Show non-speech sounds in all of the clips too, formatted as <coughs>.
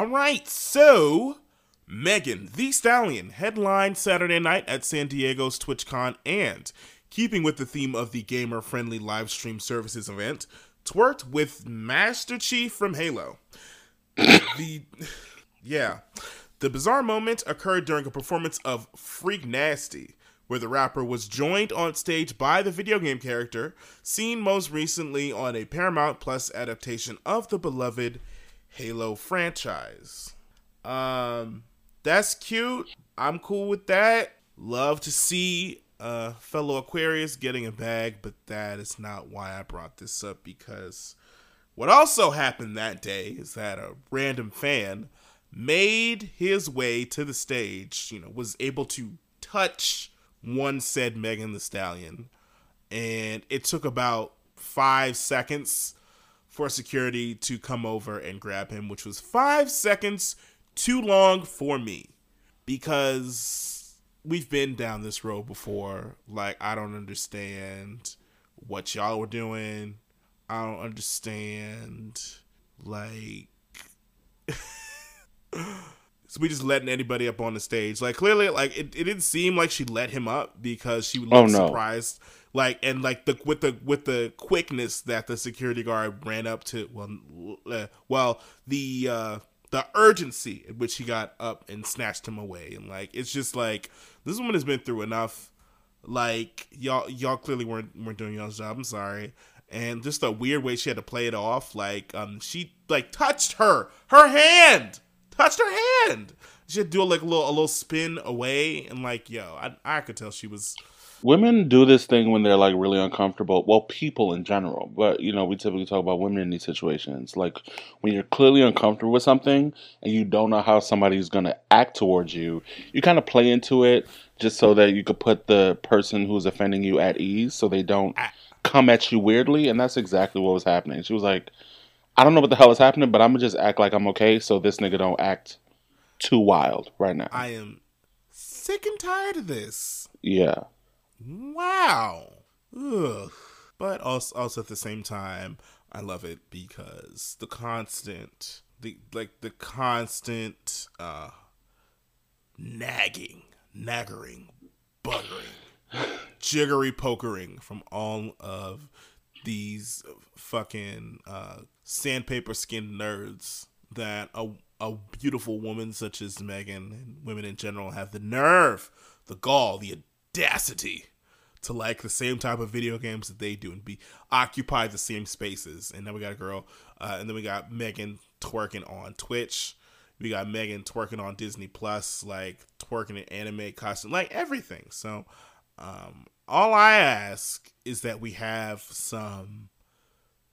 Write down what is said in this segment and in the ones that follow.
All right, so Megan Thee Stallion headlined Saturday night at San Diego's TwitchCon and, keeping with the theme of the gamer friendly live stream services event, twerked with Master Chief from Halo. <coughs> the yeah. The bizarre moment occurred during a performance of Freak Nasty, where the rapper was joined on stage by the video game character, seen most recently on a Paramount Plus adaptation of the beloved Halo franchise. Um, that's cute. I'm cool with that. Love to see uh, fellow Aquarius getting a bag, but that is not why I brought this up because what also happened that day is that a random fan made his way to the stage, you know, was able to touch one said Megan Thee Stallion, and it took about five seconds for security to come over and grab him, which was five seconds too long for me because we've been down this road before. Like, I don't understand what y'all were doing. I don't understand. Like, <laughs> so we just letting anybody up on the stage. Like, clearly, like it, it didn't seem like she let him up because she was Oh, no. surprised. Like, and like the with the with the quickness that the security guard ran up to. Well, uh, well, the uh the urgency in which he got up and snatched him away, and like it's just like this woman has been through enough. Like y'all, y'all clearly weren't weren't doing y'all's job. I'm sorry, and just the weird way she had to play it off. Like um, she like touched her, her hand, touched her hand. She had to do like a little a little spin away, and like yo, I I could tell she was Women do this thing when they're like really uncomfortable. Well, people in general, but you know, we typically talk about women in these situations. Like when you're clearly uncomfortable with something and you don't know how somebody's going to act towards you, you kind of play into it just so that you could put the person who's offending you at ease so they don't ah. come at you weirdly. And that's exactly what was happening. She was like, I don't know what the hell is happening, but I'm going to just act like I'm okay so this nigga don't act too wild right now. I am sick and tired of this. Yeah. Wow. Ugh. But also, also at the same time, I love it because the constant, the like the constant uh nagging, naggering, buggering, jiggery pokering from all of these fucking uh, sandpaper skinned nerds that a a beautiful woman such as Megan and women in general have the nerve, the gall, the audacity to like the same type of video games that they do and be occupy the same spaces. And then we got a girl, uh, and then we got Megan twerking on Twitch. We got Megan twerking on Disney Plus, like twerking in anime costume, like everything. So, um, all I ask is that we have some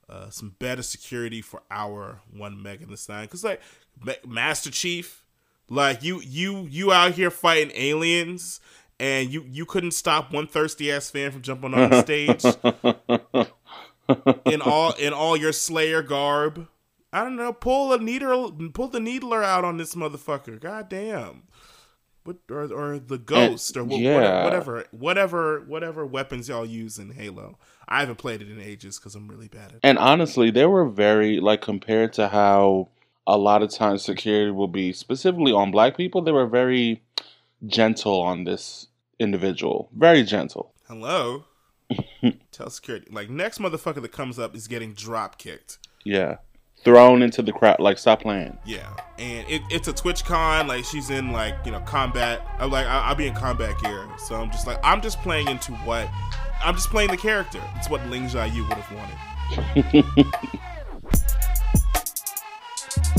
uh, some better security for our one Megan Thee Stallion, because like Ma- Master Chief, like you you you out here fighting aliens, and you you couldn't stop one thirsty ass fan from jumping on the <laughs> stage in all in all your Slayer garb. I don't know. Pull a needle, pull the needler out on this motherfucker. God damn. What or, or the ghost or wha- yeah. whatever whatever whatever weapons y'all use in Halo. I haven't played it in ages because I'm really bad at it. And honestly, they were very like compared to how a lot of times security will be specifically on black people, they were very gentle on this individual. Very gentle. Hello. <laughs> Tell security. Like next motherfucker that comes up is getting drop kicked. Yeah. Thrown into the crowd like stop playing. Yeah, and it, it's a Twitch con. Like she's in like you know combat. I'm like I, I'll be in combat gear, so I'm just like I'm just playing into what I'm just playing the character. It's what Ling Xiaoyu would have wanted. <laughs>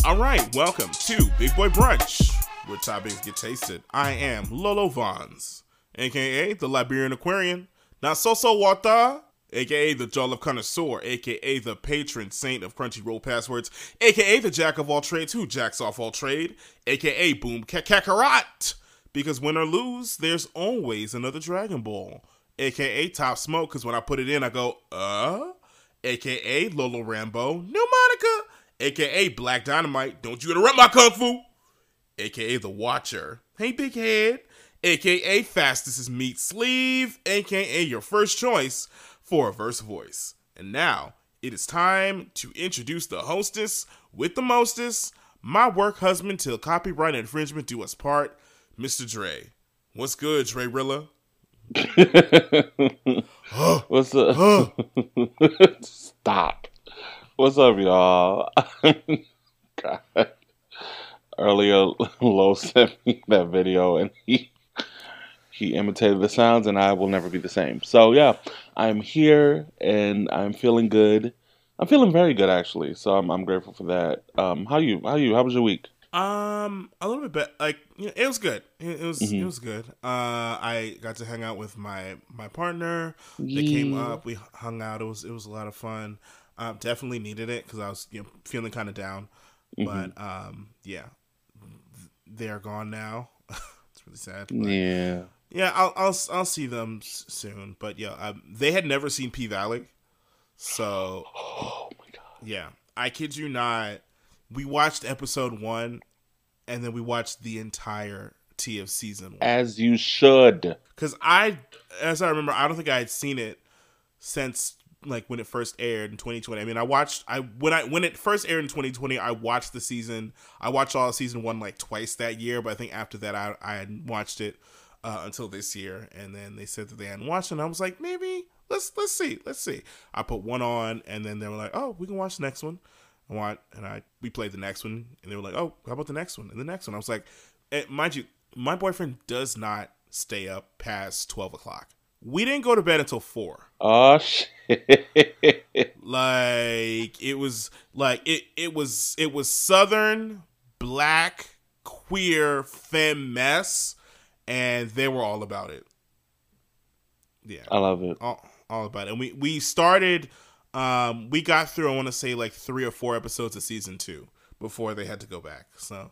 All right, welcome to Big Boy Brunch, where topics get tasted. I am Lolo Vons, aka the Liberian Aquarian, Nasoso so so aka the Jollof Connoisseur, aka the patron saint of Crunchyroll passwords, aka the Jack of all trades who jacks off all trade, aka Boom Kakarot. Because win or lose, there's always another Dragon Ball, aka Top Smoke. Because when I put it in, I go, uh, aka Lolo Rambo, New Monica, aka Black Dynamite. Don't you interrupt my kung fu aka the Watcher. Hey, Big Head, aka Fastest is Meat Sleeve, aka your first choice for a verse voice. And now it is time to introduce the hostess with the mostest, My work husband till copyright infringement do us part, Mr. Dre. What's good, Dre Rilla? <laughs> What's up? <laughs> Stop. What's up, y'all? <laughs> God. Earlier, <laughs> Lo sent me that video, and he he imitated the sounds, and I will never be the same. So yeah, I'm here, and I'm feeling good. I'm feeling very good actually. So I'm I'm grateful for that. Um, how you? How you? How was your week? Um, a little bit better. Like you know, it was good. It, it was Mhm. it was good. Uh, I got to hang out with my my partner. They came up. We hung out. It was it was a lot of fun. Um, definitely needed it because I was you know feeling kind of down. Mhm. But um, yeah, they are gone now. <laughs> it's really sad. but- Yeah. Yeah, I'll I'll I'll see them soon. But yeah, um, they had never seen P Valley, so <gasps> Oh my god. yeah, I kid you not. We watched episode one, and then we watched the entire T of season one. As you should. Because I, as I remember, I don't think I had seen it since like when it first aired in 2020. I mean, I watched I when I when it first aired in 2020, I watched the season. I watched all season one like twice that year, but I think after that, I I hadn't watched it uh, until this year. And then they said that they hadn't watched it. And I was like, maybe let's let's see, let's see. I put one on, and then they were like, oh, we can watch the next one. I want, and I we played the next one, and they were like, oh, how about the next one and the next one? I was like, and mind you, my boyfriend does not stay up past 12 o'clock. We didn't go to bed until four. Oh shit. <laughs> Like it was like it it was it was southern black queer femme mess, and they were all about it. Yeah, I love it. all, all about it. And we we started. Um, we got through. I want to say like three or four episodes of season two before they had to go back. So,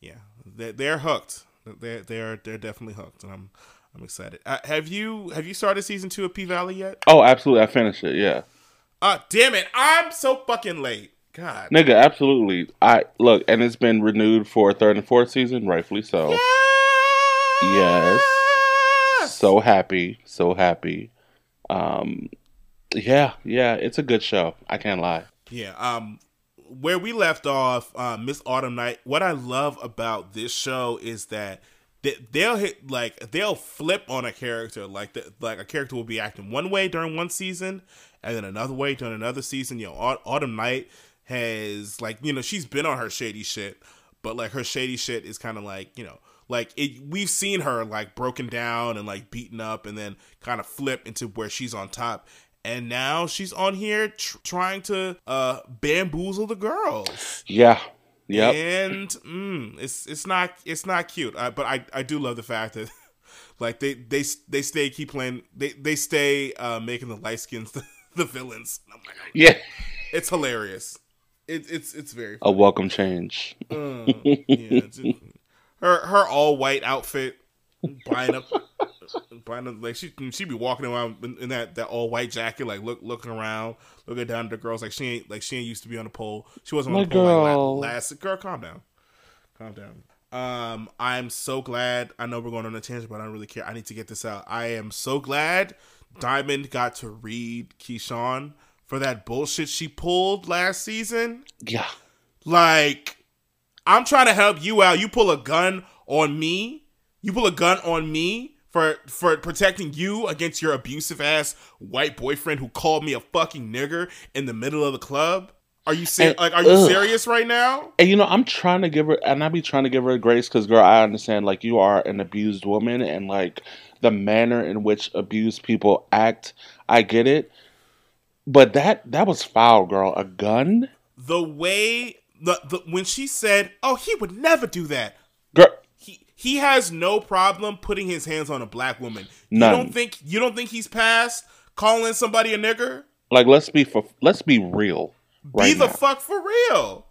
yeah, they're, they're hooked. They're they're they're definitely hooked, and I'm I'm excited. Uh, have you have you started season two of P Valley yet? Oh, absolutely. I finished it. Yeah. Uh damn it! I'm so fucking late. God. Nigga, absolutely. I look, and it's been renewed for a third and fourth season, rightfully so. Yes. yes. So happy, so happy. Um, yeah, yeah, it's a good show. I can't lie. Yeah. Um, where we left off, uh, Miss Autumn Night. What I love about this show is that they'll hit like they'll flip on a character. Like the, like a character will be acting one way during one season, and then another way during another season. You know, Autumn Night has like you know she's been on her shady shit, but like her shady shit is kind of like you know like it we've seen her like broken down and like beaten up and then kind of flip into where she's on top and now she's on here tr- trying to uh bamboozle the girls Yeah. Yep. and mm, it's it's not it's not cute uh, but i i do love the fact that <laughs> like they they they stay keep playing they they stay uh making the light skins <laughs> the, the villains like, Yeah. <laughs> it's hilarious it, it's it's very A welcome change. uh, yeah, her her all white outfit, buying up, buying like she she be walking around in, in that, that all white jacket, like look looking around, looking down at the girls like she ain't like she ain't used to be on the pole. She wasn't on My the pole like girl. last. Girl, calm down, calm down. Um, I'm so glad. I know we're going on a tangent, but I don't really care. I need to get this out. I am so glad Diamond got to read Keyshawn for that bullshit she pulled last season. Yeah. Like, I'm trying to help you out. You pull a gun on me. You pull a gun on me for for protecting you against your abusive ass white boyfriend who called me a fucking nigger in the middle of the club. Are you ser- And- like Are you ugh. serious right now? And you know, I'm trying to give her, and I be trying to give her grace because, girl, I understand. Like, you are an abused woman, and like the manner in which abused people act, I get it. But that that was foul, girl. A gun, The way the, the when she said, "Oh, he would never do that." He has no problem putting his hands on a black woman. None. You don't think you don't think he's past calling somebody a nigger? Like, let's be for, let's be real. Right be the now. fuck for real.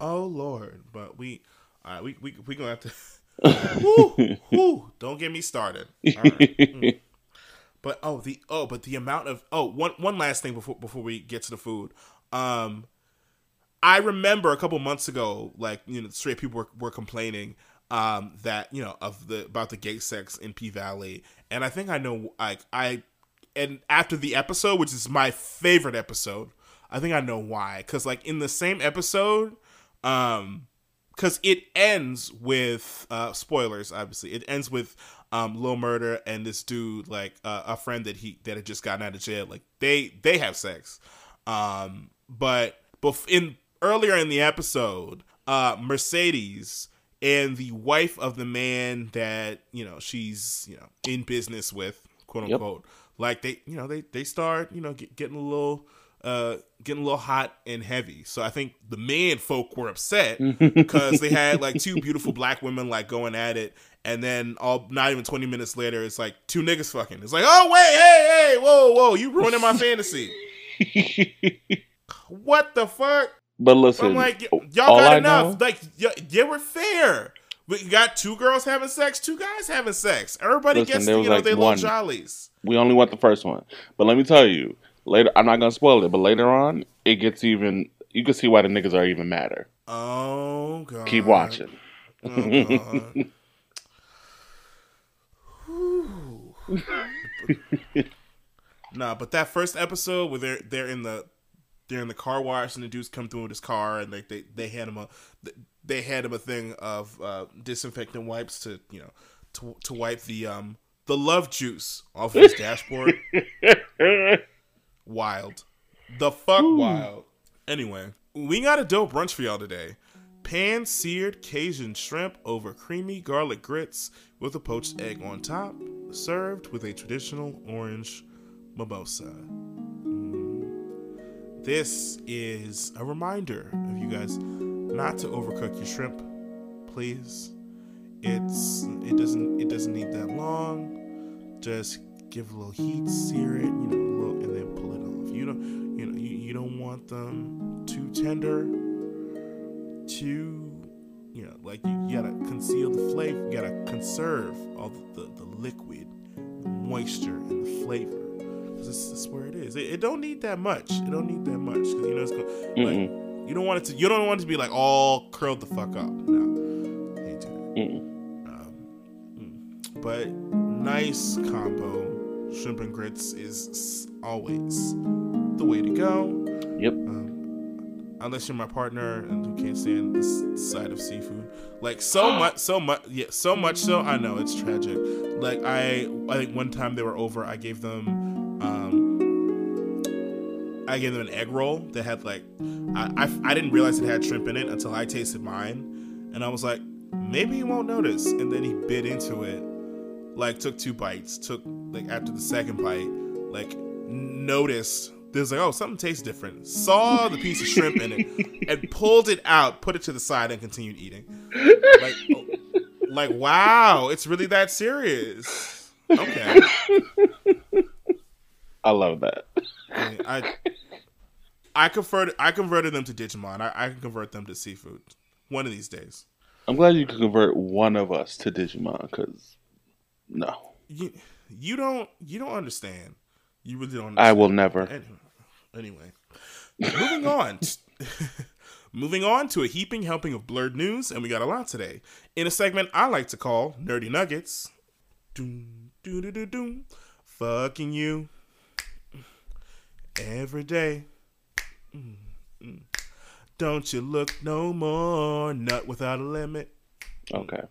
Oh lord, but we, all right, we we we gonna have to. <laughs> whoo, whoo, don't get me started. Right. Mm. But oh the oh but the amount of oh one one last thing before before we get to the food. Um, I remember a couple months ago, like you know, straight people were, were complaining um that you know of the about the gay sex in P Valley, and I think I know like I and after the episode, which is my favorite episode, I think I know why. Because like in the same episode, Um, because it ends with uh spoilers. Obviously, it ends with um Lil Murda and this dude like uh, a friend that he that had just gotten out of jail. Like they they have sex. Um, but bef- in earlier in the episode, uh, Mercedes and the wife of the man that you know she's you know in business with, quote unquote, yep. like they you know they they start you know get, getting a little uh getting a little hot and heavy. So I think the man folk were upset <laughs> because they had like two beautiful black women like going at it, and then all not even twenty minutes later, it's like two niggas fucking. It's like, oh wait, hey, hey, whoa, whoa, you ruining my <laughs> fantasy. what the fuck? But listen, I'm like, y'all got I enough. Know, like, y- you were fair. We got two girls having sex, two guys having sex. Everybody listen, gets you know like their little jollies. We only want the first one, but let me tell you later. I'm not gonna spoil it, but later on, it gets even. You can see why the niggas are even madder. Oh god! Keep watching. Oh, <laughs> <laughs> nah, but that first episode where they're they're in the they're in the car wash and the dudes come through with his car and they they, they hand him a they hand him a thing of uh, disinfectant wipes to you know to to wipe the um the love juice off his <laughs> dashboard. wild, the fuck Ooh. wild. Anyway, we got a dope brunch for y'all today. Pan seared Cajun shrimp over creamy garlic grits with a poached egg on top, served with a traditional orange mimosa. This is a reminder of you guys not to overcook your shrimp, please. It's it doesn't it doesn't need that long. Just give a little heat, sear it, you know, little, and then pull it off. You don't you know you, you don't want them too tender, too you know like you, you gotta conceal the flavor. You gotta conserve all the, the, the liquid, the moisture, and the flavor is where it is. It, it, don't need that much. It don't need that much because you know it's going like you don't want it to. You don't want it to be like all curled the fuck up. No, hate to. Um, mm. but nice combo. Shrimp and grits is always the way to go. Yep. Um, unless you're my partner and who can't stand this side of seafood. Like so <gasps> much, so much, yeah, so much so. I know it's tragic. Like I, I think one time they were over, I gave them Um, I gave them an egg roll that had like I, I, I didn't realize it had shrimp in it until I tasted mine, and I was like, maybe he won't notice. And then he bit into it, like took two bites, took like after the second bite, like noticed there's like oh something tastes different. Saw the piece of shrimp in it <laughs> and pulled it out, put it to the side, and continued eating. Like, oh, <laughs> like wow, it's really that serious. Okay. <laughs> I love that. I I converted I converted them to Digimon. I, I can convert them to seafood one of these days. I'm glad you can convert one of us to Digimon because no, you you don't you don't understand. You really don't. Understand. I will never. Anyway, moving on. <laughs> moving on to a heaping helping of blurred news, and we got a lot today in a segment I like to call Nerdy Nuggets. Doom, doom, doom, doom, doom. Fucking you every day. Mm-hmm. Don't you look no more nut without a limit. Okay.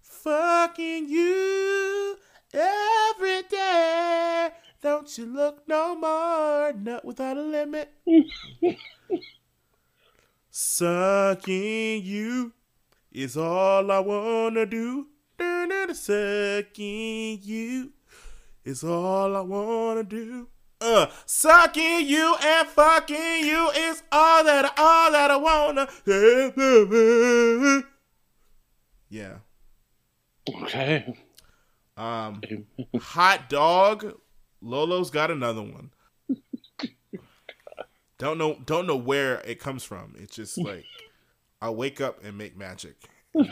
Fucking you every day. Don't you look no more nut without a limit. Sucking you is all I wanna do. Sucking you is all I wanna do. Uh, sucking you and fucking you is all that all that I wanna. Yeah. Okay. Um, hot dog. Lolo's got another one. don't know. Don't know where it comes from. It's just like I wake up and make magic. <laughs>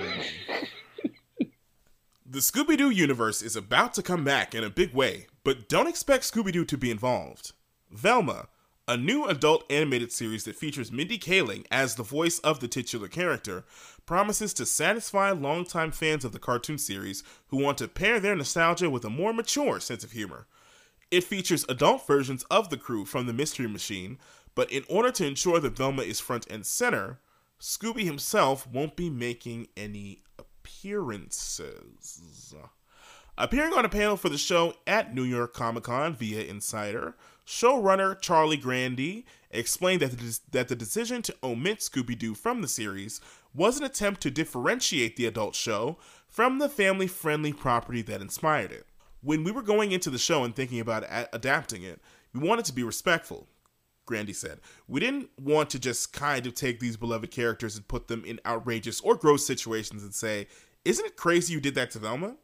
The Scooby Doo universe is about to come back in a big way, but don't expect Scooby Doo to be involved. Velma, a new adult animated series that features Mindy Kaling as the voice of the titular character, promises to satisfy longtime fans of the cartoon series who want to pair their nostalgia with a more mature sense of humor. It features adult versions of the crew from the Mystery Machine, but in order to ensure that Velma is front and center, Scooby himself won't be making any appearances. Appearing on a panel for the show at New York Comic Con via Insider, showrunner Charlie Grandy explained that the, that the decision to omit Scooby Doo from the series was an attempt to differentiate the adult show from the family friendly property that inspired it. When we were going into the show and thinking about a- adapting it, we wanted to be respectful, Grandy said. We didn't want to just kind of take these beloved characters and put them in outrageous or gross situations and say, Isn't it crazy you did that to Velma?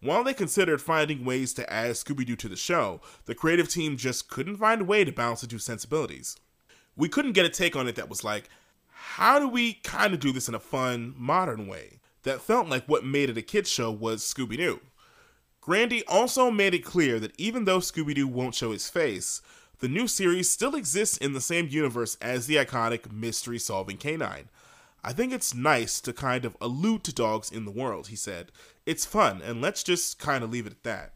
While they considered finding ways to add Scooby Doo to the show, the creative team just couldn't find a way to balance the two sensibilities. We couldn't get a take on it that was like, how do we kind of do this in a fun, modern way that felt like what made it a kids show was Scooby Doo? Grandy also made it clear that even though Scooby Doo won't show his face, the new series still exists in the same universe as the iconic mystery solving canine. I think it's nice to kind of allude to dogs in the world, he said. It's fun, and let's just kind of leave it at that.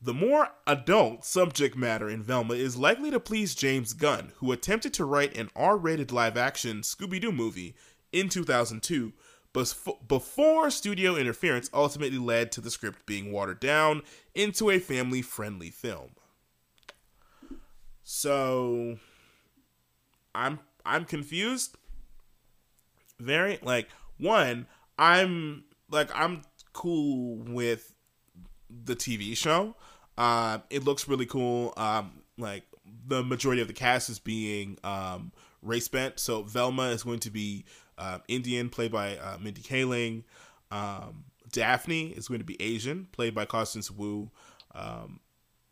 The more adult subject matter in Velma is likely to please James Gunn, who attempted to write an R rated live action Scooby Doo movie in 2002, but before studio interference ultimately led to the script being watered down into a family friendly film. So I'm I'm confused. Very like one, I'm like I'm cool with the TV show. Uh, it looks really cool. Um, like the majority of the cast is being um, race bent. So Velma is going to be uh, Indian, played by uh, Mindy Kaling. Um, Daphne is going to be Asian, played by Constance Wu. Um,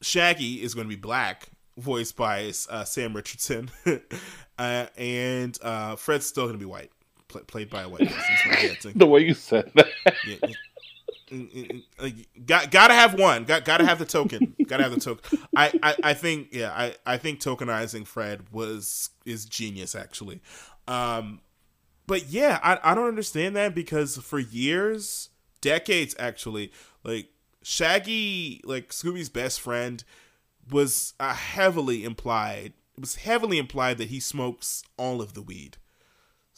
Shaggy is going to be black, voiced by uh, Sam Richardson, <laughs> uh, and uh, Fred's still gonna be white, play, played by a white person. <laughs> the way you said that. Yeah, got gotta have one. Got gotta have the token. gotta have the token. I, I, I think yeah. I, I think tokenizing Fred was is genius actually. Um, but yeah, I I don't understand that because for years, decades actually, like Shaggy, like Scooby's best friend, was uh, heavily implied. It was heavily implied that he smokes all of the weed.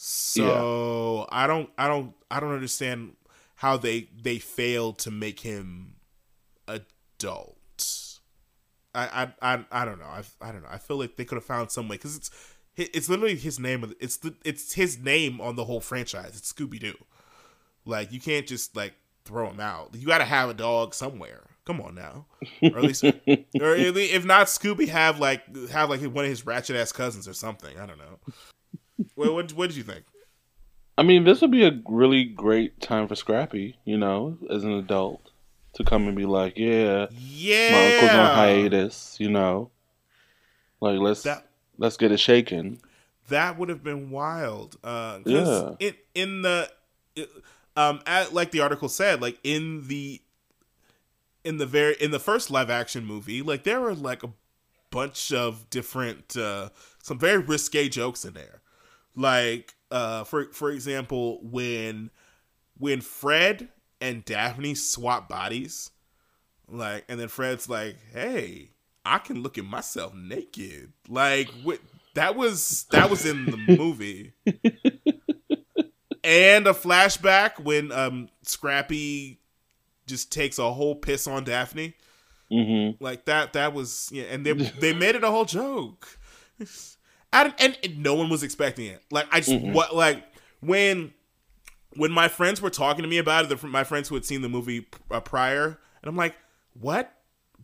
So yeah. I don't, I don't, I don't understand how they they failed to make him adult. I I I, I don't know. I, I don't know. I feel like they could have found some way because it's it's literally his name. It's the it's his name on the whole franchise. It's Scooby Doo. Like you can't just like throw him out. You got to have a dog somewhere. Come on now, or at least, <laughs> or if not, Scooby have like have like one of his ratchet ass cousins or something. I don't know. What, what what did you think? I mean, this would be a really great time for Scrappy, you know, as an adult, to come and be like, yeah, yeah, my uncle's on hiatus, you know, like let's that, let's get it shaken. That would have been wild. Uh, yeah. In in the, um, at, like the article said, like in the in the very in the first live action movie, like there were like a bunch of different uh some very risque jokes in there. Like uh for for example, when when Fred and Daphne swap bodies, like and then Fred's like, "Hey, I can look at myself naked." Like what that was that was in the <laughs> movie. and a flashback when um Scrappy just takes a whole piss on Daphne. Mm-hmm. Like that. That was yeah, and they <laughs> they made it a whole joke. <laughs> and, and, and, no one was expecting it. Like I just mm-hmm. what like when when my friends were talking to me about it, the, my friends who had seen the movie uh, prior, and I'm like, what?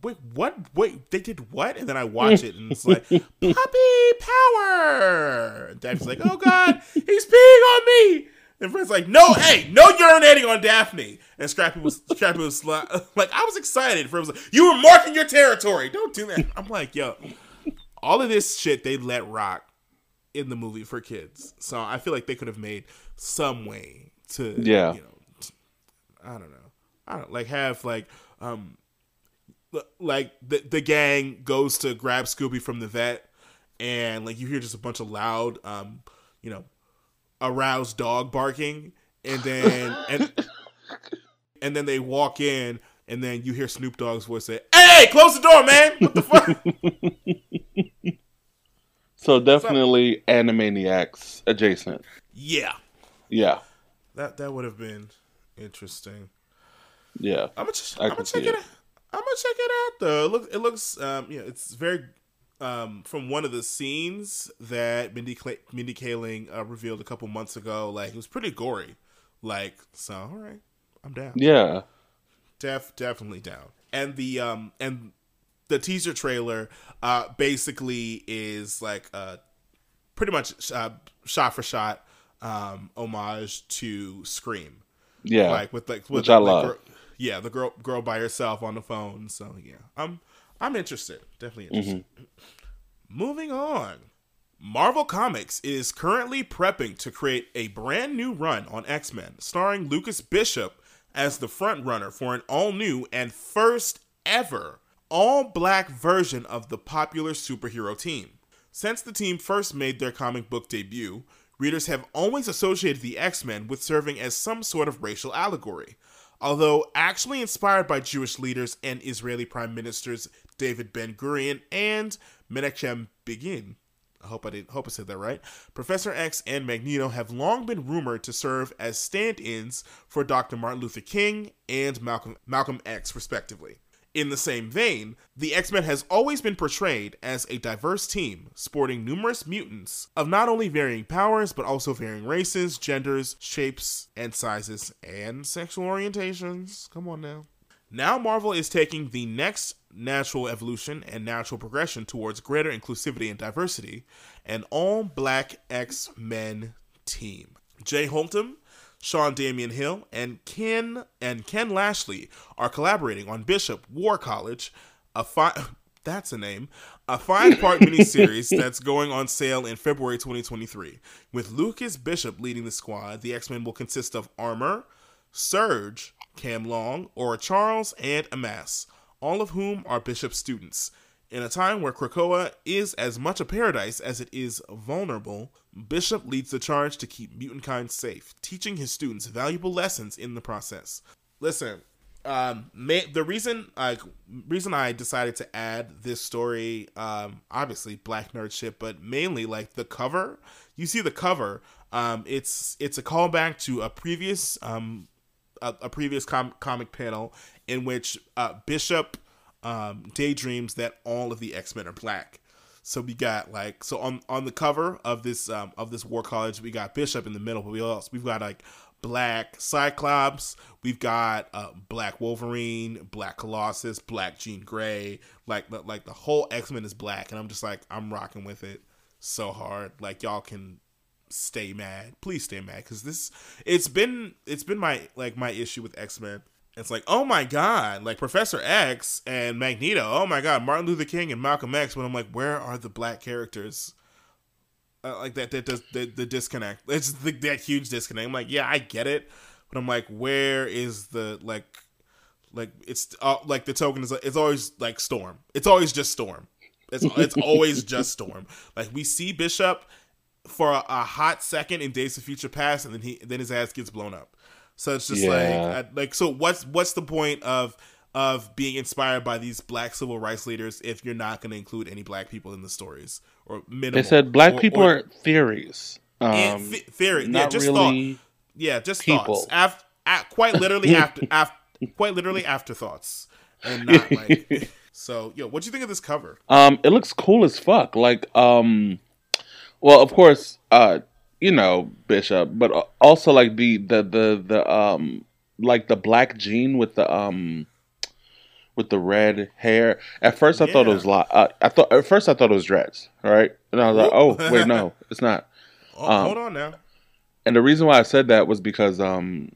Wait, what? Wait, they did what? And then I watch it, and it's like <laughs> puppy power. Daphne's like, oh god, he's peeing on me. And Fred's like, no, hey, no urinating on Daphne. And Scrappy was Scrappy was <laughs> like, I was excited. Fred was like, you were marking your territory. Don't do that. I'm like, yo, all of this shit they let rock in the movie for kids. So I feel like they could have made some way to, yeah, you know, I don't know, I don't like have like, um, like the the gang goes to grab Scooby from the vet, and like you hear just a bunch of loud, um, you know aroused dog barking, and then and <laughs> and then they walk in, and then you hear Snoop Dogg's voice say, "Hey, close the door, man! What the fuck?" <laughs> So definitely Animaniacs adjacent. Yeah, Yeah, that that would have been interesting. yeah. I'm gonna, ch- I'm gonna check it. it. out. I'm gonna check it out though. It looks, it looks, um, yeah, it's very, um, from one of the scenes that Mindy Cla- Mindy Kaling uh, revealed a couple months ago. Like it was pretty gory. Like so, all right, I'm down. Yeah. Def definitely down. And the um and the teaser trailer uh basically is like uh pretty much uh, shot for shot um homage to Scream. Yeah. Like with like with Which I love. girl- yeah, the girl girl by herself on the phone. So yeah. I'm I'm interested. Definitely interested. Moving on. Marvel Comics is currently prepping to create a brand new run on X Men, starring Lucas Bishop as the frontrunner for an all new and first ever all black version of the popular superhero team. Since the team first made their comic book debut, readers have always associated the X Men with serving as some sort of racial allegory. Although actually inspired by Jewish leaders and Israeli Prime Ministers David Ben Gurion and Menachem Begin, I hope I didn't hope I said that right. Professor X and Magneto have long been rumored to serve as stand-ins for Dr. Martin Luther King and Malcolm Malcolm X respectively. In the same vein, the X-Men has always been portrayed as a diverse team, sporting numerous mutants of not only varying powers but also varying races, genders, shapes, and sizes, and sexual orientations. Come on now. Now Marvel is taking the next natural evolution and natural progression towards greater inclusivity and diversity, an all black X Men team. Jay Holtham, Sean Damien Hill, and Ken and Ken Lashley are collaborating on Bishop War College, a fi- <laughs> that's a name, a five-part <laughs> miniseries that's going on sale in February 2023. With Lucas Bishop leading the squad, the X-Men will consist of Armor, Surge, Cam Long, Aura Charles, and Amass, all of whom are Bishop students. In a time where Krakoa is as much a paradise as it is vulnerable, Bishop leads the charge to keep mutantkind safe, teaching his students valuable lessons in the process. Listen, um, may, the reason I reason I decided to add this story, um, obviously Black Nerd shit, but mainly like the cover. You see the cover. Um, it's it's a callback to a previous um a, a previous com- comic panel in which uh, Bishop um, daydreams that all of the X Men are black. So we got like so on on the cover of this um, of this War College, we got Bishop in the middle, but we also we've got like Black Cyclops, we've got uh, Black Wolverine, Black Colossus, Black Jean Grey, like like the whole X Men is black, and I'm just like I'm rocking with it so hard. Like y'all can stay mad, please stay mad, because this it's been it's been my like my issue with X Men. It's like, oh my god, like Professor X and Magneto. Oh my god, Martin Luther King and Malcolm X. But I'm like, where are the black characters? Uh, like that, that does the, the disconnect. It's the, that huge disconnect. I'm like, yeah, I get it, but I'm like, where is the like, like it's uh, like the token is it's always like Storm. It's always just Storm. It's it's always just Storm. Like we see Bishop for a, a hot second in Days of Future Past, and then he then his ass gets blown up. So it's just Yeah. like like so what's what's the point of of being inspired by these black civil rights leaders if you're not going to include any black people in the stories or minimal They said black or- people or- are theories. Um, theory yeah just really. thought yeah just people. thoughts Af- quite literally <laughs> after after quite literally afterthoughts and not like <laughs> so yo what do you think of this cover Um, it looks cool as fuck. Like, um, well, of course, uh, you know Bishop, but also like the the the the um like the black jean with the um with the red hair. At first, I thought it was Yeah. like uh, I thought at first I thought it was dreads, right? And I was like, oh wait, no, <laughs> it's not. oh, Um, hold on now And the reason why I said that was because, um,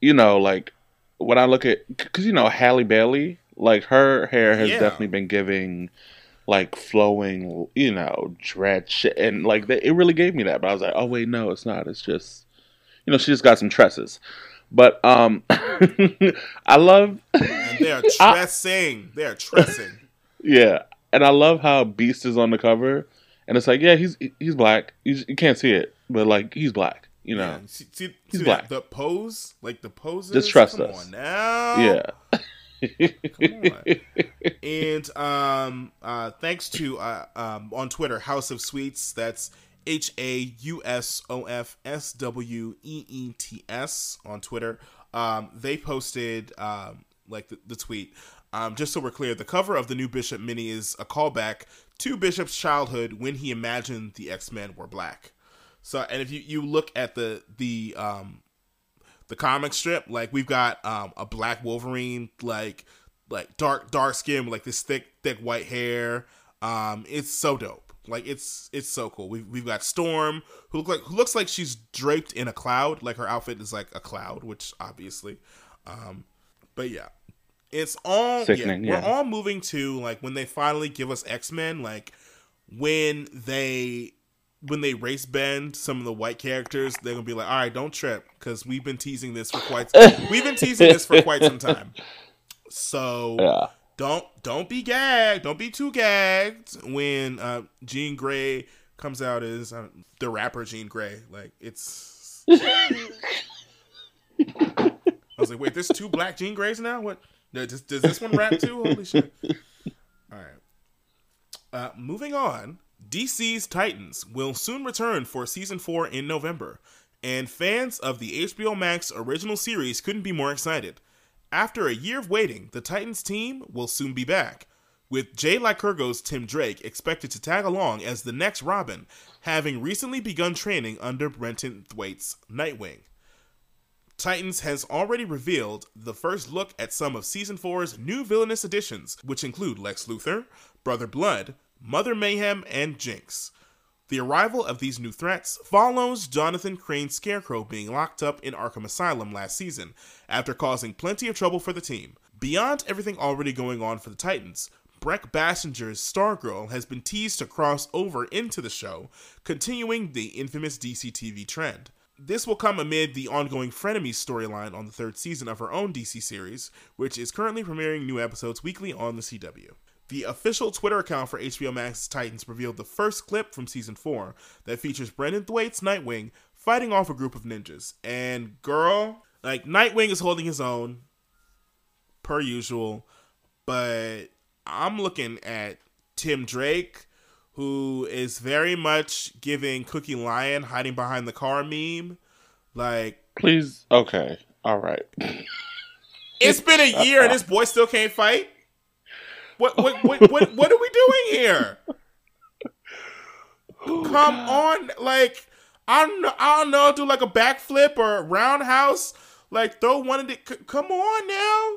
you know, like when I look at, because you know Halle Bailey, like her hair has Yeah. definitely been giving like flowing, you know, dread shit, and like they, it really gave me that. But I was like, oh wait, no, it's not. It's just, you know, she just got some tresses. But um, <laughs> I love, and they are <laughs> I- tressing they are tressing <laughs> yeah, and I love how Beast is on the cover, and it's like, yeah, he's he's black. You, you can't see it, but like he's black. You know, Yeah, see, see, He's see black. the pose, like the pose. Just trust Come us. now. yeah. <laughs> And um, uh, thanks to uh, um, on Twitter, House of Sweets. That's H A U S O F S W E E T S on Twitter. Um, they posted um, like the, the tweet. Um, just so we're clear, the cover of the new Bishop mini is a callback to Bishop's childhood when he imagined the X Men were black. So, and if you, you look at the the um the comic strip, like we've got um a black Wolverine, like like dark dark skin with like this thick thick white hair. Um, it's so dope. Like it's it's so cool. We've we've got Storm who look like who looks like she's draped in a cloud. Like her outfit is like a cloud, which obviously. Um, but yeah, it's all Sickening, yeah, yeah. We're all moving to like when they finally give us X Men. Like when they when they race bend some of the white characters, they're gonna be like, "All right, don't trip," because we've been teasing this for quite <laughs> we've been teasing this for quite some time. So Yeah. don't don't be gagged. Don't be too gagged when uh, Jean Grey comes out as uh, the rapper Jean Grey. Like it's. I was like, wait, there's two black Jean Greys now. What? No, Does, does this one rap too? Holy shit! All right. Uh, moving on. DC's Titans will soon return for season four in November, and fans of the HBO Max original series couldn't be more excited. After a year of waiting, the Titans team will soon be back, with Jay Lycurgo's Tim Drake expected to tag along as the next Robin, having recently begun training under Brenton Thwaites' Nightwing. Titans has already revealed the first look at some of Season 4's new villainous additions, which include Lex Luthor, Brother Blood, Mother Mayhem, and Jinx. The arrival of these new threats follows Jonathan Crane's Scarecrow being locked up in Arkham Asylum last season after causing plenty of trouble for the team. Beyond everything already going on for the Titans, Brec Bassinger's Stargirl has been teased to cross over into the show, continuing the infamous DC TV trend. This will come amid the ongoing Frenemies storyline on the third season of her own DC series, which is currently premiering new episodes weekly on the CW. The official Twitter account for HBO Max's Titans revealed the first clip from season 4 that features Brenton Thwaites' Nightwing fighting off a group of ninjas. And girl, like Nightwing is holding his own per usual, but I'm looking at Tim Drake who is very much giving Cookie Lion hiding behind the car meme. Like Please. Okay. All right. <laughs> it's been a year and this boy still can't fight. What what what what, what are we doing here? Come on, like I don't know, I don't know, do like a backflip or a roundhouse, like throw one of the. c- Come on now,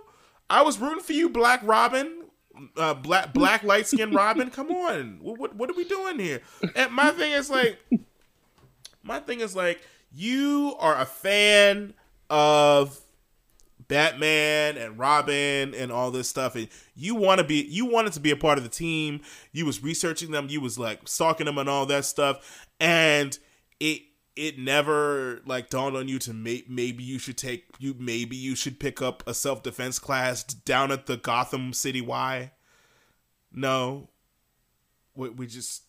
I was rooting for you, Black Robin, uh, black black light skinned Robin. Come on, what, what what are we doing here? And my thing is like, my thing is like, you are a fan of Batman and Robin and all this stuff, and you want to be you wanted to be a part of the team. You was researching them, you was like stalking them and all that stuff, and it it never like dawned on you to may, maybe you should take you maybe you should pick up a self defense class down at the Gotham City Y. No, we, we just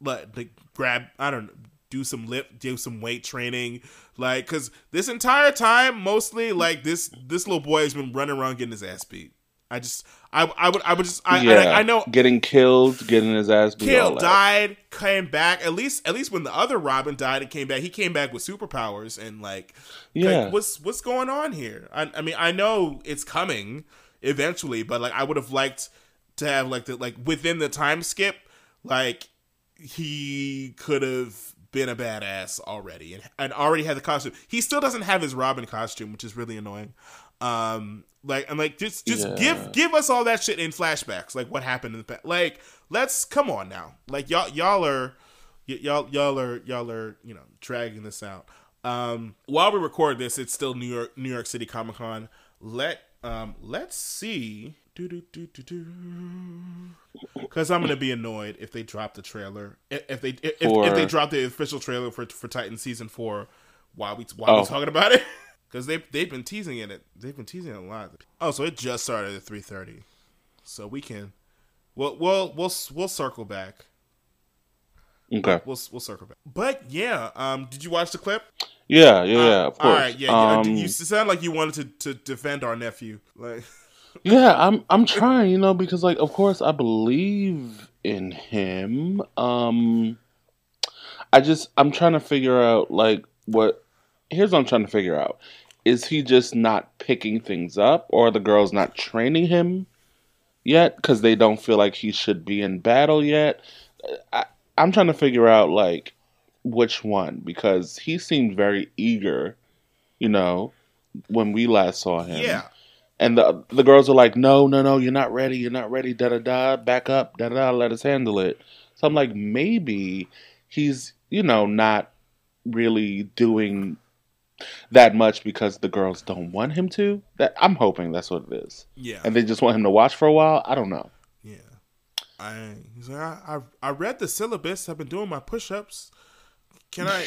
like grab I don't know do some lip do some weight training like because this entire time mostly like this this little boy has been running around getting his ass beat i just i, I would i would just I, yeah. I, I know Getting killed, getting his ass beat. killed died came back at least at least when the other robin died and came back he came back with superpowers and like Yeah. like, what's what's going on here I, I mean i know it's coming eventually but like i would have liked to have like the like within the time skip like he could have been a badass already and, and already had the costume. He still doesn't have his robin costume which is really annoying. Um like i'm like just just Yeah. give give us all that shit in flashbacks like what happened in the past like let's come on now. Like y'all y'all are y- y'all y'all are y'all are you know dragging this out. Um while we record this it's still new york new york city comic-con. Let um let's see because i'm gonna be annoyed if they drop the trailer if, they if, if they drop the official trailer for for titan season four while we while Oh. we talking about it <laughs> because they they've been teasing it they've been teasing it a lot oh so it just started at 3.30 so we can we'll we'll we'll, we'll circle back Okay. We'll we'll circle back. But yeah, um, did you watch the clip? Yeah, yeah, Uh, yeah. Of course. All right, yeah, yeah. Um, you sound like you wanted to, to defend our nephew. Like, <laughs> yeah, I'm I'm trying, you know, because like of course I believe in him. Um I just I'm trying to figure out like what here's what I'm trying to figure out. Is he just not picking things up or the girls not training him yet cuz they don't feel like he should be in battle yet? I, I'm trying to figure out like which one because he seemed very eager, you know, when we last saw him. Yeah. And the the girls are like, no, no, no, you're not ready, you're not ready, da da da, back up, da da da, let us handle it. So I'm like, maybe he's, you know, not really doing that much because the girls don't want him to. That I'm hoping that's what it is. Yeah. And they just want him to watch for a while. I don't know. Yeah. I he's like, I, I I read the syllabus. I've been doing my push-ups. Can I?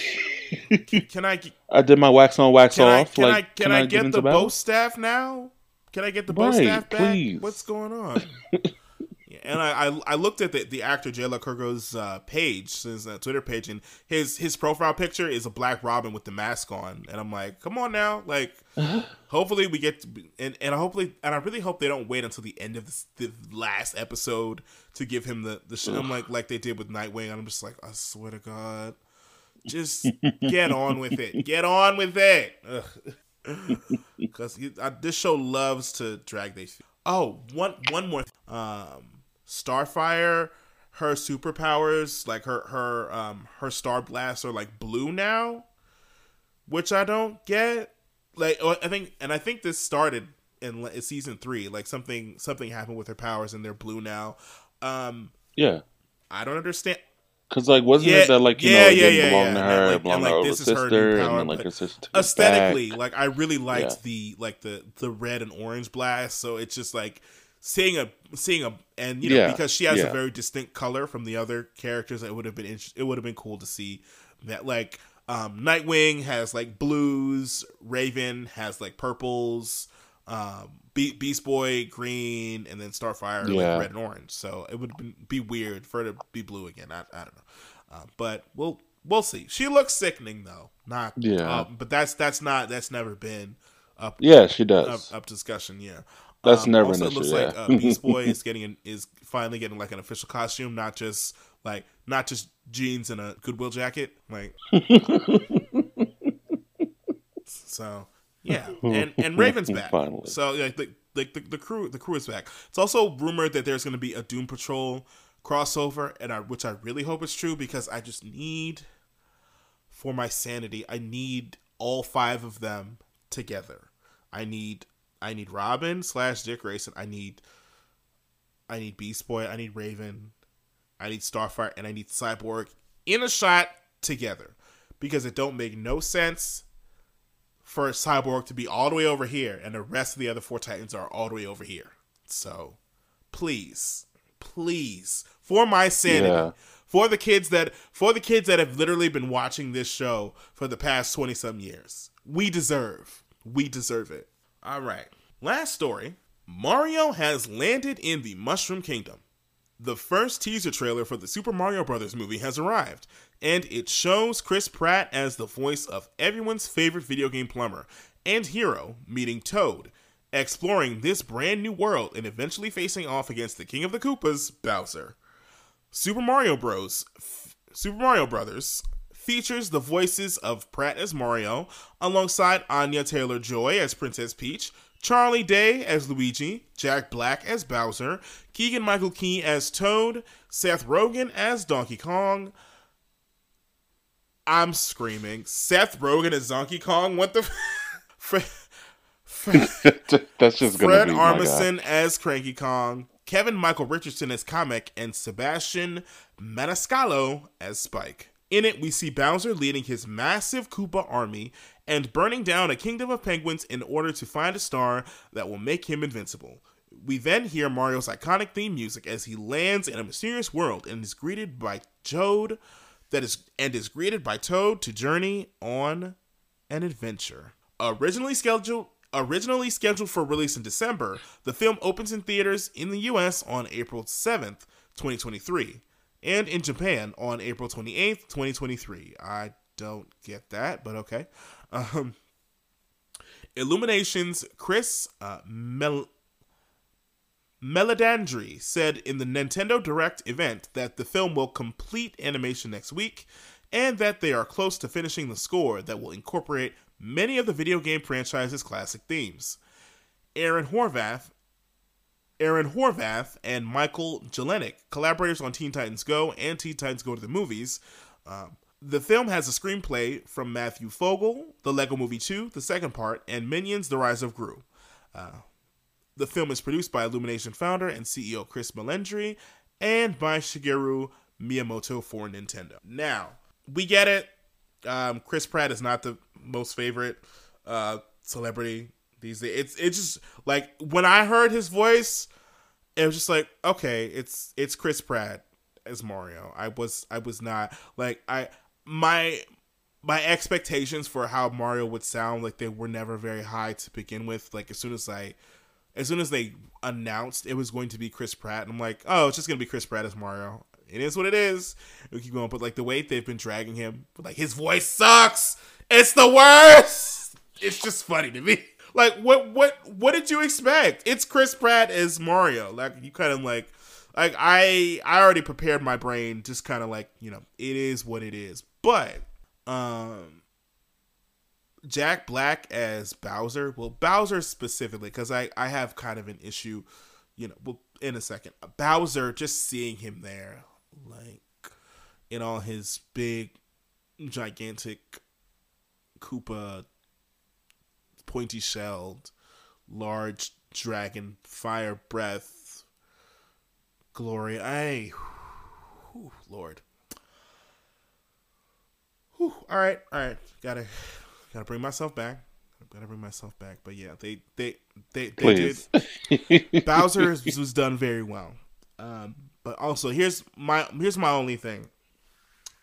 <laughs> can I? I did my wax on, wax Can I? off. Can like, I? Can, I get, into the bow staff now? Can I get the Right, staff back? please. What's going on? <laughs> Yeah, and I, I I looked at the, the actor Jay Lycurgo's uh, page, his uh, Twitter page, and his his profile picture is a Black Robin with the mask on, and I'm like, come on now, like, <laughs> hopefully we get, to, and and hopefully, and I really hope they don't wait until the end of this, the last episode to give him the the. Sh- I'm like like they did with Nightwing, and I'm just like, I swear to God, just get on with it, get on with it. <laughs> Because this show loves to drag they. Oh, one one more. Um, Starfire, her superpowers, like her her um her star blasts are like blue now, which I don't get. Like oh, I think, and I think this started in season three. Like something something happened with her powers, and they're blue now. Um, Yeah. I don't understand. Cause like wasn't Yeah, it that like you yeah, know it yeah, didn't belong to And, her, like- it belonged and, to like, her her sister, power, and then like her sister took aesthetically like i really liked the like the the red and orange blast so it's just like seeing a seeing a and you know because she has a very distinct color from the other characters it would have been it would have been cool to see that like um nightwing has like blues raven has like purples um Be- beast boy green and then starfire Yeah. like red and orange so it would be weird for her to be blue again i, I don't know uh, but we'll we'll see she looks sickening though not Yeah. uh, but that's that's not that's never been up Yeah, she does. up discussion. Yeah, That's never also, an it looks like uh, <laughs> Beast Boy is getting an, is finally getting like an official costume, not just like not just jeans and a Goodwill jacket. Like <laughs> so, yeah, <laughs> and and Raven's <laughs> back. Finally. So like the, like the the crew the crew is back. It's also rumored that there's going to be a Doom Patrol crossover, and I which I really hope is true because I just need for my sanity. I need all five of them together. I need I need Robin slash Dick Grayson. I need I need Beast Boy. I need Raven. I need Starfire, and I need Cyborg in a shot together because it don't make no sense for Cyborg to be all the way over here and the rest of the other four Titans are all the way over here. So, please, please, for my sanity, Yeah. for the kids that for the kids that have literally been watching this show for the past 20 some years. We deserve. We deserve it. All right. Last story. Mario has landed in the Mushroom Kingdom. The first teaser trailer for the Super Mario Bros. movie has arrived, and it shows Chris Pratt as the voice of everyone's favorite video game plumber and hero meeting Toad, exploring this brand new world and eventually facing off against the King of the Koopas, Bowser. Super Mario Bros. F- Super Mario Brothers features the voices of Pratt as Mario, alongside Anya Taylor Joy as Princess Peach, Charlie Day as Luigi, Jack Black as Bowser, Keegan Michael Key as Toad, Seth Rogen as Donkey Kong. I'm screaming. Seth Rogen as Donkey Kong? What the? <laughs> Fred, <laughs> That's just gonna Fred be. Armisen as Cranky Kong, Kevin Michael Richardson as Kamek, and Sebastian Maniscalco as Spike. In it, we see Bowser leading his massive Koopa army and burning down a kingdom of penguins in order to find a star that will make him invincible. We then hear Mario's iconic theme music as he lands in a mysterious world and is greeted by Toad that is and is greeted by Toad to journey on an adventure. Originally scheduled originally scheduled for release in December, the film opens in theaters in the US on April 7th, 2023, and in Japan on April 28th, 2023. I don't get that, but okay. Um Illuminations Chris uh, Mel- Meledandri said in the Nintendo Direct event that the film will complete animation next week and that they are close to finishing the score that will incorporate many of the video game franchise's classic themes. Aaron Horvath, Aaron Horvath and Michael Jelenic, collaborators on Teen Titans Go and Teen Titans Go to the Movies. Um, the film has a screenplay from Matthew Fogel, The Lego Movie 2, the second part, and Minions The Rise of Gru. Uh, the film is produced by Illumination founder and CEO Chris Meledandri and by Shigeru Miyamoto for Nintendo. Now, we get it. Um, Chris Pratt is not the most favorite uh, celebrity these days. It's it's just like when I heard his voice, it was just like okay, it's it's Chris Pratt as Mario. I was I was not like I my my expectations for how Mario would sound like they were never very high to begin with. Like as soon as I as soon as they announced it was going to be Chris Pratt, I'm like, oh, it's just gonna be Chris Pratt as Mario. It is what it is. We keep going, but like the way they've been dragging him, but like his voice sucks. It's the worst. It's just funny to me. <laughs> Like what what what did you expect? It's Chris Pratt as Mario. Like you kind of like like I I already prepared my brain just kind of like, you know, it is what it is. But um Jack Black as Bowser. Well, Bowser specifically, because I I have kind of an issue, you know. Well, in a second, Bowser. Just seeing him there, like in all his big, gigantic, Koopa, pointy shelled, large dragon, fire breath, glory. I, whew, Lord. Whew, all right, all right. Gotta gotta bring myself back. Gotta bring myself back. But yeah, they they they, they did. <laughs> Bowser was done very well. Um, but also here's my here's my only thing.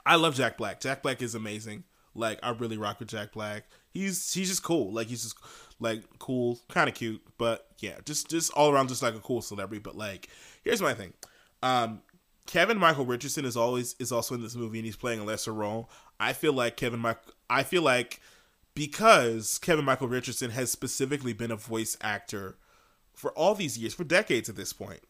I love Jack Black. Jack Black is amazing. Like I really rock with Jack Black. He's he's just cool. Like he's just like cool, kind of cute. But yeah, just just all around just like a cool celebrity. But like here's my thing. Um, Kevin Michael Richardson is always is also in this movie and he's playing a lesser role. I feel like Kevin Mike. I feel like because Kevin Michael Richardson has specifically been a voice actor for all these years, for decades at this point.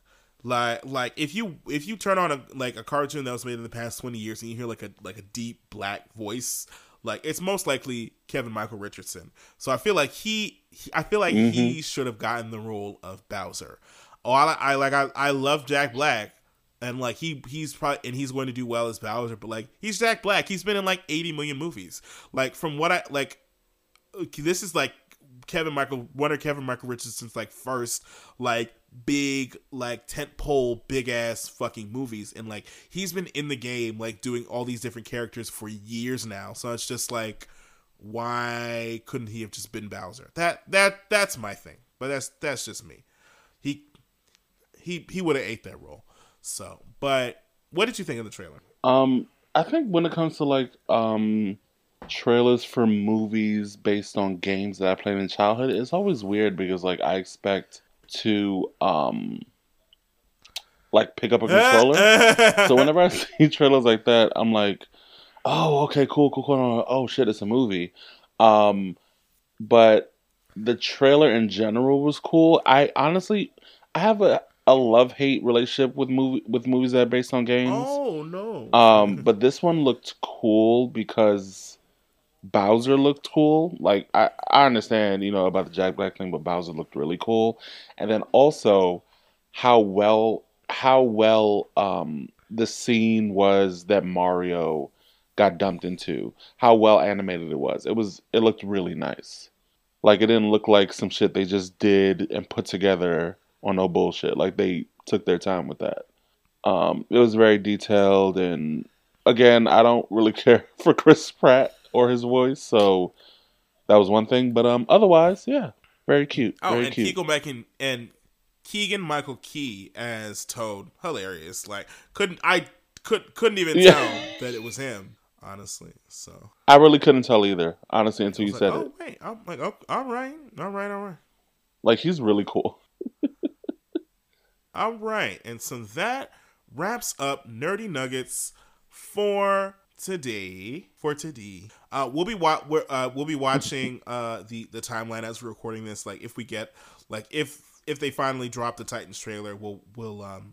Like, like if you if you turn on a like a cartoon that was made in the past twenty years and you hear like a like a deep black voice, like it's most likely Kevin Michael Richardson. So I feel like he, he I feel like mm-hmm. he should have gotten the role of Bowser. Oh, I, I like I, I love Jack Black, and like he he's probably and he's going to do well as Bowser, but like he's Jack Black. He's been in like 80 million movies. Like from what I like this is like Kevin Michael one of Kevin Michael Richardson's like first like big like tent pole big ass fucking movies and like he's been in the game like doing all these different characters for years now. So it's just like why couldn't he have just been Bowser? That that that's my thing. But that's that's just me. He he he would have ate that role. So, but what did you think of the trailer? Um, I think when it comes to like um trailers for movies based on games that I played in childhood, it's always weird because like I expect to um like pick up a controller. so <laughs> whenever I see <laughs> trailers like that, I'm like, oh, okay, cool, cool, cool. Oh shit, it's a movie. Um, but the trailer in general was cool. I honestly, I have a a love hate relationship with movie with movies that are based on games. Oh no! Um, but this one looked cool because Bowser looked cool. Like I, I understand, you know, about the Jack Black thing, but Bowser looked really cool. And then also how well how well um the scene was that Mario got dumped into. How well animated it was. It was it looked really nice. Like it didn't look like some shit they just did and put together or no bullshit. Like they took their time with that. Um, it was very detailed, and again, I don't really <laughs> care for Chris Pratt or his voice, so that was one thing. But um, otherwise, yeah, very cute. Oh, very and cute. Keegan Michael and Keegan Michael Key as Toad, hilarious. Like couldn't I could couldn't even <laughs> yeah. tell that it was him. Honestly, so I really couldn't tell either. Honestly, until you like, said oh, it. Oh wait, I'm like, oh, all right, all right, all right. Like he's really cool. All right, and so that wraps up Nerdy Nuggets for today. For today, uh, we'll be wa- uh, we'll be watching <laughs> uh, the the timeline as we're recording this. Like, if we get like if if they finally drop the Titans trailer, we'll we'll um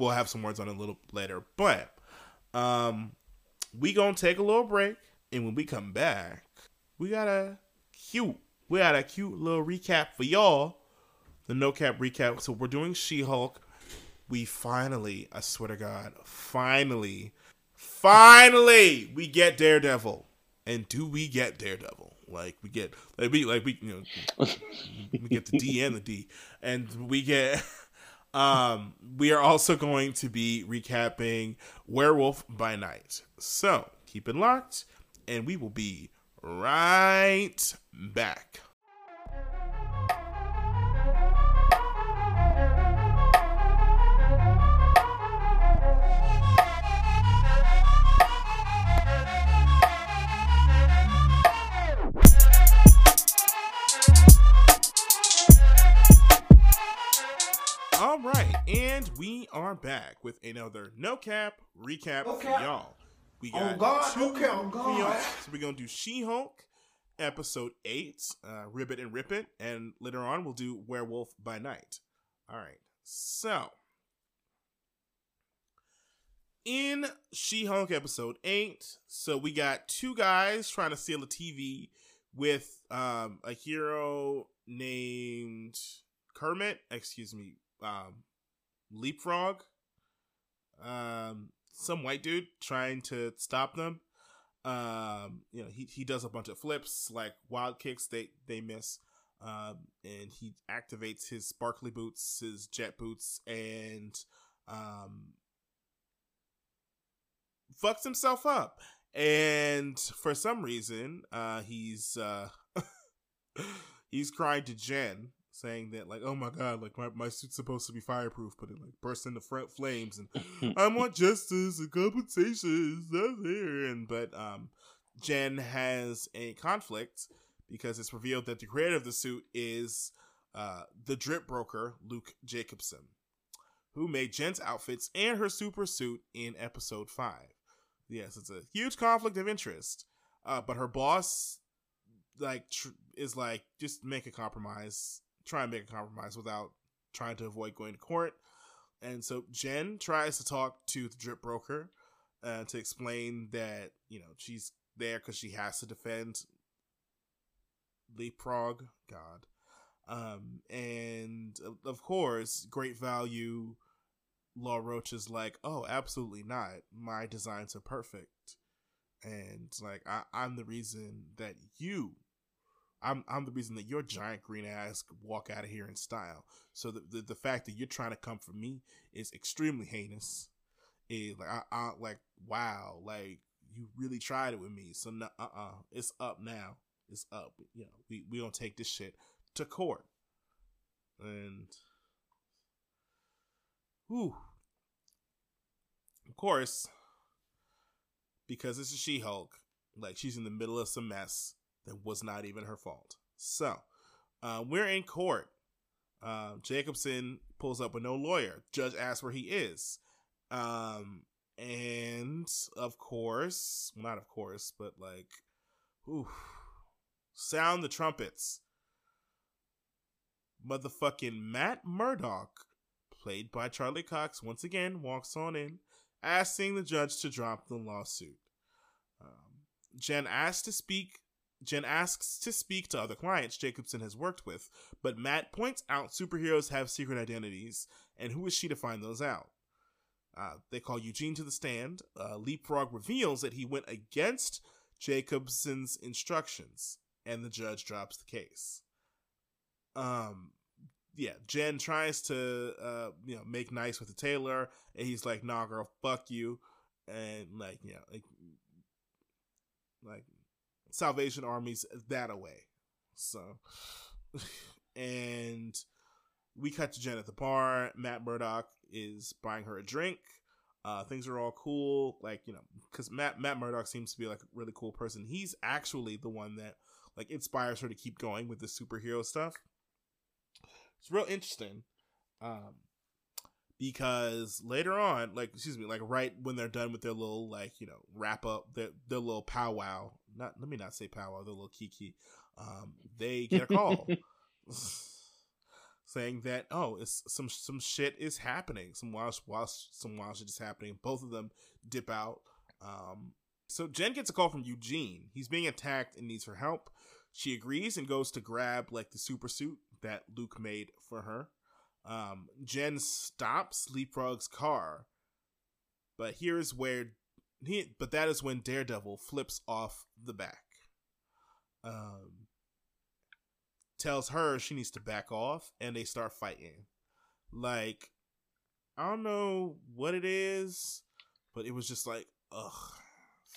we'll have some words on it a little later. But um we gonna take a little break, and when we come back, we got a cute we got a cute little recap for y'all. The no cap recap. So we're doing She Hulk. We finally, I swear to God, finally, finally, we get Daredevil. And do we get Daredevil? Like we get like we like we you know we get the D and the D, and we get. <laughs> Um, we are also going to be recapping Werewolf by Night. So keep it locked, and we will be right back. And we are back with another no cap recap for y'all. We got God, two no cap, on for God. y'all. So we're gonna do She Hulk, episode eight, uh, Ribbit and Rip It, and later on we'll do Werewolf by Night. All right, so in She Hulk episode eight, so we got two guys trying to steal a TV with um, a hero named Kermit, excuse me, um, Leapfrog, um, some white dude trying to stop them. Um, you know, he, he does a bunch of flips like wild kicks they they miss. Um, and he activates his sparkly boots, his jet boots, and um, fucks himself up. And for some reason, uh, he's uh, <laughs> he's crying to Jen, saying that like, oh my god, like my, my suit's supposed to be fireproof, but it like bursts into front flames, and <laughs> I want justice and compensation. And but um, Jen has a conflict because it's revealed that the creator of the suit is uh the drip broker Luke Jacobson, who made Jen's outfits and her super suit in episode five. Yes, it's a huge conflict of interest. Uh, but her boss, like, tr- is like, just make a compromise. Try and make a compromise without trying to avoid going to court. And so Jen tries to talk to the drip broker uh, to explain that you know she's there because she has to defend Leapfrog. God, um, and of- of course, great value. Law Roach is like, oh, absolutely not. My designs are perfect, and like I, I'm the reason that you, I'm I'm the reason that your giant green ass could walk out of here in style. So the the, the fact that you're trying to come for me is extremely heinous. Is like I, I like wow, like you really tried it with me. So no, uh uh it's up now. It's up. You know, we we don't take this shit to court, and Whew. Of course, because this is She Hulk, like she's in the middle of some mess that was not even her fault. So, uh, we're in court. Uh, Jacobson pulls up with no lawyer. Judge asks where he is. Um, and of course, well, not of course, but like, ooh, sound the trumpets. Motherfucking Matt Murdock played by Charlie Cox, once again walks on in, asking the judge to drop the lawsuit. Um, Jen asks to speak. Jen asks to speak to other clients Jacobson has worked with, but Matt points out superheroes have secret identities, and who is she to find those out? Uh, they call Eugene to the stand. Uh, Leapfrog reveals that he went against Jacobson's instructions, and the judge drops the case. Um, yeah, Jen tries to uh you know make nice with the tailor, and he's like, "Nah, girl, fuck you," and like you know like like Salvation Army's that away. So, <laughs> and we cut to Jen at the bar. Matt Murdock is buying her a drink. Uh, things are all cool, like you know, because Matt Matt Murdock seems to be like a really cool person. He's actually the one that like inspires her to keep going with the superhero stuff. It's real interesting, um, because later on, like excuse me, like right when they're done with their little like you know wrap up their their little powwow. Not let me not say powwow, the little kiki. Um, <laughs> they get a call. <laughs> saying that oh, it's some some shit is happening, some wild, wild some wild shit is happening. Both of them dip out. Um, so Jen gets a call from Eugene. He's being attacked and needs her help. She agrees and goes to grab like the super suit that Luke made for her. Um, Jen stops Leapfrog's car, but here's where he. But that is when Daredevil flips off the back. Um, tells her she needs to back off, and they start fighting. Like, I don't know what it is, but it was just like, ugh,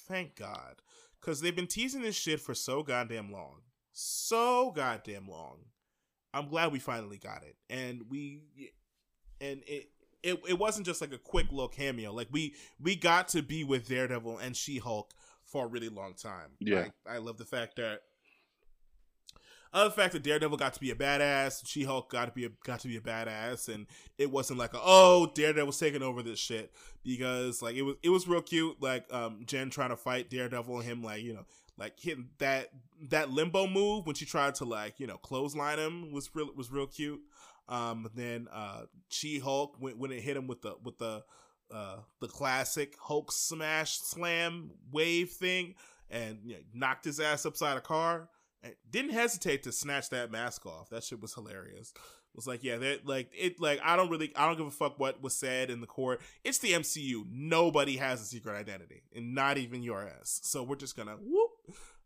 thank God. Because they've been teasing this shit for so goddamn long. So goddamn long. I'm glad we finally got it. And we, and it, it, it wasn't just like a quick little cameo. Like we, we got to be with Daredevil and She Hulk for a really long time. Yeah. I, I love the fact that other fact that Daredevil got to be a badass, She Hulk got to be a, got to be a badass, and it wasn't like a, oh Daredevil's taking over this shit because like it was it was real cute like um Jen trying to fight Daredevil and him like you know like hitting that that limbo move when she tried to like you know clothesline him was real was real cute. Um, then uh, She Hulk when when it hit him with the with the uh the classic Hulk smash slam wave thing and you know, knocked his ass upside a car And didn't hesitate to snatch that mask off. That shit was hilarious. It was like, yeah, that like it like I don't really I don't give a fuck what was said in the court. It's the MCU. Nobody has a secret identity, and not even your ass. So we're just gonna whoop.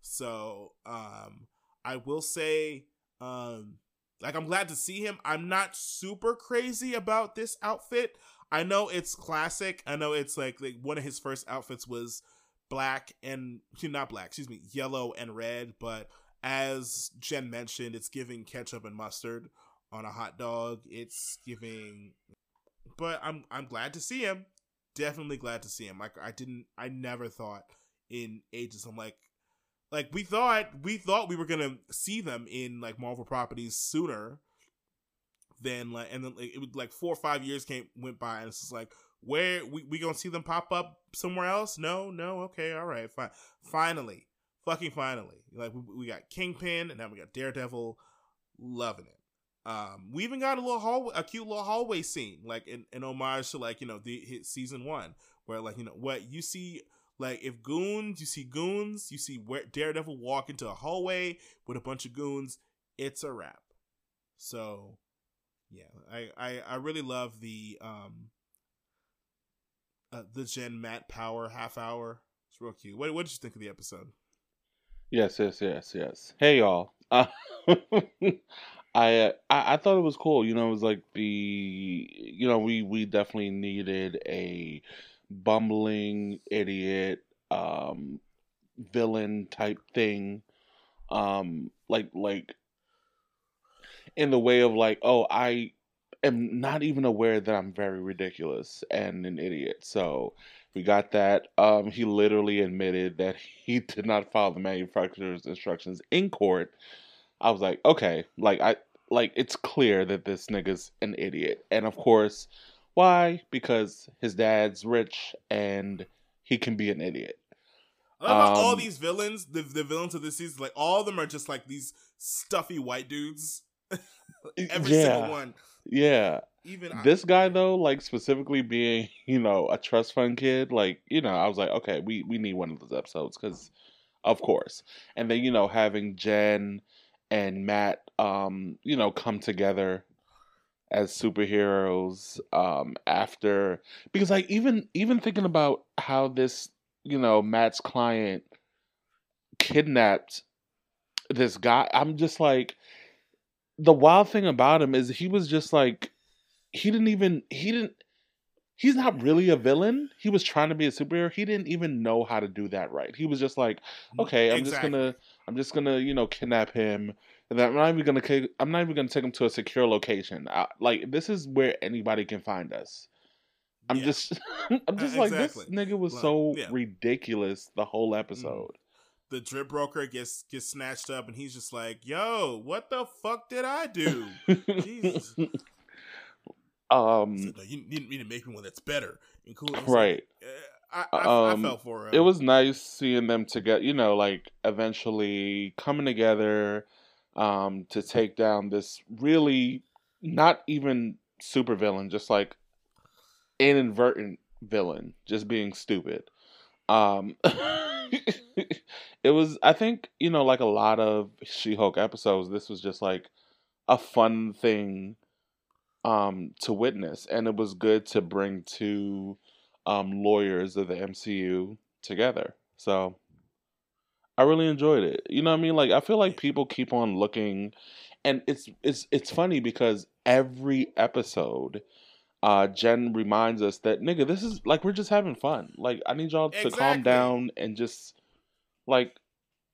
So um I will say um like I'm glad to see him. I'm not super crazy about this outfit. I know it's classic. I know it's like like one of his first outfits was black and not black, excuse me, yellow and red, but as Jen mentioned, it's giving ketchup and mustard on a hot dog. It's giving, but I'm I'm glad to see him. Definitely glad to see him. Like I didn't, I never thought in ages. I'm like, like we thought we thought we were gonna see them in like Marvel properties sooner than like, and then like, it was like four or five years came went by, and it's just like where we we gonna see them pop up somewhere else? No, no, okay, all right, fine. Finally, fucking finally. Like we, we got Kingpin and now we got Daredevil. Loving it. Um, we even got a little hallway, a cute little hallway scene, like in, in homage to like you know the hit season one, where like you know what you see, like if goons, you see goons, you see Daredevil walk into a hallway with a bunch of goons, it's a wrap. So, yeah, I I, I really love the um uh, the Jen Matt Power half hour. It's real cute. What what did you think of the episode? Yes, yes, yes, yes. Hey, y'all. <laughs> Uh, I, I I thought it was cool. You know, it was like the you know we we definitely needed a bumbling idiot um villain type thing um like like in the way of like oh I am not even aware that I'm very ridiculous and an idiot. So we got that. Um, he literally admitted that <laughs> he did not follow the manufacturer's instructions in court. I was like, okay, like I like it's clear that this nigga's an idiot. And of course, why? Because his dad's rich and he can be an idiot. I love um, all these villains, the, the villains of this season, like all of them are just like these stuffy white dudes. <laughs> Every yeah, single one. Yeah even this I, guy though, like specifically being, <laughs> you know, a trust fund kid, like you know, I was like, okay, we we need one of those episodes because, of course, and then you know having Jen and Matt, um, you know, come together as superheroes um after because like even even thinking about how this you know Matt's client kidnapped this guy i'm just like the wild thing about him is he was just like he didn't even he didn't he's not really a villain. He was trying to be a superhero. He didn't even know how to do that right. He was just like, okay, I'm exactly. just gonna I'm just gonna you know kidnap him, and I'm not even gonna I'm not even gonna take him to a secure location. I, like this is where anybody can find us. I'm yeah. just <laughs> I'm just uh, like exactly. this nigga was so yeah. ridiculous the whole mm. episode. The drip broker gets gets snatched up, and he's just like, "Yo, what the fuck did I do?" Jesus. <laughs> Um, so, no, you, need to make me one that's better and cool. Right. Like, I, I, um, I, felt for it. It was nice seeing them together. You know, like eventually coming together um, to take down this really not even super villain, just like inadvertent villain, just being stupid. Um, <laughs> it was, I think, you know, like a lot of She Hulk episodes, this was just like a fun thing um, to witness, and it was good to bring two um, lawyers of the MCU together. So I really enjoyed it. You know what I mean? Like I feel like people keep on looking and it's it's it's funny because every episode uh Jen reminds us that nigga this is like we're just having fun. Like I need y'all to calm down and just like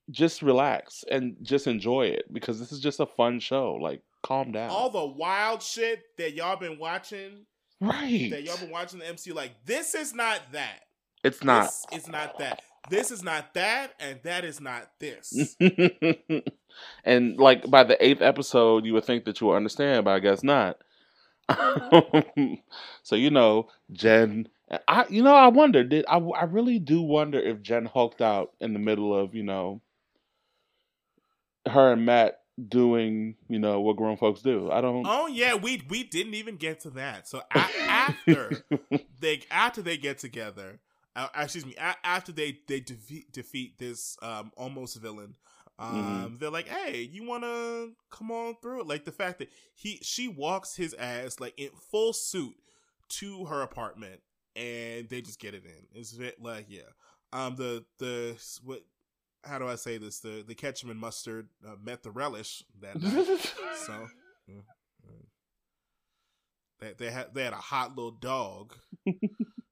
just relax and just enjoy it because this is just a fun show. Like calm down. All the wild shit that y'all been watching, right. that y'all been watching the MCU, like this is not that. it's not. It's, is not that. This is not that, and that is not this. <laughs> and like by the eighth episode, you would think that you would understand, but I guess not. <laughs> so you know, Jen. I you know I wonder did I I really do wonder if Jen hulked out in the middle of you know her and Matt doing you know what grown folks do. I don't. Oh yeah, we we didn't even get to that. So a- after <laughs> they after they get together, uh, excuse me, a- after they they defeat defeat this um almost villain, um they're like, hey, you wanna come on through? Like the fact that he she walks his ass like in full suit to her apartment, and they just get it in. It's like yeah, um the the what. How do I say this? The the ketchup and mustard uh, met the relish that night. So <laughs> yeah. They they had they had a hot little dog. <laughs> you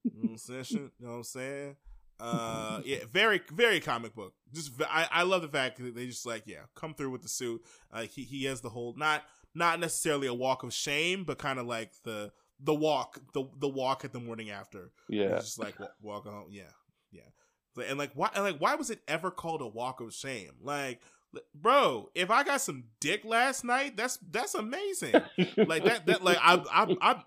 know what I'm saying? You know what I'm saying? Uh, yeah, very very comic book. Just I, I love the fact that they just like yeah come through with the suit. Like he he has the whole not not necessarily a walk of shame, but kind of like the the walk the the walk at the morning after. yeah. Just like wa- walk home. Yeah, yeah. And like why? And like why was it ever called a walk of shame? Like, bro, if I got some dick last night, that's that's amazing. <laughs> like that that like I I I.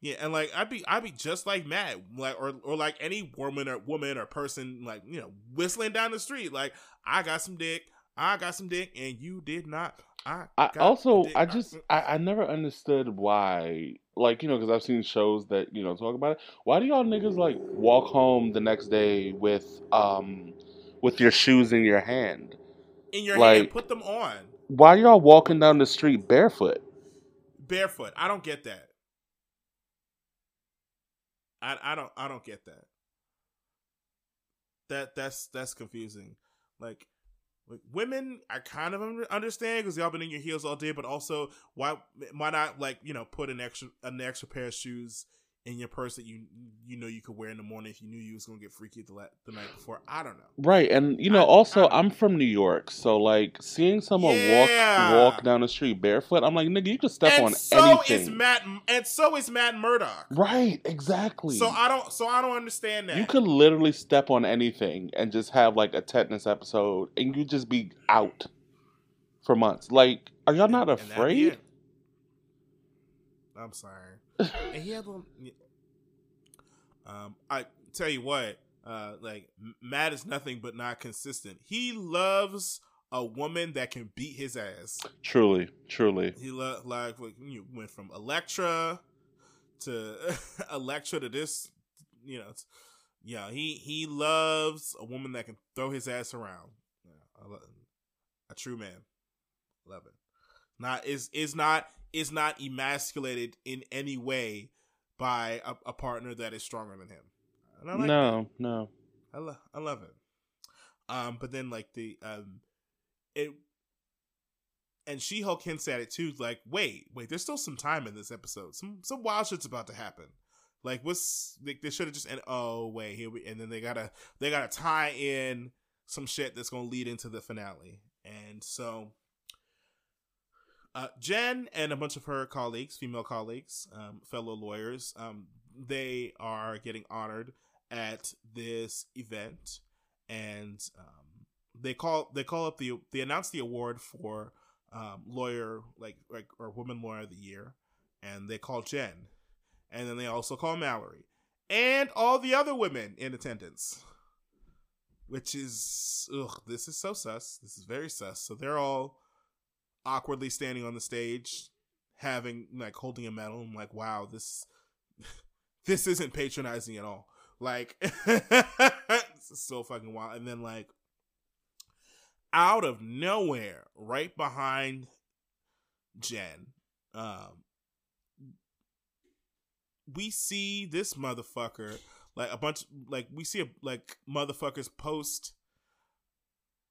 Yeah, and like I'd be I'd be just like Matt, like or or like any woman or woman or person like you know whistling down the street, like I got some dick, I got some dick, and you did not. I, I also. I just I, I never understood why like you know because I've seen shows that you know talk about it. Why do y'all niggas like walk home the next day with um with your shoes in your hand? In your like- hand, put them on Why y'all walking down the street barefoot? barefoot. I don't get that. I I don't I don't get that. That that's that's confusing. Like, like women, I kind of understand because y'all been in your heels all day, but also why why not like you know put an extra an extra pair of shoes in your purse that you you know you could wear in the morning if you knew you was gonna get freaky the, la- the night before. I don't know. Right, and you know, I- also I- I'm from New York, so like seeing someone Yeah. walk walk down the street barefoot, I'm like, nigga, you can step and on so anything. is Matt, and so is Matt Murdock. right, exactly. So I don't so I don't understand that. You could literally step on anything and just have like a tetanus episode, and you just be out for months. Like, are y'all not afraid? I'm sorry. And he had little. Um, I tell you what, uh, like Matt is nothing but not consistent. He loves a woman that can beat his ass. Truly, truly. He lo- like you went from Elektra to <laughs> Elektra to this, you know. Yeah, he he loves a woman that can throw his ass around. Yeah, a true man. Love it. Not is is not is not emasculated in any way by a, a partner that is stronger than him. And I like that. no, no. I love I love it. Um, but then like the um, it and She Hulk hints at it too. Like, wait, wait, there's still some time in this episode. Some some wild shit's about to happen. Like, what's they, they should have just and oh wait here we and then they gotta they gotta tie in some shit that's gonna lead into the finale. And so, uh, Jen and a bunch of her colleagues, female colleagues, um, fellow lawyers, um, they are getting honored at this event, and um, they call they call up the they announce the award for um, lawyer like like or woman lawyer of the year, and they call Jen, and then they also call Mallory and all the other women in attendance, which is ugh. This is so sus. This is very sus. So they're all awkwardly standing on the stage, having like holding a medal. I'm like, wow, this <laughs> this isn't patronizing at all. Like, <laughs> it's so fucking wild. And then like out of nowhere, right behind Jen, um, we see this motherfucker like a bunch like we see a, like motherfuckers post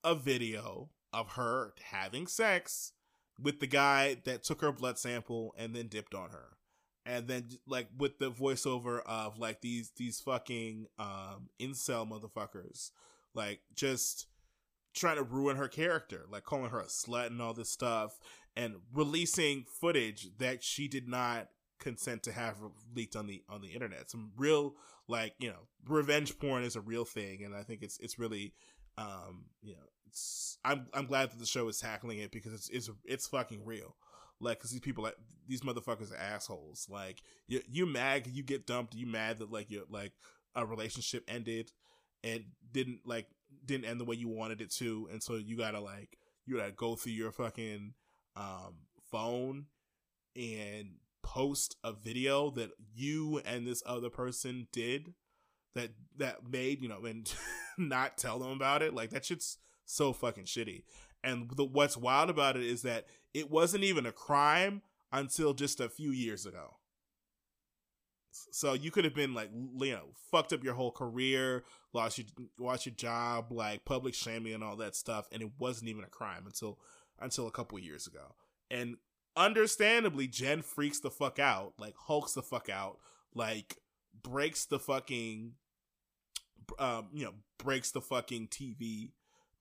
a video of her having sex with the guy that took her blood sample and then dipped on her. And then like with the voiceover of like these these fucking um incel motherfuckers like just trying to ruin her character like calling her a slut and all this stuff and releasing footage that she did not consent to have leaked on the on the internet. Some real like you know revenge porn is a real thing and i think it's it's really um you know it's i'm i'm glad that the show is tackling it because it's it's it's fucking real. Like because these people like these motherfuckers are assholes. Like you you mad you get dumped you mad that like your like a relationship ended and didn't like didn't end the way you wanted it to. And so you gotta like you gotta go through your fucking um phone and post a video that you and this other person did that that made you know and <laughs> not tell them about it. Like that shit's so fucking shitty. And the, what's wild about it is that it wasn't even a crime until just a few years ago. So you could have been like you know fucked up your whole career lost your lost your job like public shaming and all that stuff and it wasn't even a crime until until a couple years ago. And understandably jen freaks the fuck out like hulks the fuck out like breaks the fucking um you know breaks the fucking tv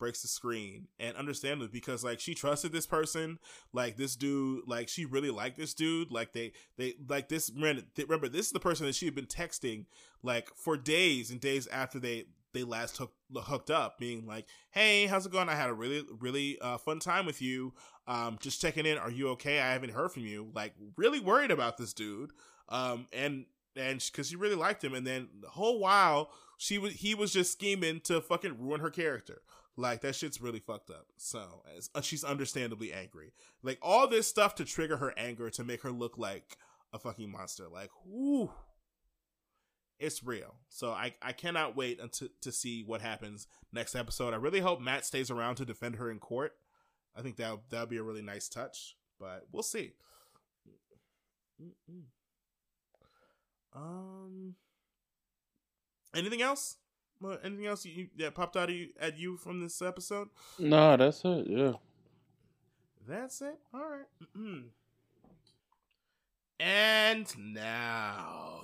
breaks the screen. And understandably because like she trusted this person like this dude like she really liked this dude like they they like this remember this is the person that she had been texting like for days and days after they they last hooked hooked up being like hey how's it going? I had a really really uh, fun time with you. Um just checking in. Are you okay? I haven't heard from you. Like really worried about this dude um and and because she really liked him. And then the whole while she was he was just scheming to fucking ruin her character like that shit's really fucked up. So uh, she's understandably angry. Like all this stuff to trigger her anger to make her look like a fucking monster. Like, whoo, it's real. So I I cannot wait until to see what happens next episode. I really hope Matt stays around to defend her in court. I think that that'll be a really nice touch, but we'll see. Mm-mm. Um, anything else? Anything else you, that popped out you, at you from this episode? No, that's it. Yeah, that's it. All right. Mm-hmm. And now,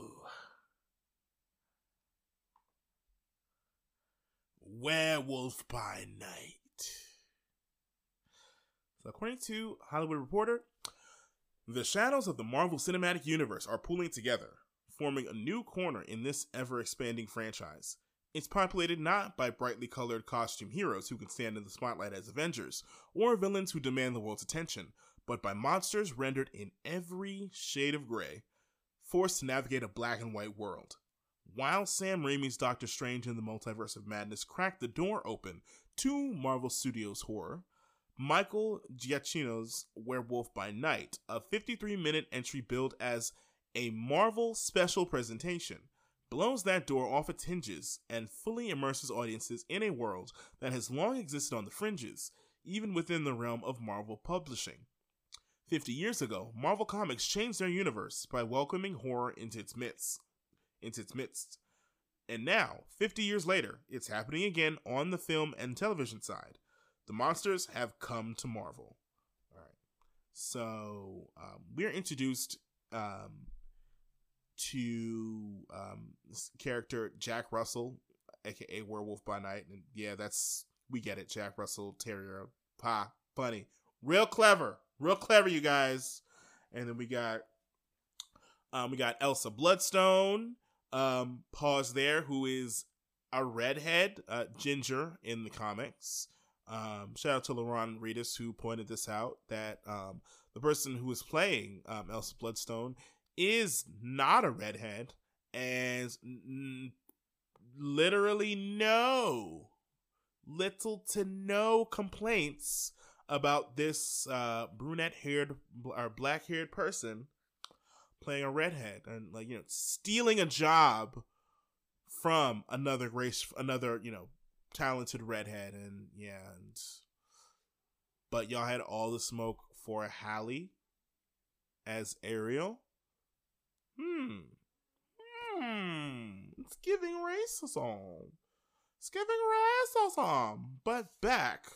Werewolf by Night. So, according to Hollywood Reporter, the shadows of the Marvel Cinematic Universe are pooling together, forming a new corner in this ever expanding franchise. It's populated not by brightly colored costume heroes who can stand in the spotlight as Avengers, or villains who demand the world's attention, but by monsters rendered in every shade of gray, forced to navigate a black and white world. While Sam Raimi's Doctor Strange in the Multiverse of Madness cracked the door open to Marvel Studios' horror, Michael Giacchino's Werewolf by Night, a 53 minute entry billed as a Marvel special presentation, blows that door off its hinges and fully immerses audiences in a world that has long existed on the fringes, even within the realm of Marvel publishing. Fifty years ago, Marvel Comics changed their universe by welcoming horror into its midst. Into its midst. And now, 50 years later, it's happening again on the film and television side. The monsters have come to Marvel. All right. So, um, we're introduced um, to um, character Jack Russell, aka Werewolf by Night, and yeah, that's we get it. Jack Russell Terrier, pa, funny, real clever, real clever, you guys. And then we got um, we got Elsa Bloodstone. Um, pause there, who is a redhead, uh, ginger in the comics. Um, shout out to Lauren Reedus who pointed this out that um, the person who is playing um, Elsa Bloodstone is not a redhead and n- literally no little to no complaints about this uh, brunette haired or black haired person playing a redhead and like you know stealing a job from another race another you know talented redhead and yeah and but y'all had all the smoke for Halle as Ariel. Hmm. Hmm. It's giving racism. It's giving racism. But back.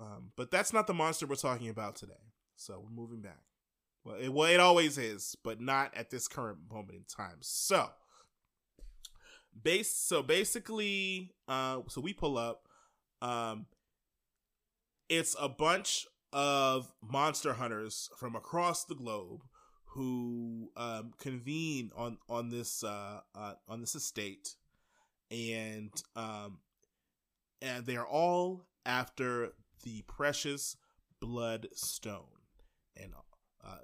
Um, but that's not the monster we're talking about today. So we're moving back. Well, it, well, it always is, but not at this current moment in time. So, base. So basically, uh, so we pull up. Um, it's a bunch of monster hunters from across the globe who um, convene on on this uh, uh, on this estate, and um, and they are all after the precious blood stone, and uh,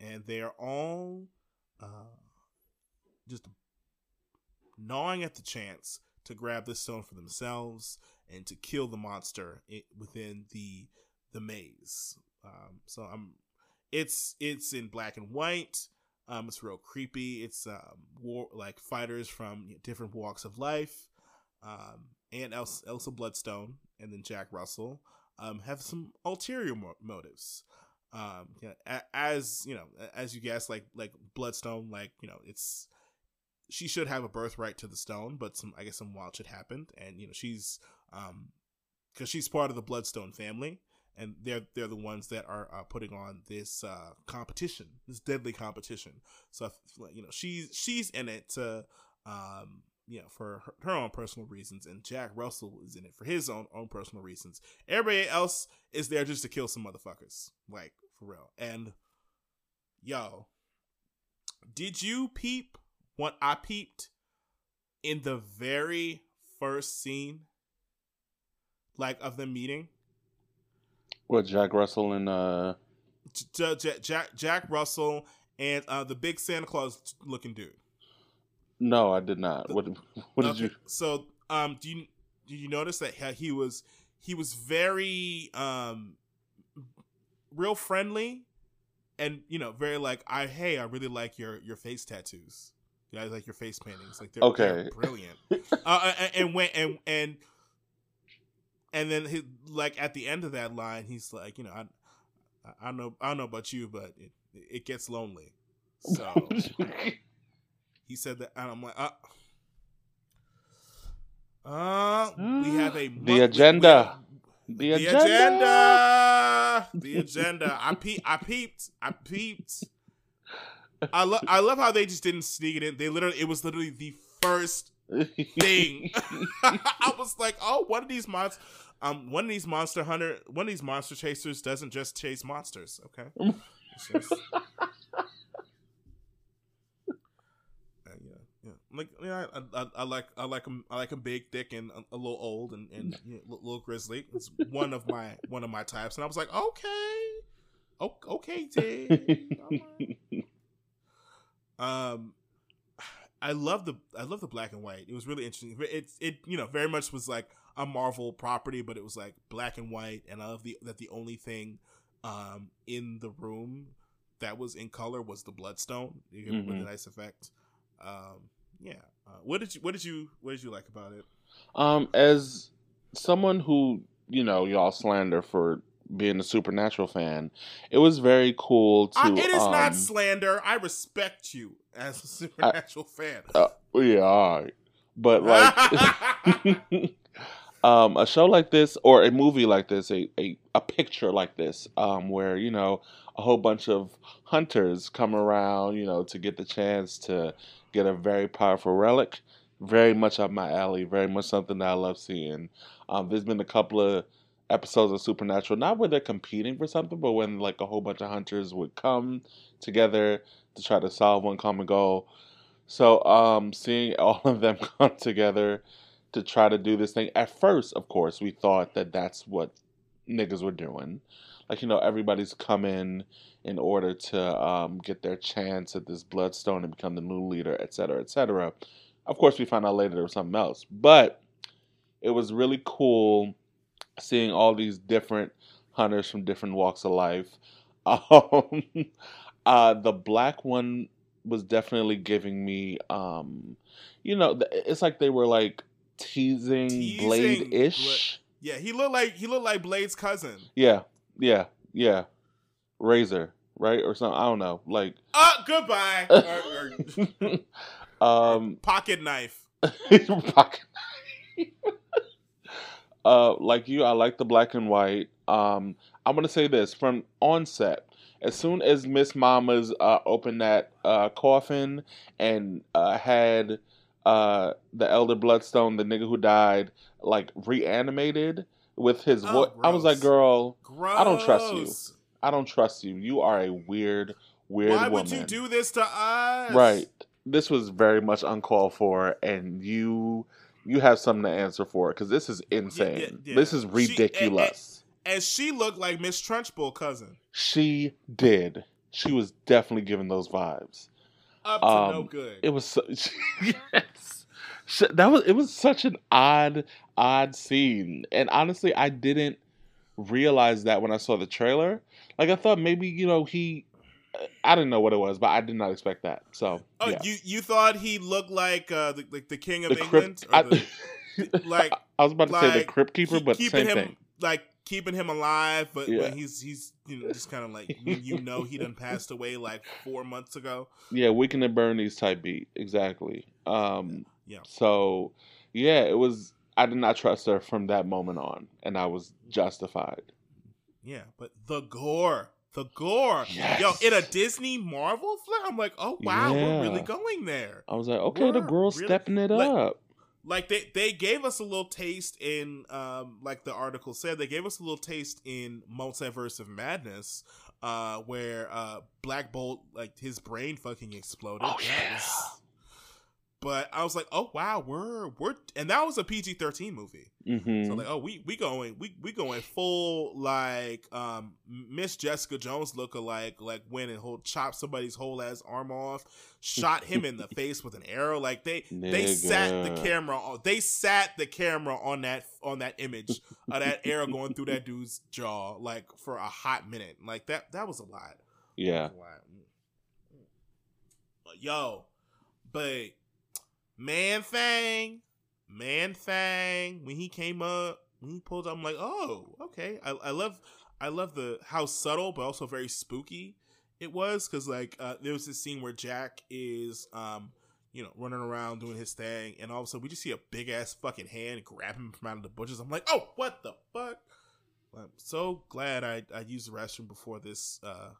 and they are all uh, just gnawing at the chance to grab this stone for themselves and to kill the monster within the the maze. Um, so I'm, it's it's in black and white. Um, it's real creepy. It's um, war like fighters from different walks of life. Um, and Elsa, Elsa Bloodstone and then Jack Russell um, have some ulterior mo- motives. Um, yeah, as you know, as you guess, like like Bloodstone, like you know, it's she should have a birthright to the stone, but some I guess some wild shit happened, and you know she's um because she's part of the Bloodstone family, and they're they're the ones that are uh, putting on this uh, competition, this deadly competition. So you know she's she's in it to um you know for her, her, own personal reasons, and Jack Russell is in it for his own own personal reasons. Everybody else is there just to kill some motherfuckers, like for real. And yo, did you peep what I peeped in the very first scene, like of the meeting? What Jack Russell and uh, J- J- Jack Jack Russell and uh, the big Santa Claus looking dude. No, I did not. What <laughs> What did okay. you? So, um, do you do you notice that he was he was very um real friendly and you know very like I hey I really like your your face tattoos. Yeah, I like your face paintings. Like they're, okay. They're brilliant. uh, and, and when and and and then he, like at the end of that line, he's like, you know, I I don't know I don't know about you, but it, it gets lonely. So <laughs> he said that, and I'm like, uh, uh we have a the agenda. We, the, the agenda. agenda. The agenda. I pe- I peeped. I peeped. I love I love how they just didn't sneak it in. They literally it was literally the first thing. <laughs> <laughs> I was like, oh, one of these monsters um one of these monster hunter one of these monster chasers doesn't just chase monsters, okay? Just... <laughs> like yeah, I, I, I, like I like him I like him big, thick, and a, a little old, and and you know, little grizzly. It's one of my one of my types, and I was like, okay, okay, okay, um, I love the I love the black and white. It was really interesting. It it you know very much was like a Marvel property, but it was like black and white. And I love the that the only thing um in the room that was in color was the bloodstone. Get mm-hmm. a nice effect. Um, yeah. Uh, what did you What did you What did you like about it? Um, as someone who you know y'all slander for being a supernatural fan, it was very cool to. Uh, it is um, not slander. I respect you as a supernatural I, fan. Uh, yeah, all right. but like. <laughs> <laughs> um, a show like this or a movie like this, a, a, a picture like this, um, where, you know, a whole bunch of hunters come around, you know, to get the chance to get a very powerful relic. Very much up my alley, very much something that I love seeing. Um, there's been a couple of episodes of Supernatural, not where they're competing for something, but when like a whole bunch of hunters would come together to try to solve one common goal. So um, seeing <laughs> all of them come together to try to do this thing. At first, of course, we thought that that's what niggas were doing. Like you know, everybody's coming in order to um, get their chance at this bloodstone and become the new leader, etc., etc. Of course, we found out later there was something else, but it was really cool seeing all these different hunters from different walks of life. <laughs> Um, uh, the black one was definitely giving me, um, you know, it's like they were like teasing, Teasing Blade ish. Yeah, he looked like he looked like Blade's cousin. Yeah, yeah, yeah. Razor, right, or something. I don't know. Like, Uh, goodbye. <laughs> Or- or <laughs> um, pocket knife. <laughs> pocket knife. uh, like you, I like the black and white. Um, I'm gonna say this from onset. As soon as Miss Mamas uh, opened that uh, coffin and uh, had uh, the Elder Bloodstone, the nigga who died, like reanimated with his Oh, voice, I was like, "Girl, Gross. I don't trust you. I don't trust you. You are a weird, weird Why woman." would you do this to us? Right. This was very much uncalled for, and you you have something to answer for because this is insane. yeah. This is She- eh, ridiculous. And she looked like Miss Trunchbull cousin. She did. She was definitely giving those vibes. Up to Um, no good. It was so, <laughs> yes. That was it was such an odd odd scene. And honestly, I didn't realize that when I saw the trailer. Like I thought maybe, you know, he I didn't know what it was, but I did not expect that. So, oh, yeah. you you thought he looked like uh, the, like the king of the England? crypt I, the- <laughs> like I was about to say the like, crypt keeper, keep- but keeping same him thing. like keeping him alive, but Yeah. when he's he's you know just kind of like you, know he done passed away like four months ago. Yeah, Weekend at Bernie's type beat. Exactly. Um Yeah. so yeah, it was I did not trust her from that moment on, and I was justified. Yeah, but the gore, the gore, Yes. yo, in a Disney Marvel flick, I'm like, oh wow, we're really going there. I was like, okay, the girl's really- stepping it like- up. Like they they gave us a little taste in um like the article said they gave us a little taste in Multiverse of Madness, uh where uh Black Bolt like his brain fucking exploded. Oh, That yeah. was- but I was like, oh wow, we're we're and that was a PG thirteen movie. hmm So like, oh, we we going we we going full like um Miss Jessica Jones look alike, like went and whole chopped somebody's whole ass arm off, shot him in the <laughs> face with an arrow. Like they they sat the camera on they sat the camera on that on that image of that arrow <laughs> going through that dude's jaw like for a hot minute. Like that that was a lot. yeah. A lot. But Yo, but man Fang, man Fang. When he came up, when he pulled up, I'm like, oh, okay. I, I love, I love the how subtle but also very spooky it was because like uh, there was this scene where Jack is, um, you know, running around doing his thing, and all of a sudden we just see a big ass fucking hand grab him from out of the bushes. I'm like, oh, what the fuck? I'm so glad I I used the restroom before this uh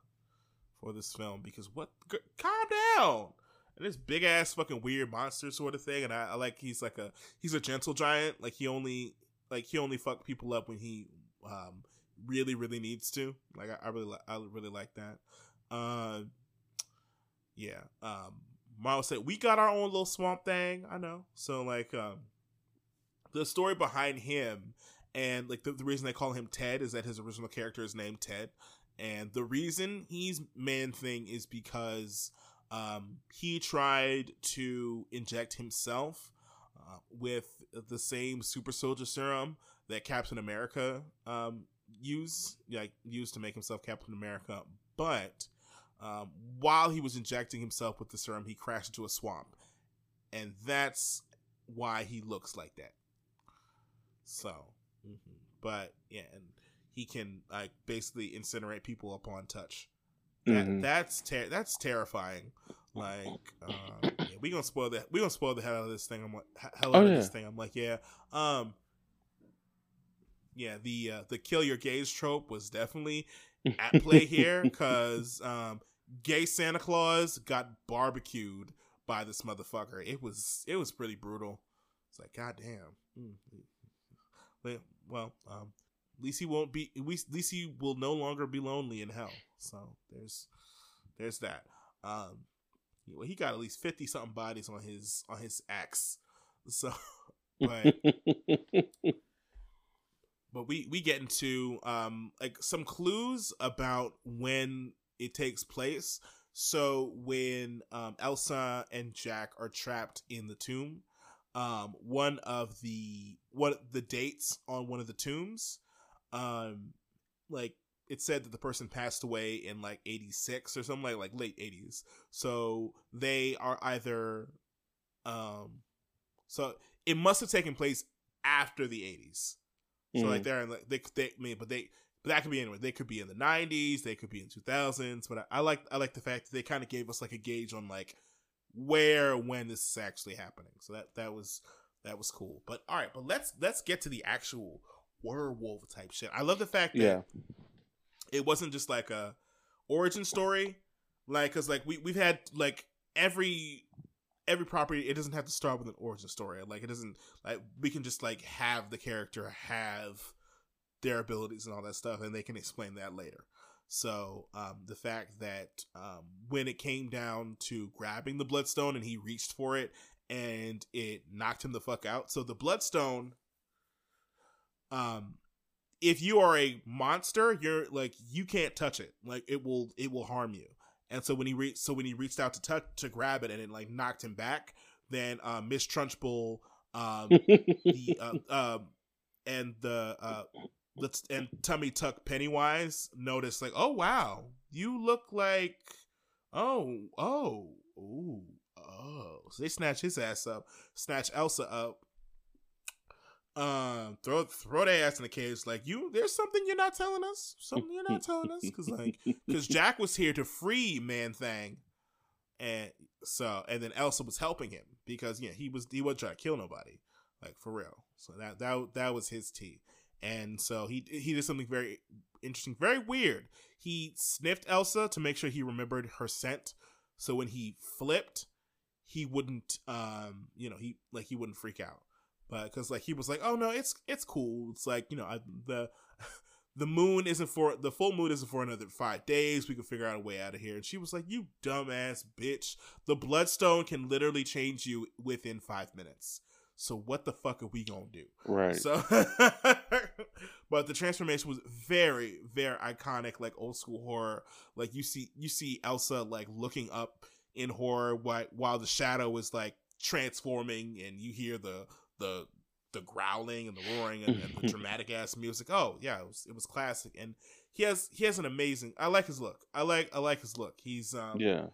for this film because what? Calm down. This big ass fucking weird monster sort of thing, and I, I like he's like a he's a gentle giant. Like he only like he only fuck people up when he um really really needs to. Like I, I really li- I really like that. Uh, yeah. Um, Miles said we got our own little swamp thing. I know. So like um, the story behind him and like the, the reason they call him Ted is that his original character is named Ted, and the reason he's man thing is because um, he tried to inject himself uh, with the same super soldier serum that Captain America um, used, like used to make himself Captain America. But um, while he was injecting himself with the serum, he crashed into a swamp, and that's why he looks like that. So, mhm. but yeah, and he can like basically incinerate people upon touch. That, Mhm. That's ter- that's terrifying. Like, uh, <clears throat> yeah, we gonna spoil that. We gonna spoil the hell out of this thing. I'm like, hell out Oh, of yeah. this thing. I'm like, yeah, um, yeah. The uh, the kill your gays trope was definitely at play here <laughs> because um, gay Santa Claus got barbecued by this motherfucker. It was it was pretty brutal. It's like, goddamn. Mm. Well, Well, um, at least he won't be. At least, at least he will no longer be lonely in hell. So there's there's that. Um, well, he got at least fifty something bodies on his on his axe. So, <laughs> but but we we get into um like some clues about when it takes place so when um elsa and jack are trapped in the tomb um one of the what the dates on one of the tombs. Um, like it said that the person passed away in like 86 or something like like late 80s so they are either um so it must have taken place after the 80s so like Mhm. they're in like they they I mean but they but that could be anywhere. They could be in the 90s they could be in 2000s but I, I like i like the fact that they kind of gave us like a gauge on like where when this is actually happening. So that that was that was cool. But all right but let's let's get to the actual werewolf type shit. I love the fact that yeah, it wasn't just like a origin story. Like because like we, we've had like every every property it doesn't have to start with an origin story. Like it doesn't like we can just like have the character have their abilities and all that stuff and they can explain that later. So um the fact that um when it came down to grabbing the bloodstone and he reached for it and it knocked him the fuck out so the bloodstone um if you are a monster, you're like you can't touch it. Like it will it will harm you. And so when he re- so when he reached out to touch to grab it and it like knocked him back, then uh, Miss Trunchbull, um, <laughs> the uh, um, and the uh, let's and Tummy Tuck Pennywise noticed like, oh wow, you look like oh oh ooh oh. So they snatch his ass up, snatch Elsa up, um throw throw their ass in the cage like you there's something you're not telling us something you're not telling us. Because like because <laughs> jack was here to free man thing and so and then elsa was helping him because yeah he was he wasn't trying to kill nobody like for real. So that that that was his tea. And so he he did something very interesting very weird. He sniffed elsa to make sure he remembered her scent. So when he flipped he wouldn't um you know he like he wouldn't freak out but because like he was like, oh no, it's it's cool. It's like you know I, the <laughs> the moon isn't for the full moon isn't for another five days. We can figure out a way out of here. And she was like, you dumbass bitch. The bloodstone can literally change you within five minutes. So what the fuck are we gonna do? right. So, <laughs> but the transformation was very, very iconic, like old school horror. Like you see, you see Elsa like looking up in horror while while the shadow is like transforming, and you hear the the the growling and the roaring and, and the <laughs> dramatic ass music. Oh yeah, it was it was classic, and he has he has an amazing. I like his look. I like I like his look. He's um yeah,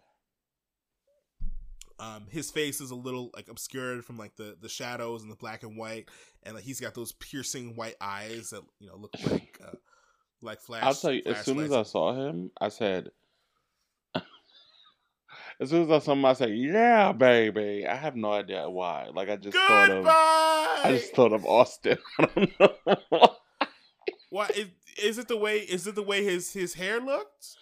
um his face is a little like obscured from like the the shadows and the black and white and like he's got those piercing white eyes that you know look like uh, like flash I'll tell you. As soon as I saw him, I said. As soon as I saw him, I said, "Yeah, baby." I have no idea why. Like I just thought of, I just thought of Austin. <laughs> I don't know. why is, is it the way is it the way his his hair looked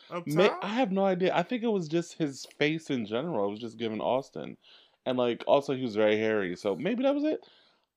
I have no idea. I think it was just his face in general. It was just giving Austin, and like also he was very hairy, so maybe that was it.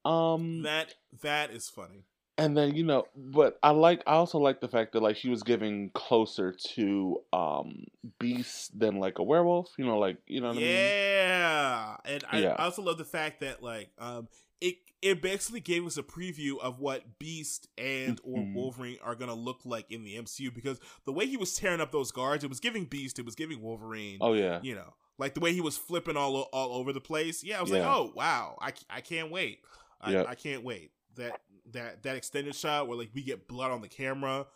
Um, that that is funny and then you know, but I like. I also like the fact that like she was giving closer to um Beast than like a werewolf. You know, like you know what I mean. yeah and I, Yeah. I also love the fact that like um it it basically gave us a preview of what beast and or Mhm. wolverine are gonna look like in the mcu because the way he was tearing up those guards it was giving beast it was giving wolverine Oh yeah, you know like the way he was flipping all all over the place yeah i was like oh wow i, I can't wait I, Yep. I can't wait that that that extended shot where like we get blood on the camera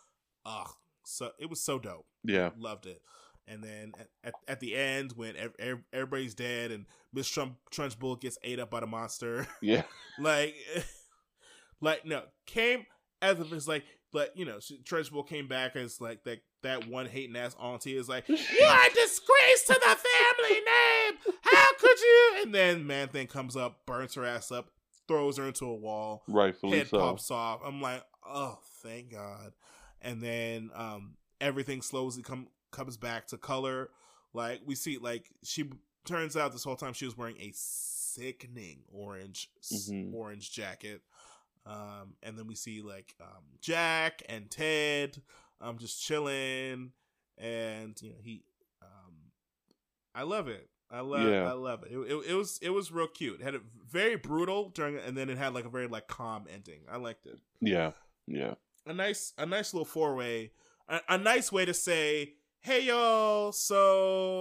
ugh so it was so dope yeah, loved it. And then at, at, at the end, when ev- ev- everybody's dead and Miss Trump Trunchbull gets ate up by the monster, <laughs> yeah. like, <laughs> like no, came as if it's like, like you know, she, Trunchbull came back as like that that one hating ass auntie is like, <laughs> you are a disgrace to the family name. How could you? And then Man Thing comes up, burns her ass up, throws her into a wall Rightfully head so. pops off. I'm like, oh, thank God. And then um, everything slowly come comes back to color. Like we see, like she turns out this whole time she was wearing a sickening orange s- Mhm. orange jacket. Um, and then we see like um, Jack and Ted, um, just chilling, and you know he, um, I love it. I love, Yeah. I love it. It, it. it was, it was real cute. It had a very brutal during, and then it had like a very like calm ending. I liked it. Yeah, yeah, A nice, a nice little four way, a, a nice way to say, hey y'all,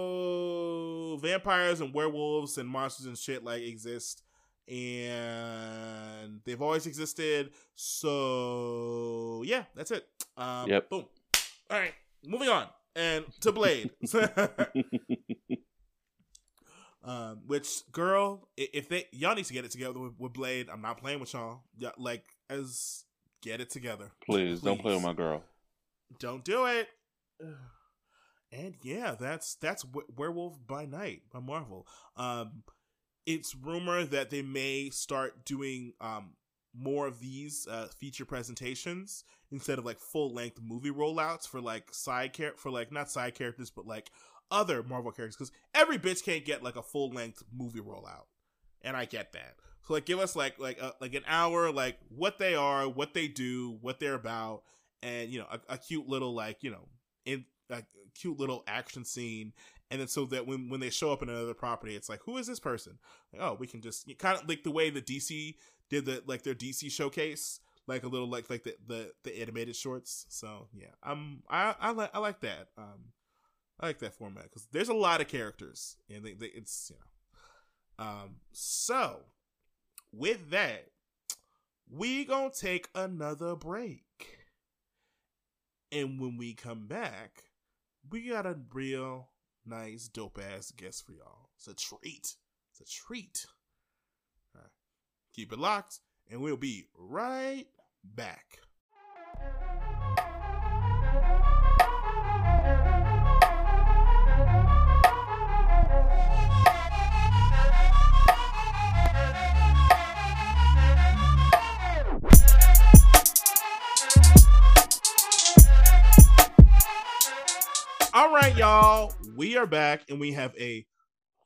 so vampires and werewolves and monsters and shit like exist, and they've always existed. So yeah, that's it. Um, Yep. Boom. All right, moving on and to Blade. <laughs> <laughs> <laughs> um, which girl, if they y'all need to get it together with, with Blade, I'm not playing with y'all. Yeah, like as get it together. Please, don't play with my girl. Don't do it. <sighs> And yeah, that's that's Werewolf by Night by Marvel. Um, it's rumor that they may start doing um more of these uh, feature presentations instead of like full length movie rollouts for like side char- for like not side characters but like other Marvel characters because every bitch can't get like a full length movie rollout, and I get that. So like, give us like like a, like an hour, like what they are, what they do, what they're about, and you know a, a cute little like you know in a cute little action scene. And then so that when when they show up in another property it's like who is this person? Like, oh we can just kind of like the way the dc did the like their dc showcase like a little like like the the, the animated shorts. So yeah i'm i i like i like that. Um i like that format because there's a lot of characters and they, they, it's you know um so with that we gonna take another break and when we come back, we got a real nice, dope ass guest for y'all. It's a treat. It's a treat. Keep it locked, and we'll be right back. Right, y'all. We are back, and we have a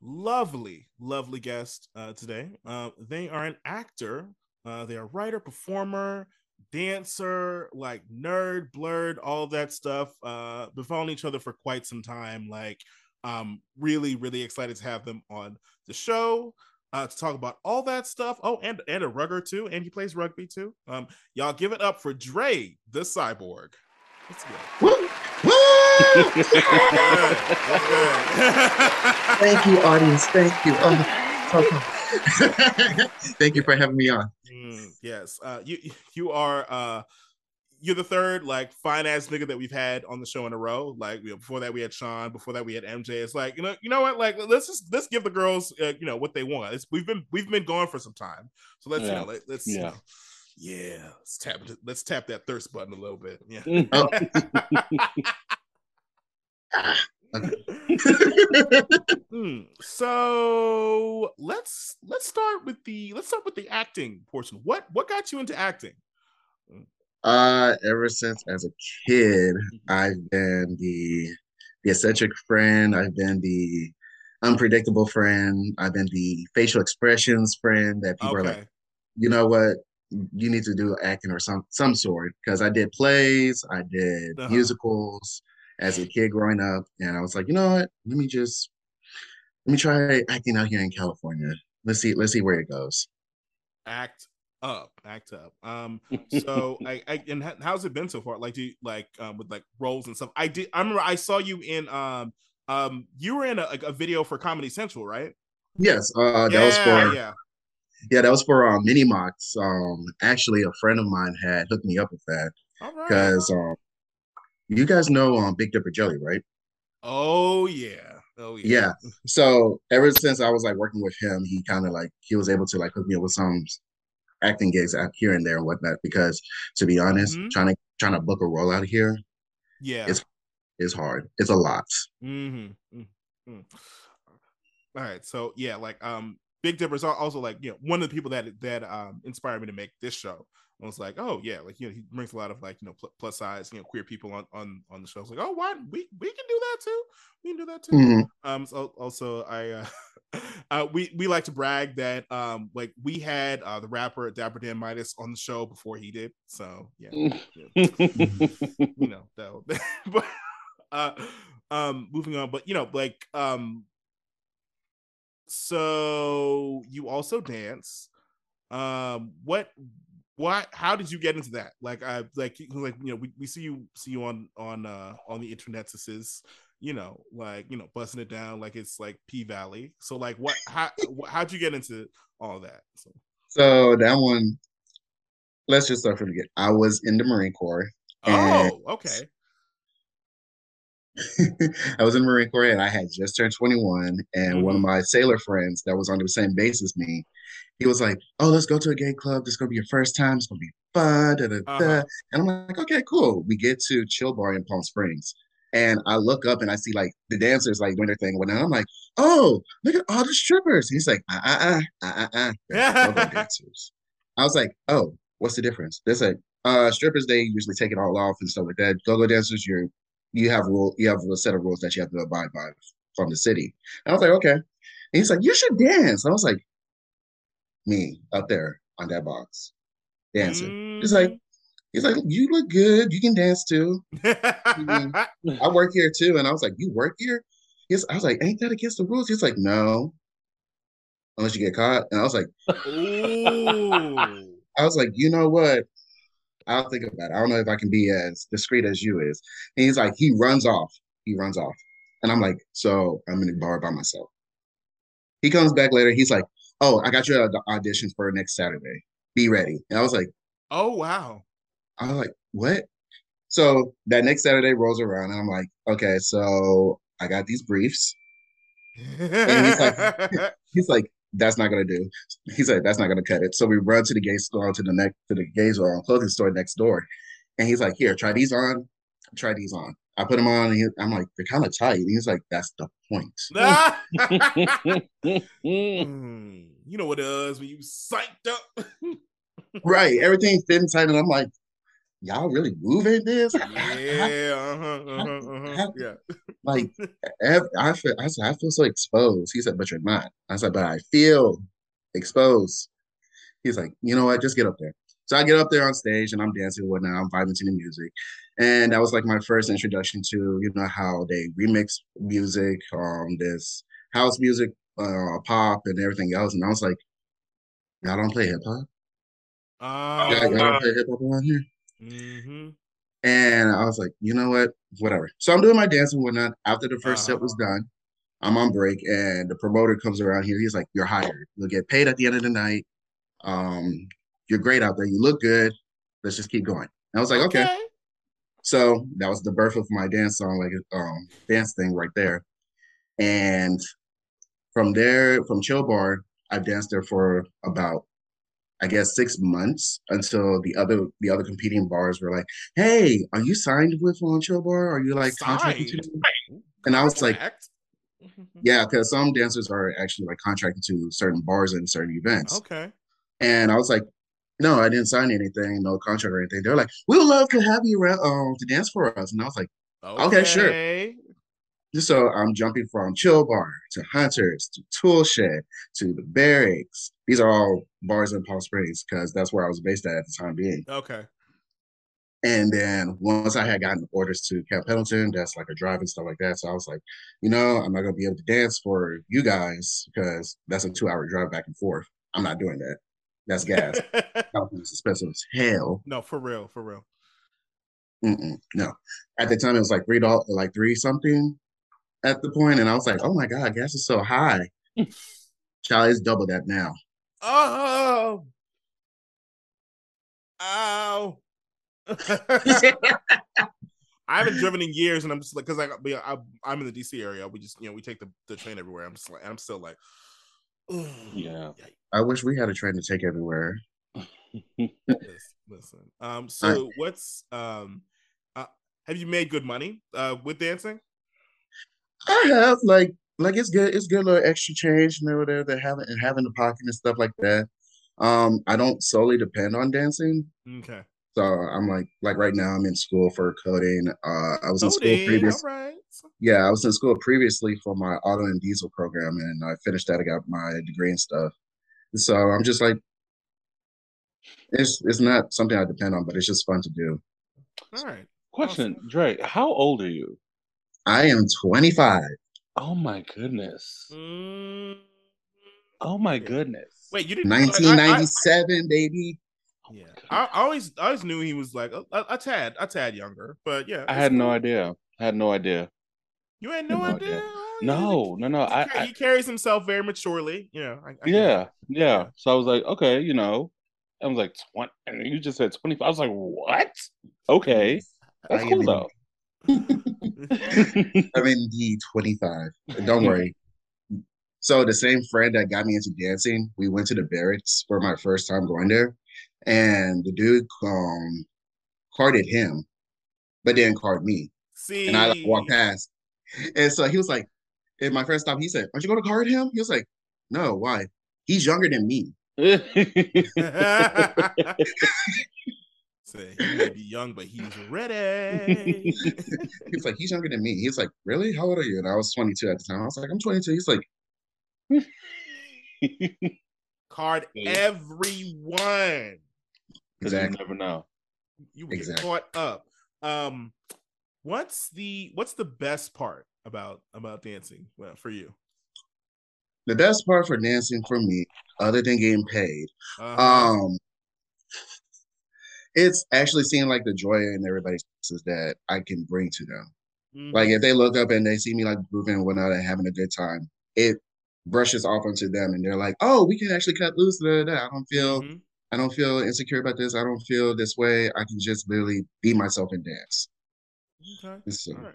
lovely, lovely guest uh, today. Uh, they are an actor. Uh, they are writer, performer, dancer, like nerd, blurred, all that stuff. Uh, been following each other for quite some time. Like, um, really, really excited to have them on the show. Uh, to talk about all that stuff. Oh, and and a rugger too, and he plays rugby too. Um, y'all give it up for Dre, Thee Cyborg. Let's go. Woo! Woo! Good, good. Thank you, audience. Thank you. Oh, so cool. <laughs> Thank you for having me on. Mm, yes, uh, you you are uh, you're the third like fine ass nigga that we've had on the show in a row. Like you know, before that we had Sean, before that we had MJ. It's like you know you know what? Like let's just let's give the girls uh, you know what they want. It's, we've been we've been going for some time, so let's you Yeah. know let, let's you Yeah. know, yeah let's tap let's tap that thirst button a little bit. Yeah. <laughs> Oh. <laughs> <laughs> Hmm, So let's let's start with the let's start with the acting portion. What what got you into acting? uh, ever since as a kid, I've been the the eccentric friend. I've been the unpredictable friend. I've been the facial expressions friend that people are like, you know what? You need to do acting or some some sort because I did plays, I did Uh-huh. musicals as a kid growing up, and I was like, you know what? Let me just let me try acting out here in California. Let's see, let's see where it goes. act up act up um <laughs> so i i and how's it been so far like do you like um with like roles and stuff i did i remember i saw you in um um you were in a, a video for comedy central right Yes, uh, that was for yeah yeah, that was for um, mini mocks. Um, actually, a friend of mine had hooked me up with that all right because um, you guys know um Big Dipper Jelly, right? oh yeah oh yeah Yeah. So ever since I was like working with him, he kind of like he was able to like hook me up with some acting gigs out here and there and whatnot. Because to be honest, Mhm. trying to trying to book a role out here yeah It's- is hard. It's a lot. Mm-hmm. mm All right. So yeah, like um Big Dipper's al- also like, you know, one of the people that that um inspired me to make this show. I was like, oh yeah, like you know, he brings a lot of like, you know, pl- plus size, you know, queer people on on on the show. I was like, oh, why we we can do that too. We can do that too. Mhm. Um. So also, I uh, <laughs> uh, we we like to brag that um like we had uh the rapper Dapper Dan Midas on the show before he did. So yeah, you know that. <laughs> but uh, um, moving on. But you know, like um, so you also dance. Um, what what how did you get into that like i like like you know we, we see you see you on on uh on the internet this is you know like you know busting it down like it's like p valley so like what how how'd you get into all that so, so that one let's just start from the beginning i was in the marine corps oh okay <laughs> I was in the Marine Corps and I had just turned 21. And mm-hmm. one of mm-hmm. my sailor friends that was on the same base as me, he was like, Oh, let's go to a gay club. This is going to be your first time. It's going to be fun. Da, da, uh-huh. da. And I'm like, Okay, cool. We get to Chill Bar in Palm Springs. And I look up and I see like the dancers like doing their thing. And I'm like, Oh, look at all the strippers. he's like, Uh uh uh uh uh. dancers. I was like, Oh, what's the difference? There's like, uh, strippers, they usually take it all off and stuff like that. Go-go dancers, you're you have rule you have a set of rules that you have to abide by from the city. And I was like, okay. And he's like, you should dance. I was like, me up there on that box dancing. Mm. He's like, he's like, you look good. You can dance too. <laughs> I work here too. And I was like, you work here? Yes. I was like, ain't that against the rules? He's like, no. Unless you get caught. And I was like, <laughs> I was like, you know what? I'll think about it. I don't know if I can be as discreet as you is. And he's like, he runs off. He runs off. And I'm like, so I'm in the bar by myself. He comes back later. He's like, oh, I got you an audition for next Saturday. Be ready. And I was like, oh, wow. I was like, what? So that next Saturday rolls around and I'm like, okay, so I got these briefs. and he's like, <laughs> he's like, that's not gonna do. He said that's not gonna cut it. So we run to the gay store to the next to the gay store clothing store next door, and he's like, "Here, try these on. Try these on." I put them on, and he, I'm like, "They're kind of tight." And he's like, "That's the point." <laughs> <laughs> Hmm, you know what it is when you psyched up, <laughs> right? Everything's fitting tight, and I'm like, y'all really moving this? Yeah, uh-huh, uh-huh, uh-huh. yeah. Like I feel, I said, I feel so exposed. He said, but you're not. I said, but I feel exposed. He's like, you know what? Just get up there. So I get up there on stage and I'm dancing and whatnot. I'm vibing to the music, and that was like my first introduction to you know how they remix music, um, this house music, uh, pop, and everything else. And I was like, y'all don't play hip hop. Uh, y'all, y'all don't play hip hop around here. Mm-hmm. And I was like, you know what? Whatever. So I'm doing my dance and whatnot. After the 1st uh-huh. set was done, I'm on break, and the promoter comes around here. He's like, "You're hired. You'll get paid at the end of the night. Um, you're great out there. You look good. Let's just keep going." And I was like, "Okay." okay. So that was the birth of my dance song, like um, dance thing right there. And from there, from Chill Bar, I've danced there for about I guess six months until the other the other competing bars were like, "Hey, are you signed with on Chill Bar? Are you like contracted to?" Them? And I was like, <laughs> "Yeah," because some dancers are actually like contracted to certain bars and certain events. Okay. And I was like, "No, I didn't sign anything, no contract or anything." They're like, "We would love to have you around um, to dance for us," and I was like, "Okay, okay sure." So I'm jumping from Chill Bar to Hunters to Tool Shed to the Barracks. These are all bars in Palm Springs because that's where I was based at at the time being. Okay. And then once I had gotten orders to Camp Pendleton, that's like a drive and stuff like that. So I was like, you know, I'm not gonna be able to dance for you guys because that's a two hour drive back and forth. I'm not doing that. That's gas. <laughs> California's expensive as hell. No, for real, for real. Mm-mm, no. At the time, it was like three dollars, like three something at the point, and I was like, "Oh my god, gas is so high." <laughs> Child, it's double that now. Oh, ow! <laughs> I haven't driven in years, and I'm just like, because I, I, I'm in the DC area. We just, you know, we take the, the train everywhere. I'm just like, I'm still like, yeah. I wish we had a train to take everywhere. <laughs> listen, um, so I, what's um, uh, have you made good money uh with dancing? I have like like it's good. It's good little extra change and whatever they have and having the pocket and stuff like that. Um, I don't solely depend on dancing. Okay. So I'm like like right now I'm in school for coding. Uh, I was coding, in school previous. Right. Yeah, I was in school previously for my auto and diesel program, and I finished that. I got my degree and stuff. So I'm just like, it's it's not something I depend on, but it's just fun to do. All right. Question, awesome. Dre, how old are you? I am 25. Oh my goodness. Mm. Oh my goodness. Wait, you didn't 1997, I, I, baby. Yeah, I, I always I always knew he was like a, a, a tad a tad younger, but yeah, I it's had no idea. I had no idea. You had no no idea. idea. No, no, no. He, I, ca- I he carries himself very maturely. You know. I, I get it. yeah, yeah. So I was like, okay, you know, I was like twenty. And you just said twenty five. I was like, what? Okay, that's <laughs> I cool am though. I'm in the 25. Don't <laughs> worry. So the same friend that got me into dancing, we went to the barracks for my first time going there, and the dude um carded him, but didn't card me, See, and I like, walked past, and so he was like, "In my first stop, he said, aren't you going to card him?" He was like, "No, why? He's younger than me." <laughs> Say he may be young, but he's ready. He was like, "He's younger than me." He's like, "Really? How old are you?" And I was 22 at the time. I was like, "I'm 22." He's like, <laughs> Card everyone. Because you never know. You will get Exactly. caught up. Um, what's the what's the best part about about dancing well, for you? The best part for dancing for me, other than getting paid, Uh-huh. um, it's actually seeing like the joy in everybody's faces that I can bring to them. Mhm. Like if they look up and they see me like grooving and whatnot and having a good time, it brushes off onto them and they're like, "Oh, we can actually cut loose." Da, da, da. I don't feel, Mhm. I don't feel insecure about this. I don't feel this way. I can just literally be myself and dance. Okay. So, All right.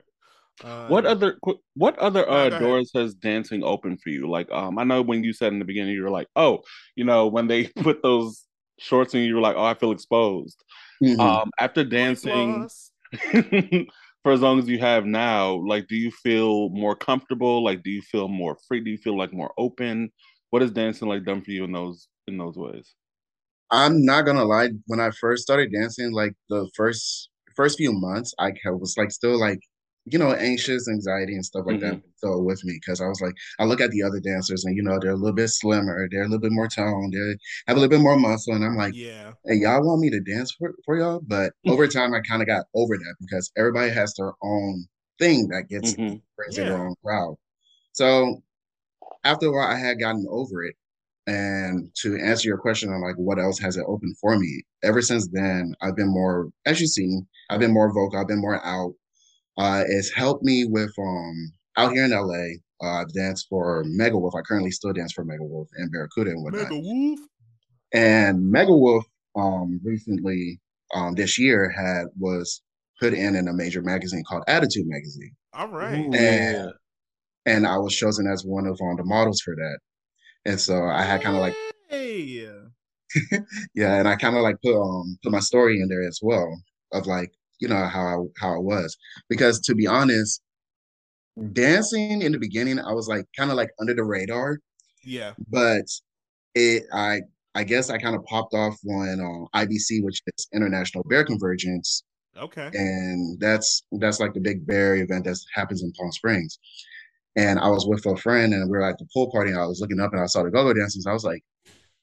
Uh, What other what other uh, doors has dancing opened for you? Like, um, I know when you said in the beginning, you were like, oh, you know, when they <laughs> put those shorts in, you were like, oh, I feel exposed. mhm. Um, after dancing <laughs> for as long as you have now, like, do you feel more comfortable? Like, do you feel more free? Do you feel like more open? What has dancing like done for you in those in those ways? I'm not gonna lie. When I first started dancing, like the first first few months, I was like still like you know anxious, anxiety, and stuff like that. Still with me because I was like, I look at the other dancers, and you know they're a little bit slimmer, they're a little bit more toned, they have a little bit more muscle, and I'm like, yeah. hey, y'all want me to dance for, for y'all? But <laughs> over time, I kind of got over that because everybody has their own thing that gets Mhm. brings in Yeah. their own crowd. So after a while, I had gotten over it. And to answer your question on like what else has it opened for me, ever since then, I've been more, as you see, I've been more vocal, I've been more out. Uh, it's helped me with um out here in LA. Uh, I've danced for Megawoof. I currently still dance for Megawoof and Barracuda and whatnot. Megawoof. And Megawoof um recently um this year had was put in in a major magazine called Attitude Magazine. All right. Ooh, And and I was chosen as one of um, the models for that. And so I had kind of like Hey. <laughs> yeah, and I kind of like put um put my story in there as well of like you know how I how I was because to be honest, dancing in the beginning I was like kind of like under the radar, Yeah. but it I I guess I kind of popped off on um, IBC, which is International Bear Convergence, Okay. and that's that's like the big bear event that happens in Palm Springs. And I was with a friend, and we were at the pool party. And I was looking up, and I saw the go-go dancers. I was like,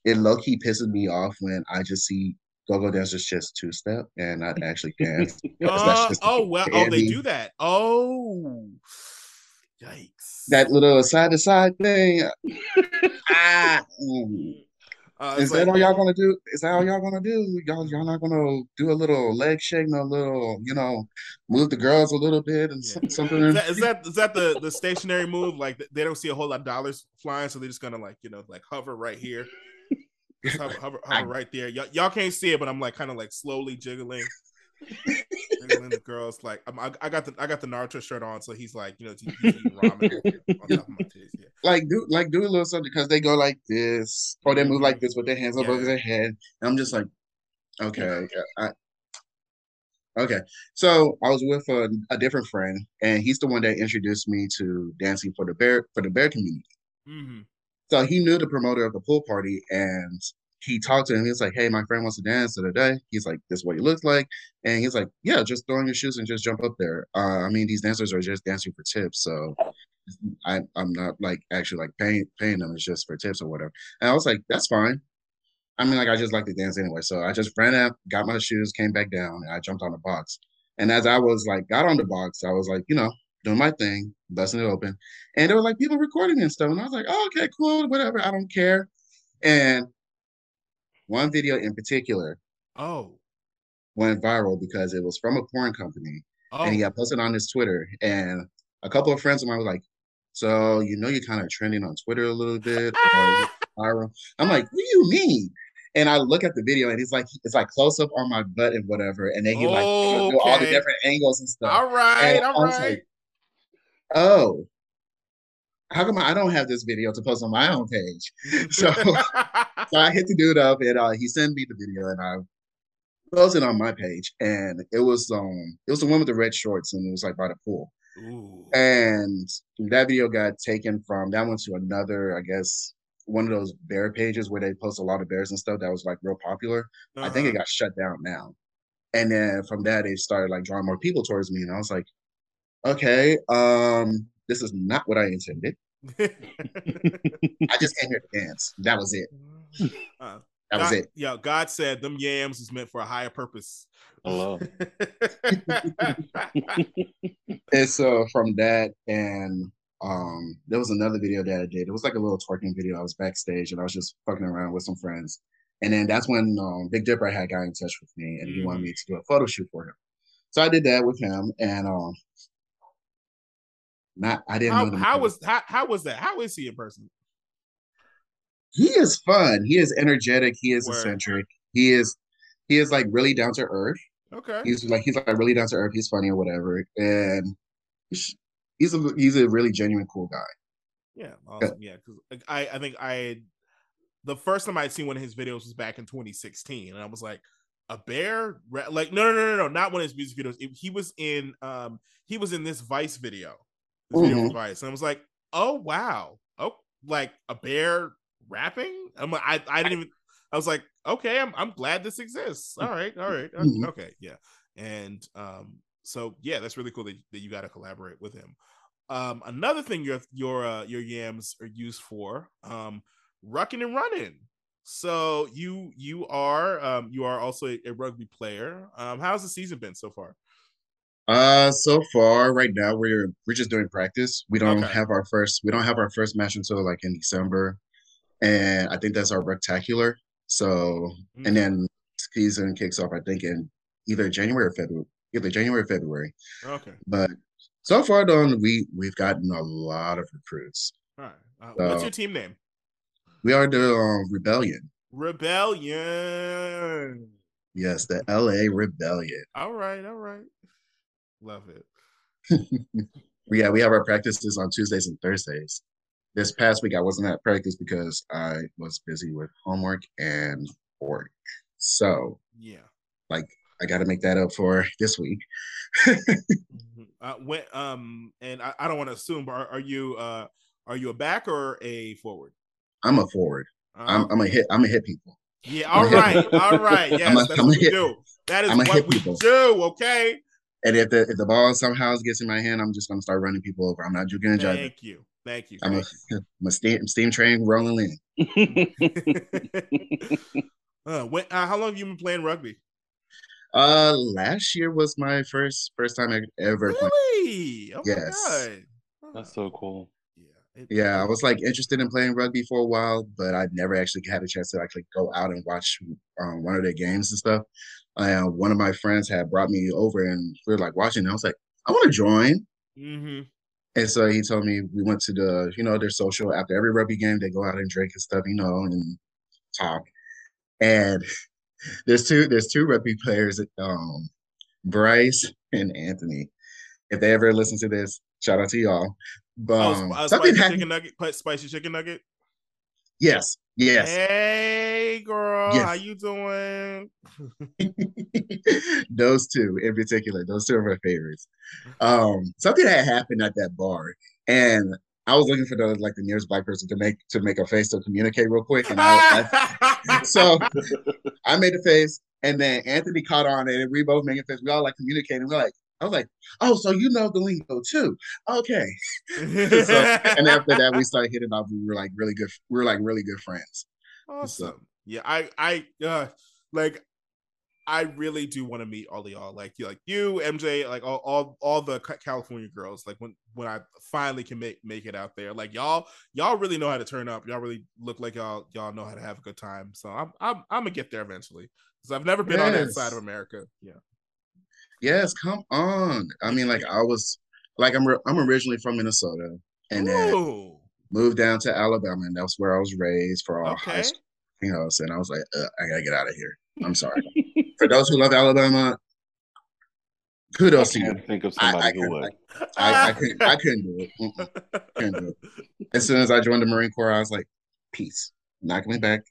it low key pisses me off when I just see go-go dancers just two step and not actually dance. <laughs> Uh, oh well. Oh, they do that. Oh. Yikes. That little side to side thing. <laughs> ah, mm. Uh, Is that like- all y'all gonna do? Is that all y'all gonna do? Y'all, y'all not gonna do a little leg shake, a little, you know, move the girls a little bit and Yeah. something. Is that, is that is that the the stationary move? Like they don't see a whole lot of dollars flying, so they're just gonna like you know like hover right here, just hover hover, <laughs> hover right there. Y- y'all can't see it, but I'm like kind of like slowly jiggling, jiggling the girls. Like I'm, I, I got the I got the Naruto shirt on, so he's like you know he's eating ramen on top of my titties. Yeah. Like do like do a little something because they go like this or they move like this with their hands Yeah. above their head. And I'm just like, okay, okay, I, okay. So I was with a, a different friend, and he's the one that introduced me to dancing for the bear for the bear community. hmm So he knew the promoter of the pool party, and he talked to him. He was like, "Hey, my friend wants to dance today." He's like, "This is what he looks like," and he's like, "Yeah, just throw on your shoes and just jump up there." Uh, I mean, these dancers are just dancing for tips, so I, I'm not like actually like paying paying them. It's just for tips or whatever. And I was like, "That's fine." I mean, like I just like to dance anyway, so I just ran up, got my shoes, came back down, and I jumped on the box. And as I was like, got on the box, I was like, you know, doing my thing, busting it open, and there were like people recording and stuff, and I was like, oh, okay, cool, whatever, I don't care. And one video in particular, Oh. Went viral because it was from a porn company. Oh. And he oh. got posted on his Twitter. And a couple of friends of mine were like, So you know you're kind of trending on Twitter a little bit <laughs> viral. I'm like, what do you mean? And I look at the video and he's like, it's like close up on my butt and whatever. And then he like do all the different angles and stuff. all right, And was right. like, oh, how come I don't have this video to post on my own page? <laughs> So, so I hit the dude up and uh, he sent me the video and I posted it on my page. And it was um it was the one with the red shorts and it was like by the pool. Ooh. And that video got taken from that one to another, I guess, one of those bear pages where they post a lot of bears and stuff that was like real popular. I think it Uh-huh. got shut down now. And then from that, it started like drawing more people towards me. And I was like, okay, um, this is not what I intended. <laughs> I just came here to dance. That was it. <laughs> Uh, That was God- it. Yeah, God said them yams is meant for a higher purpose. Hello. <laughs> And so from that, and um, there was another video that I did. It was like a little twerking video. I was backstage and I was just fucking around with some friends. And then that's when um, Big Dipper had got in touch with me and he wanted me to do a photo shoot for him. So I did that with him, and um, not I didn't know how, them how was how, how was that? How is he in person? He is fun. He is energetic. He is Word. eccentric. He is he is like really down to earth. Okay. He's like he's like really down to earth. He's funny or whatever, and he's a he's a really genuine cool guy. Yeah, awesome. Yeah, because I I think I the first time I'd seen one of his videos was back in 2016, and I was like, a bear? Like, no, no, no, no, no, not one of his music videos. It- he was in um he was in this Vice video, this video Mhm. for Vice, and I was like, oh wow, oh like a bear rapping. I'm like, I I didn't even. I was like, okay, I'm I'm glad this exists. All right, all right, okay, Mhm. okay, yeah, and um so yeah, that's really cool that, that you got to collaborate with him. Um, another thing your your uh, your yams are used for, um, rucking and running. So you you are um you are also a, a rugby player. Um, how's the season been so far? Uh, so far right now we're we're just doing practice. We don't Okay. have our first we don't have our first match until like in December, and I think that's our rectacular. So Mm. and then season kicks off I think in either January or February, either January or February. Okay, But so far done we we've gotten a lot of recruits. all right. Uh, what's your team name? We are the um, Rebellion. Rebellion. Yes, the LA Rebellion. All right, all right. Love it. <laughs> Yeah, we have our practices on Tuesdays and Thursdays. This past week I wasn't at practice because I was busy with homework and work. So Yeah. like I gotta make that up for this week. <laughs> Mhm. Uh, when um, and I, I don't want to assume, but are, are you uh, are you a back or a forward? I'm a forward. I'm Um, I'm a hit I'm a hit people. yeah. I'm All right, all right. <laughs> Yes, I'm a- that's I'm what we hit- do. That is I'm what we people. do. Okay. And if the if the ball somehow gets in my hand, I'm just gonna start running people over. I'm not juking and jiving. Thank you. Thank you. I'm a, Thank <laughs> I'm a steam, steam train rolling in. <laughs> <laughs> uh, when, uh, how long have you been playing rugby? Uh, last year was my first first time I ever playing. Really? Oh Yes. my god. That's so cool. Yeah. it- Yeah, I was like interested in playing rugby for a while, but I'd never actually had a chance to actually go out and watch um, one of their games and stuff. Uh, one of my friends had brought me over, and we were like watching. And I was like, I want to join. Mhm. And so he told me we went to the, you know, their social after every rugby game. They go out and drink and stuff, you know, and talk. And <laughs> there's two, there's two rugby players, um, Bryce and Anthony. If they ever listen to this, shout out to y'all. But Oh, um, sp- uh, spicy chicken nugget. Spicy chicken nugget. Yes, yes. Hey, girl, Yes. how you doing? <laughs> those two in particular, those two are my favorites. Um, something had happened at that bar, and I was looking for the like the nearest black person to make to make a face to communicate real quick, and I, I <laughs> so I made a face, and then Anthony caught on and we both made a face. We all like communicating. We're like, I was like, oh, so you know the lingo too? Okay. <laughs> So, and after that, we started hitting off. We were like really good. We were like really good friends. awesome. Yeah, I, I, uh, like, I really do want to meet all of y'all. Like you, like you, MJ, like all, all, all the California girls. Like when, when I finally can make make it out there. Like y'all, y'all really know how to turn up. Y'all really look like y'all, y'all know how to have a good time. So I'm, I'm, I'm gonna get there eventually. Because I've never been yes. on that side of America. Yeah. Yes, come on. I mean, like I was, like I'm, I'm originally from Minnesota, and then moved down to Alabama, and that's where I was raised for all okay. high school. You know, and I was like, I gotta get out of here. I'm sorry. <laughs> For those who love Alabama, kudos to you. Think of somebody I, I who would. I, I, couldn't. I couldn't do it. Mm-mm. Couldn't do it. As soon as I joined the Marine Corps, I was like, peace. Not coming back.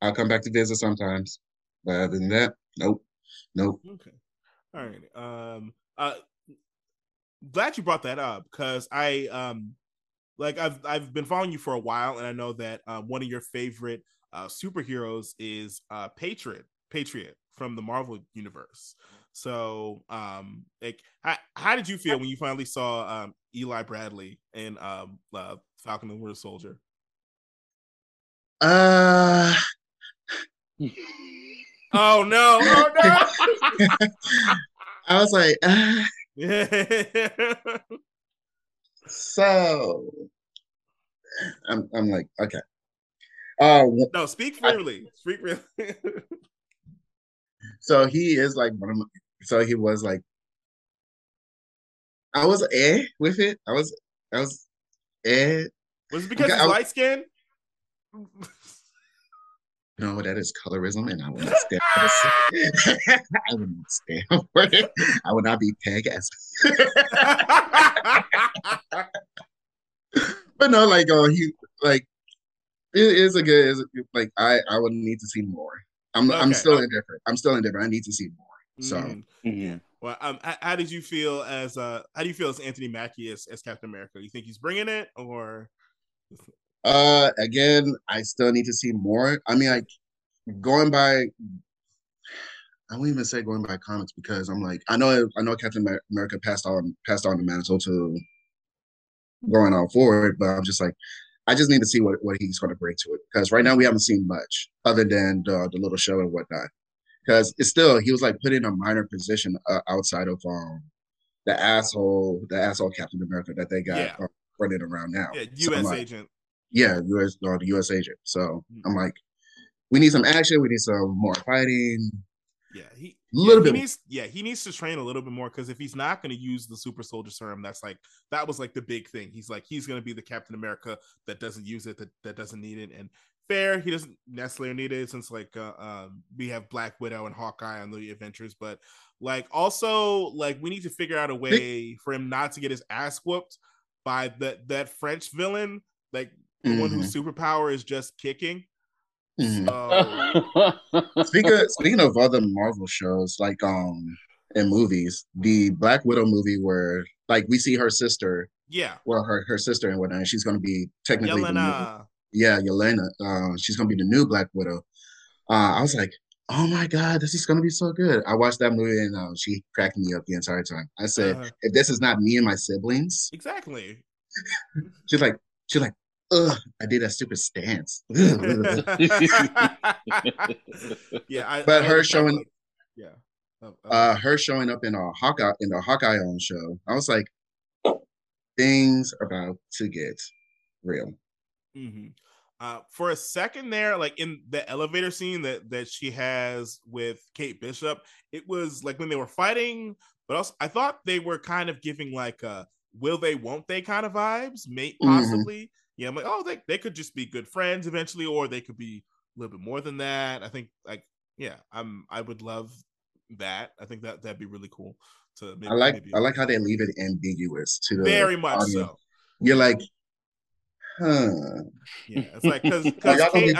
I'll come back to visit sometimes, but other than that, nope, nope. Okay. All right. Um. Uh. Glad you brought that up because I um, like I've I've been following you for a while, and I know that uh, one of your favorite uh, superheroes is uh, Patriot Patriot from the Marvel universe. So, um, like, how, how did you feel when you finally saw um, Eli Bradley in um, uh, Falcon and Winter Soldier? Uh. oh no! <laughs> Oh no! I was like, uh... <laughs> so I'm, I'm like, okay. Uh, <laughs> no, speak freely. I, speak freely. <laughs> So he is like one of my, so he was like I was eh with it. I was I was eh. Was it because he's light skin? <laughs> No, that is colorism, and I will not stand for this. I will not stand for it. I will not be peg as. but no, like, oh, he like it is a good. Is like I I would need to see more. I'm okay. I'm still indifferent. I'm still indifferent. I need to see more. So mm-hmm. mm-hmm. Well, um, how did you feel as uh, how do you feel as Anthony Mackie as, as Captain America? You think he's bringing it, or? Uh, again, I still need to see more. I mean, like going by, I won't even say going by comics because I'm like, I know, I know Captain America passed on passed on the mantle to going on forward, but I'm just like, I just need to see what, what he's going to bring to it because right now we haven't seen much other than the, the little show and whatnot. Because it's still he was like put in a minor position uh, outside of um the asshole the asshole Captain America that they got yeah. uh, running around now. Yeah, U.S. So like, agent. Yeah, U.S. No, the U.S. agent. So mm-hmm. I'm like, we need some action. We need some more fighting. Yeah, he a little yeah, bit. He needs, yeah, he needs to train a little bit more because if he's not going to use the super soldier serum, that's like that was like the big thing. He's like he's going to be the Captain America that doesn't use it, that, that doesn't need it. And fair, he doesn't necessarily need it since like uh, um, we have Black Widow and Hawkeye on the Avengers, but like also like we need to figure out a way for him not to get his ass whooped by that that French villain, like the mm-hmm. one whose mm-hmm. superpower is just kicking. Mm-hmm. speaking of, speaking of other Marvel shows, like um in movies, the Black Widow movie where like we see her sister, yeah, well her her sister and whatnot, and she's going to be technically, Yelena. New, yeah, Yelena. Uh, she's going to be the new Black Widow. Uh, I was like, oh my god, this is going to be so good. I watched that movie and uh, she cracked me up the entire time. I said, uh, if this is not me and my siblings, exactly. <laughs> she's like, she's like, Ugh, I did that stupid stance. <laughs> <laughs> yeah, I, but I her showing, yeah, uh, uh, uh, her showing up in a Hawkeye in the Hawkeye on show. I was like, things about to get real. Mm-hmm. Uh, for a second there, like in the elevator scene that that she has with Kate Bishop, it was like when they were fighting, but also I thought they were kind of giving like a will they, won't they kind of vibes, may mm-hmm. possibly. Mm-hmm yeah, I'm like, oh, they, they could just be good friends eventually, or they could be a little bit more than that. I think like yeah, I'm I would love that. I think that that'd be really cool. To maybe, I like maybe I like how they leave it ambiguous to the very much audience. so. You're like, huh? Yeah, it's like because because <laughs> I think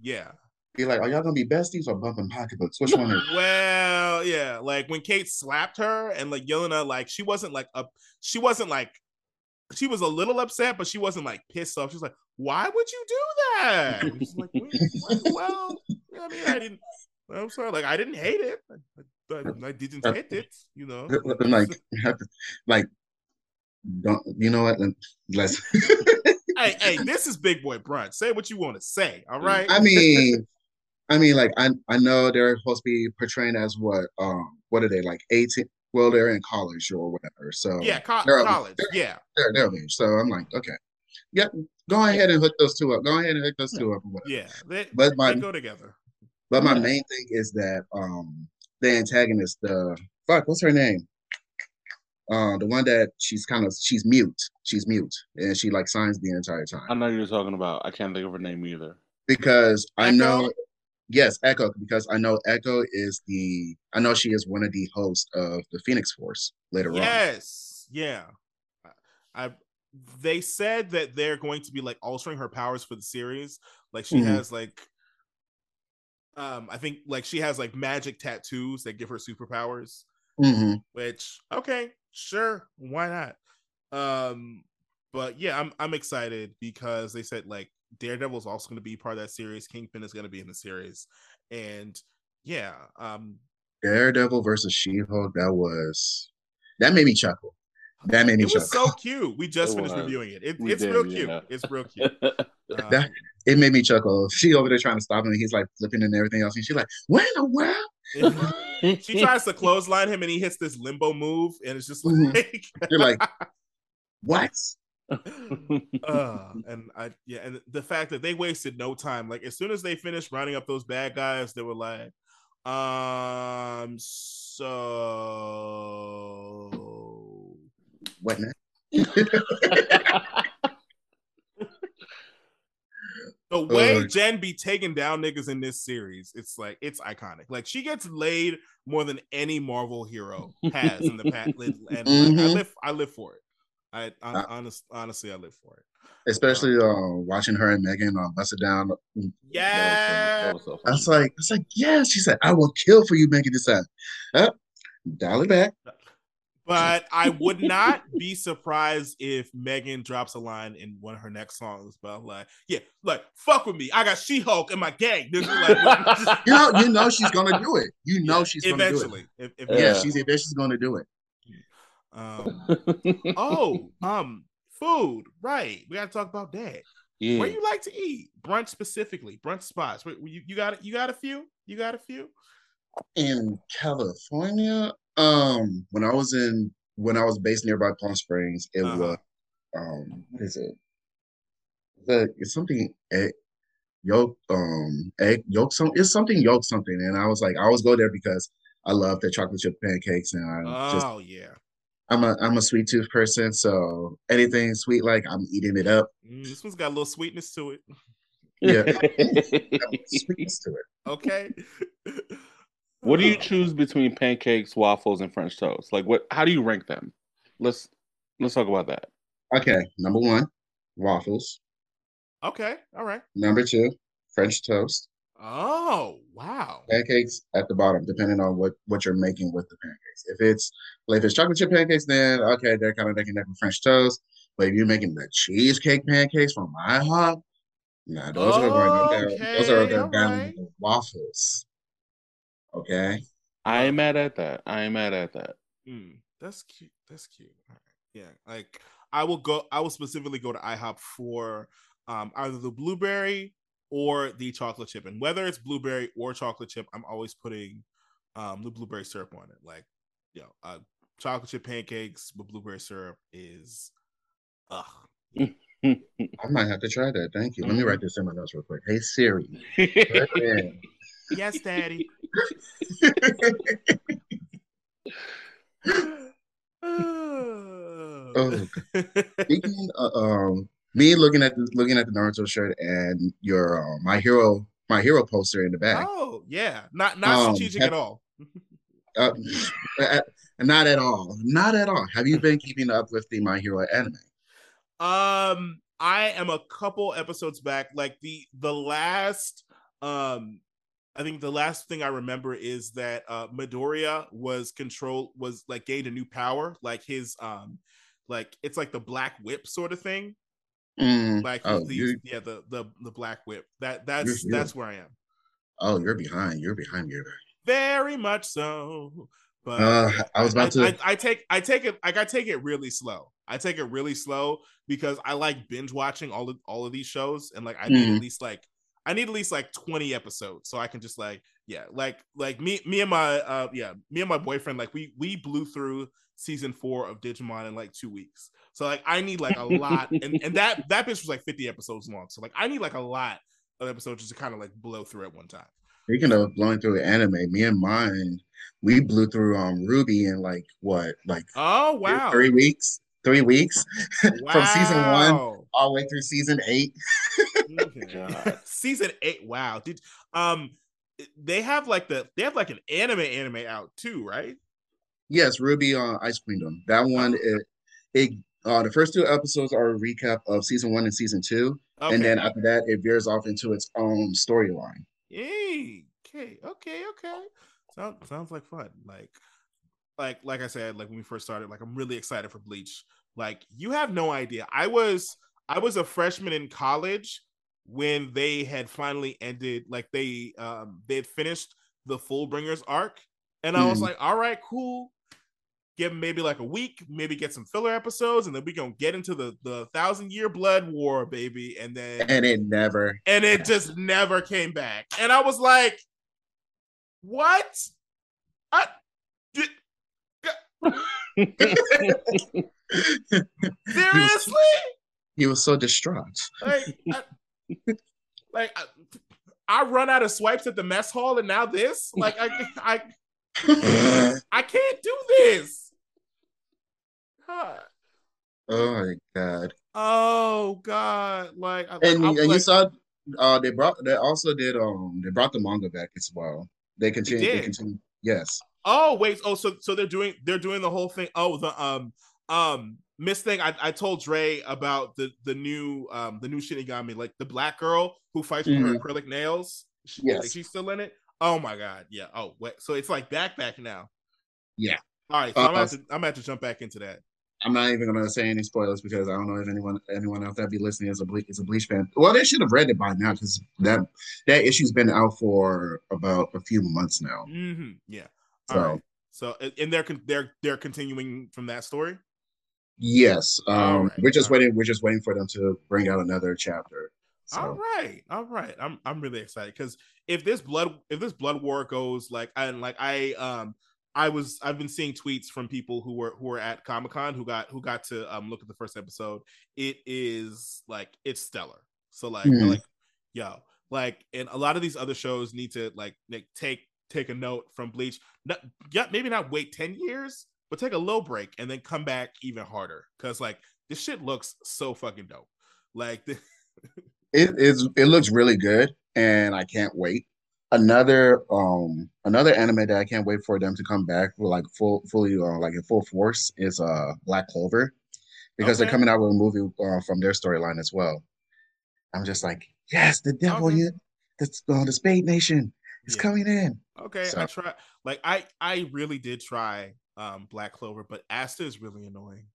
yeah. Be like, are y'all gonna be besties or bumping pocketbooks? Which one is? well, yeah, like when Kate slapped her and like Yelena, like she wasn't like a, she wasn't like she was a little upset, but she wasn't like pissed off. She's like, "Why would you do that?" like, "Well, <laughs> I mean, I didn't. I'm sorry. Like, I didn't hate it. I, I, I didn't hate it. You know, like, like, don't you know what? Let's. <laughs> hey, hey, this is Big Boy Brunch. Say what you want to say. All right. I mean, I mean, like I I know they're supposed to be portraying as what um what are they like eighteen? Well, they're in college or whatever. So Yeah, co- they're, college. They're, Yeah. they're, they're of age. So I'm like, okay, yeah, go ahead and hook those two up. Go ahead and hook those two up. Or whatever. Yeah. They, But my they go together. but my Yeah. main thing is that um the antagonist, the fuck, what's her name? Uh, the one that she's kind of she's mute. She's mute, and she like signs the entire time. I know you're talking about. I can't think of her name either. because I know. Yes, Echo, because I know Echo is the I know she is one of the hosts of the Phoenix Force later on. Yes. Yeah. I, they said that they're going to be like altering her powers for the series. Like she Mhm. has like um I think like she has like magic tattoos that give her superpowers, hmm which okay, sure, why not? Um but yeah, I'm I'm excited because they said like Daredevil's also going to be part of that series. Kingpin is going to be in the series. And yeah, um Daredevil versus She-Hulk. That was that made me chuckle. That made me chuckle. it was chuckle. so cute. We just It finished was. reviewing it. it it's did, real cute. yeah. It's real cute. <laughs> Um, That- it made me chuckle. She over there trying to stop him. and He's like flipping and everything else, and she's like, "What in the world?" <laughs> she tries to clothesline him and he hits this limbo move and it's just Mhm. like You're like, <laughs> "What?" Uh, and I yeah and the fact that they wasted no time like as soon as they finished rounding up those bad guys they were like um so What now? <laughs> the way Uh, Jen be taking down niggas in this series, it's like it's iconic. Like she gets laid more than any Marvel hero has in the past, and like, I live, I live for it. I, I Uh, honest, honestly, I live for it. Especially uh, watching her and Megan uh, bust it down. Yeah, That was so I was like, I was like, yes. She said, "I will kill for you, Megan." This time, oh, dial it back. but I would not be surprised if Megan drops a line in one of her next songs. But I'm like, yeah, like fuck with me. I got She Hulk in my gang. nigga. Like, <laughs> You know, you know she's gonna do it. You know Yeah, she's gonna do it. eventually. If, if Yeah, Yeah. she's eventually gonna do it. Um, <laughs> oh, um, food. Right. We got to talk about that. yeah. Where you like to eat? Brunch specifically. Brunch spots. Wait, you, you got you got a few? You got a few? in California, um, when I was in when I was based nearby Palm Springs, it Uh-huh. was um what is it? The it's something egg yolk um egg yolk some it's something yolk something. And I was like, I always go there because I love the chocolate chip pancakes and I just Oh yeah. I'm a I'm a sweet tooth person, so anything sweet like I'm eating it up. Mm, this one's got a little sweetness to it. Yeah. <laughs> Sweetness to it. Okay. what do you <laughs> choose between pancakes, waffles, and French toast? Like, what? How do you rank them? Let's let's talk about that. Okay, number one, waffles. Okay. All right. Number two, French toast. Oh wow. pancakes at the bottom, depending on what what you're making with the pancakes. If it's like if it's chocolate chip pancakes, then okay, they're kind of making that with French toast. But if you're making the cheesecake pancakes from IHOP, nah, those are going up there. Those are Okay, up there down alright. with the waffles. Okay, I am mad at that. I am mad at that. Mm, that's cute. That's cute. All right. Yeah. Like I will go. I will specifically go to IHOP for um either the blueberry or the chocolate chip, and whether it's blueberry or chocolate chip, I'm always putting um the blueberry syrup on it. Like, you know, uh, chocolate chip pancakes with blueberry syrup is, ugh. I might have to try that. Thank you. Let me write this in my notes real quick. Hey Siri. <laughs> Yes, Daddy. <laughs> Oh, <laughs> Speaking of, um, me looking at the, looking at the Naruto shirt and your uh, my hero my hero poster in the back. oh yeah, not not Um, strategic have- at all. <laughs> Uh, <laughs> not at all. Not at all. Have you been keeping up with the My Hero anime? Um, I am a couple episodes back. Like the the last, um, I think the last thing I remember is that uh Midoriya was control was like gained a new power. Like his um, like it's like the Black Whip sort of thing. Mm, Like oh, yeah, the the the Black Whip. That that's that's where I am. oh, you're behind. You're behind. You're Very much so. But Uh, I was about to- I, I take I take it like I take it really slow. I take it really slow because I like binge watching all of all of these shows and like I need Mhm. at least like I need at least like 20 episodes so I can just like yeah, like like me me and my uh yeah, me and my boyfriend like we we blew through season 4 of Digimon in like 2 weeks. So like I need like a lot <laughs> and and that that bitch was like 50 episodes long. So like I need like a lot of episodes just to kind of like blow through at one time. Speaking of blowing through anime, me and mine, we blew through um RWBY in like what, like oh wow, three weeks, three weeks wow. <laughs> from season one all the way through season eight. <laughs> season eight, wow. Did um they have like the they have like an anime anime out too, right? Yes, RWBY on uh, Ice Queendom. That one, it, it uh, the first two episodes are a recap of season one and season two, okay. and then after that, it veers off into its own storyline. Yay! Okay, okay, okay. Sounds sounds like fun. Like, like, like I said, like when we first started, like I'm really excited for Bleach. Like, you have no idea. I was I was a freshman in college when they had finally ended. Like they um they had finished the Fullbringers arc, and I was mm. like, all right, cool give maybe like a week, maybe get some filler episodes, and then we gonna get into the the thousand year blood war, baby. And then and it never and it just never came back. And I was like, what? I did, <laughs> <laughs> seriously? He was, so distraught. Like, I, like I, I run out of swipes at the mess hall, and now this. Like I, I I can't do this. God. Oh my god. Oh god. Like and, and like, you saw uh they brought they also did um they brought the manga back as well. They continue they, they continue yes. Oh wait, oh so so they're doing they're doing the whole thing. Oh the um um Miss thing I, I told Dre about the the new um the new Shinigami, like the black girl who fights with mm-hmm. her acrylic nails. She, yes. Like, she's still in it. Oh my god, yeah. Oh, wait. So it's like back back now. Yeah. All right. So uh, I'm gonna to, I'm gonna have to jump back into that. I'm not even gonna say any spoilers because I don't know if anyone anyone out there be listening is a bleach is a bleach fan. Well, they should have read it by now because that that issue's been out for about a few months now. Mm-hmm. Yeah. So. All right. So and they're they're they're continuing from that story. Yes. Um, right. we're just waiting. Right. We're just waiting for them to bring out another chapter. So. All right, all right. I'm I'm really excited because if this blood if this blood war goes like and like I um I was I've been seeing tweets from people who were who were at Comic Con who got who got to um look at the first episode. It is like it's stellar. So like mm. like yo like and a lot of these other shows need to like, like take take a note from Bleach. Not, yeah, maybe not wait ten years, but take a low break and then come back even harder because like this shit looks so fucking dope. Like. The, <laughs> it is it looks really good and I can't wait. Another um another anime that I can't wait for them to come back with like full fully uh, like in full force is uh Black Clover because okay. they're coming out with a movie uh, from their storyline as well. I'm just like, yes, the devil, okay. the, uh, the Spade Nation is yeah. coming in. Okay, so. I try like I I really did try um Black Clover, but Asta is really annoying.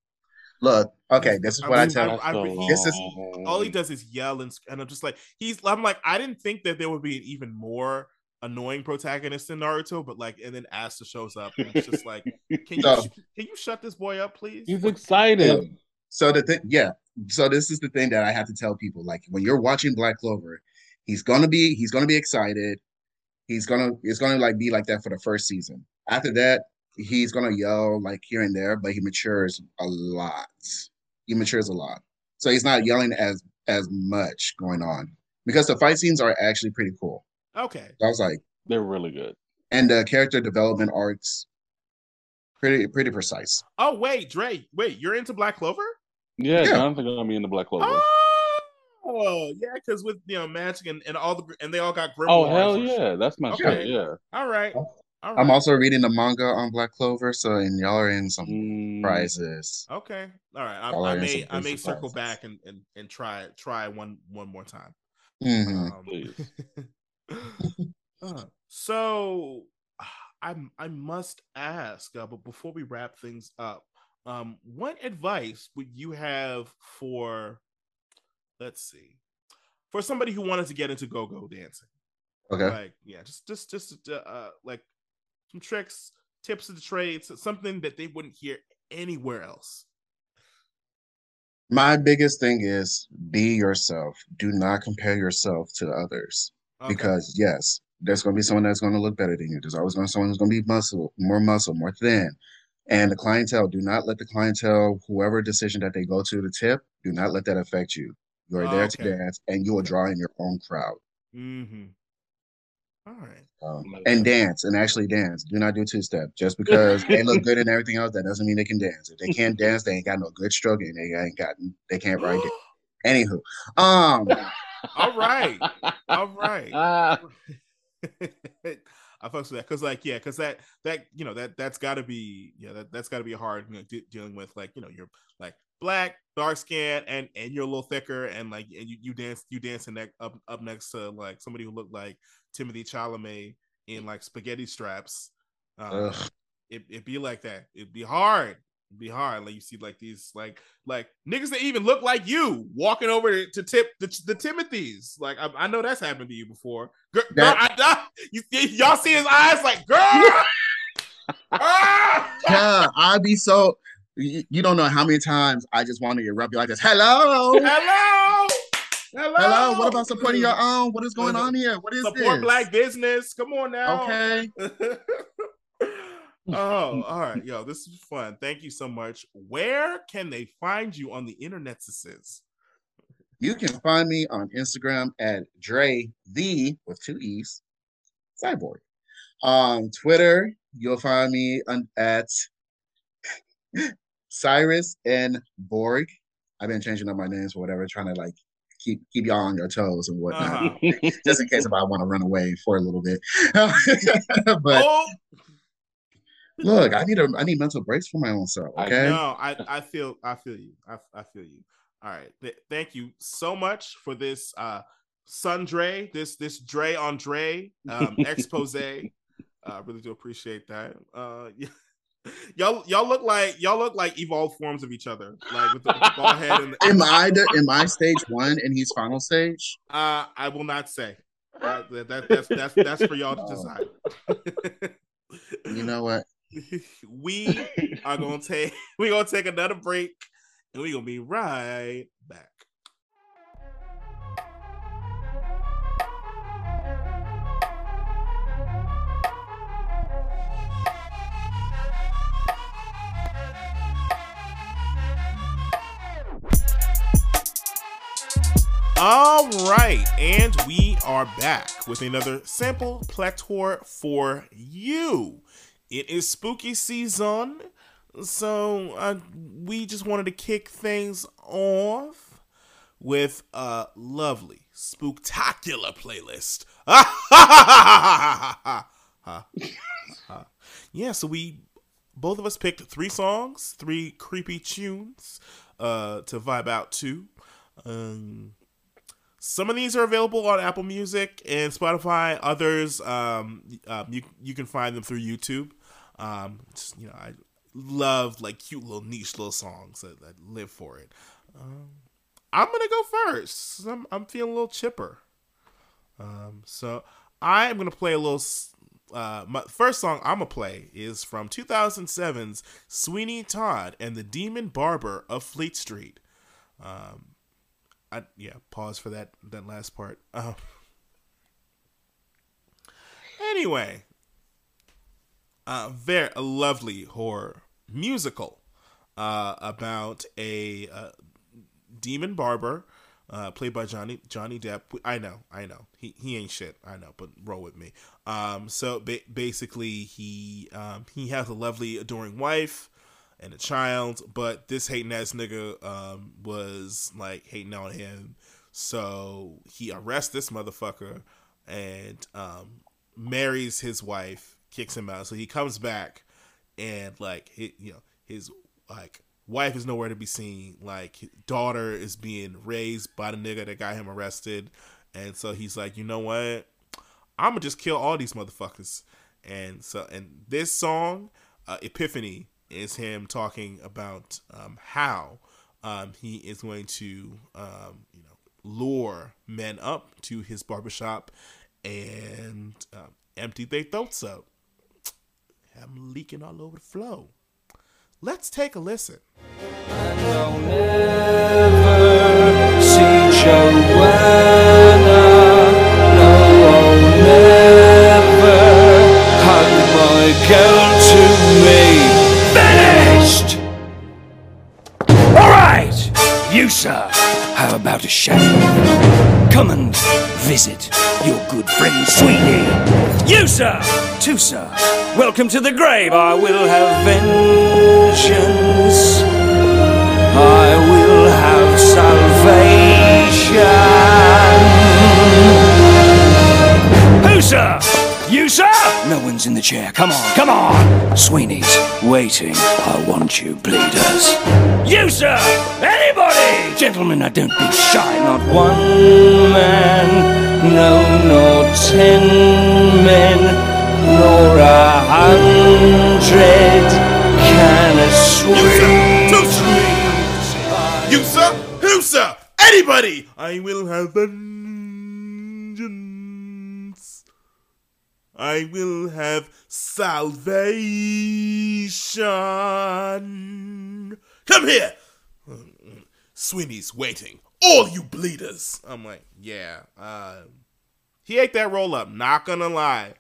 Look, okay, this is what I, mean, I tell. I, I, this is all he does is yell and and I'm just like he's. I'm like I didn't think that there would be an even more annoying protagonist in Naruto, but like and then Asta shows up and it's just like, can you <laughs> so, can you shut this boy up, please? He's excited. So the thing, yeah. So this is the thing that I have to tell people: like when you're watching Black Clover, he's gonna be he's gonna be excited. He's gonna it's gonna like be like that for the first season. After that, he's gonna yell like here and there, but he matures a lot. He matures a lot, so he's not yelling as as much going on because the fight scenes are actually pretty cool. Okay, I was like, they're really good, and the character development arcs pretty pretty precise. Oh wait, Dre, wait, you're into Black Clover? Yeah, yeah. Jonathan got me into Black Clover. Oh yeah, because with you know magic and, and all the and they all got Grimoire. Oh hell yeah, that's my okay. shit. Yeah. All right. Right. I'm also reading the manga on Black Clover, so and y'all are in some mm. prizes. Okay, all right. I, I may I may circle back and, and and try try one one more time. Mm-hmm. Um, <laughs> uh, so I I must ask, uh, but before we wrap things up, um, what advice would you have for? Let's see, for somebody who wanted to get into go-go dancing. Okay. Like yeah, just just just uh, like some tricks, tips of the trade, something that they wouldn't hear anywhere else. My biggest thing is be yourself. Do not compare yourself to others. Okay. Because yes, there's going to be someone that's going to look better than you. There's always going to be someone who's going to be muscle, more muscle, more thin. And the clientele, do not let the clientele, whoever decision that they go to to tip, do not let that affect you. You're oh, there okay. to dance, and you will draw in your own crowd. Mm-hmm. All right. Um, and dance, and actually dance. Do not do two step. Just because they look good and everything else, that doesn't mean they can dance. If they can't dance, they ain't got no good stroke, and they ain't got, they can't write it. Anywho, um, all right, all right. <laughs> <laughs> I fucks with that because, like, yeah, because that that you know that that's got to be yeah that that's got to be hard you know, de- dealing with like you know you're like black, dark skin, and and you're a little thicker, and like and you, you dance you dancing neck up up next to like somebody who looked like Timothée Chalamet in like spaghetti straps. Um, it it be like that. It'd be hard It'd be hard. Like you see, like these, like like niggas that even look like you walking over to, to tip the, the Timothys. Like I, I, know that's happened to you before. Girl, girl I, I, you, y'all see his eyes, like girl. <laughs> ah! Yeah, I'd be so. You, you, don't know how many times I just want to erupt you like this. Hello, hello. Hello. Hello. What about supporting your own? What is going on here? What is support this? black business? Come on now. Okay. <laughs> oh, all right. Yo, this is fun. Thank you so much. Where can they find you on the internet? Sis? You can find me on Instagram at Dre the with two E's Cyborg. On Twitter, you'll find me on, at <laughs> Cyrus and Borg. I've been changing up my names or whatever, trying to like keep keep y'all on your toes and whatnot, uh-huh. <laughs> just in case if I want to run away for a little bit. <laughs> but oh. Look, I need a I need mental breaks for my own self. Okay. No, I I feel I feel you. I I feel you. All right. Th- thank you so much for this uh Sundre, this this Dre on Dre um expose. I <laughs> uh, really do appreciate that. Uh yeah. Y'all, y'all look like y'all look like evolved forms of each other, like with the, the ball head. And the- <laughs> am I the, am I stage one and he's final stage? Uh, I will not say. Uh, that, that, that's that's that's for y'all to decide. <laughs> you know what? <laughs> we are gonna take we're gonna take another break and we're gonna be right back. All right, and we are back with another sample platter for you. It is spooky season, so uh, we just wanted to kick things off with a lovely, spooktacular playlist. <laughs> yeah, so we both of us picked three songs, three creepy tunes uh, to vibe out to. Um, some of these are available on Apple Music and Spotify. Others, um, uh, you you can find them through YouTube. Um, just, you know, I love like cute little niche little songs that, that live for it. Um, I'm gonna go first. I'm I'm feeling a little chipper. Um, so I am gonna play a little. Uh, my first song I'm gonna play is from 2007's Sweeney Todd and the Demon Barber of Fleet Street. Um, I yeah, pause for that that last part. Uh, anyway, uh, very a lovely horror musical uh, about a uh, demon barber uh, played by Johnny Johnny Depp. I know, I know, he he ain't shit. I know, but roll with me. Um, so ba- basically, he um, he has a lovely, adoring wife and a child, but this hating ass nigga um, was like hating on him. So he arrests this motherfucker and um, marries his wife kicks him out. So he comes back, and like he, you know his like wife is nowhere to be seen. Like daughter is being raised by the nigga that got him arrested, and so he's like, you know what? I'm gonna just kill all these motherfuckers. And so, and this song, uh, Epiphany, is him talking about um, how um, he is going to, um, you know, lure men up to his barbershop and uh, empty their throats out. I'm leaking all over the flow. Let's take a listen. Johanna. No, I'll never hug my girl Sir, how about a shave? Come and visit your good friend Sweeney. You, sir, too, sir. Welcome to the grave. I will have vengeance. I will have salvation. Who, sir? You, sir? No one's in the chair. Come on, come on. Sweeney's waiting. I want you, bleeders. You, sir? Anybody? Gentlemen, I don't be shy. Not one man, no, nor ten men, nor a hundred can assuage. Two You sir? Who sir? Anybody? I will have vengeance. I will have salvation. Come here. Sweeney's waiting. All you bleeders. I'm like, yeah. Uh, he ate that roll up. Not gonna lie.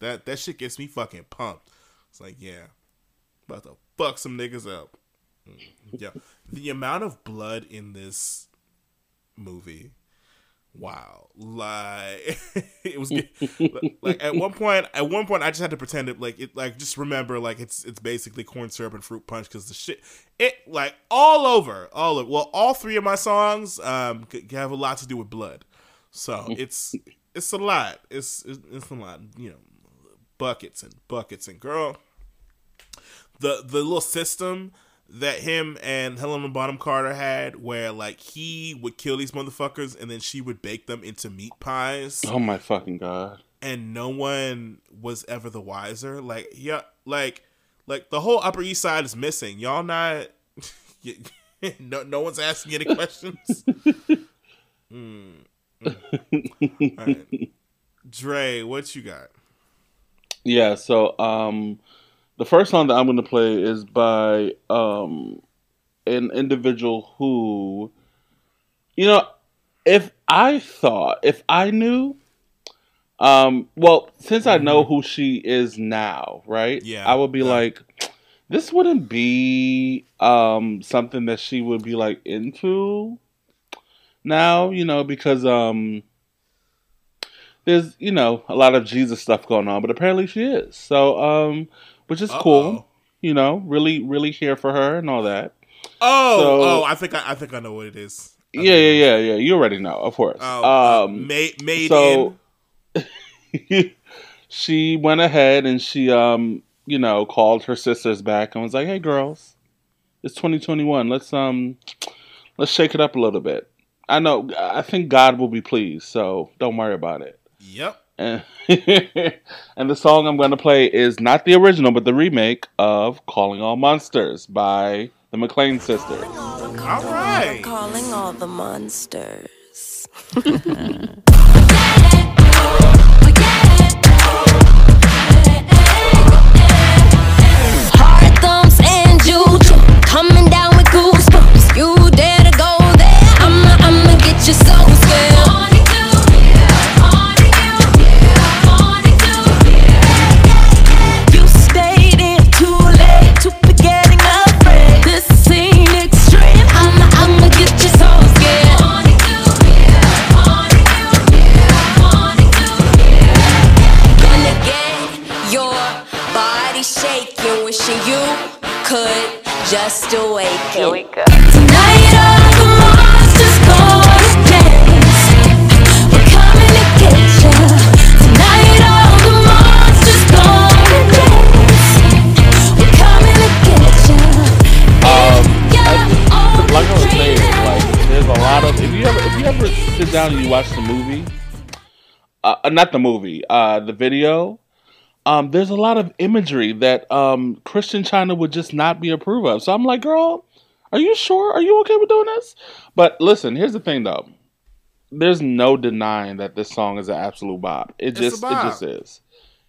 That that shit gets me fucking pumped. It's like, yeah, about to fuck some niggas up. Mm, Yeah, the amount of blood in this movie, wow! Like <laughs> it was like at one point, at one point, I just had to pretend it like it, like just remember like it's it's basically corn syrup and fruit punch because the shit it like all over, all over. Well, all three of my songs um have a lot to do with blood, so <laughs> it's it's a lot. It's it's, it's a lot. You know, buckets and buckets and girl the the little system that him and Helena Bonham Carter had, where like he would kill these motherfuckers and then she would bake them into meat pies, Oh my fucking god. and no one was ever the wiser. Like yeah, like like the whole Upper East Side is missing. Y'all not. <laughs> no, no one's asking any questions. <laughs> Mm, mm. All right. Dre, what you got? Yeah, so um the first song that I'm gonna play is by um an individual who you know, if I thought if I knew um well, since I know who she is now, right? Yeah, I would be yeah. like this wouldn't be um something that she would be like into now, you know, because um there's you know a lot of Jesus stuff going on, but apparently she is. So um, which is Uh-oh. cool. You know, really, really here for her and all that. Oh, So- oh, I think I, I think I know what it is. I Yeah, think I know yeah, yeah, yeah. You already know, of course. Oh, um, uh, made made so- <laughs> she went ahead and she um, you know, called her sisters back and was like, "Hey, girls, it's 2021. Let's um, let's shake it up a little bit. I know. I think God will be pleased, so don't worry about it." Yep. And, <laughs> and the song I'm going to play is not the original, but the remake of "Calling All Monsters" by the McClain sisters. All right. Calling all the monsters. <laughs> body shaking, wishing you could just awaken. Here we go. Tonight all the monsters gonna dance. We're coming to get ya. Tonight all the monsters gonna dance. We're coming to get ya. Um, Yeah, like I was saying, like there's a lot of if you ever if you ever sit down and you watch the movie, uh, uh, not the movie, uh, the video. Um, there's a lot of imagery that um, Christian China would just not be approve of. So I'm like, girl, are you sure? Are you okay with doing this? But listen, here's the thing though. There's no denying that this song is an absolute bop. It It's just it just is.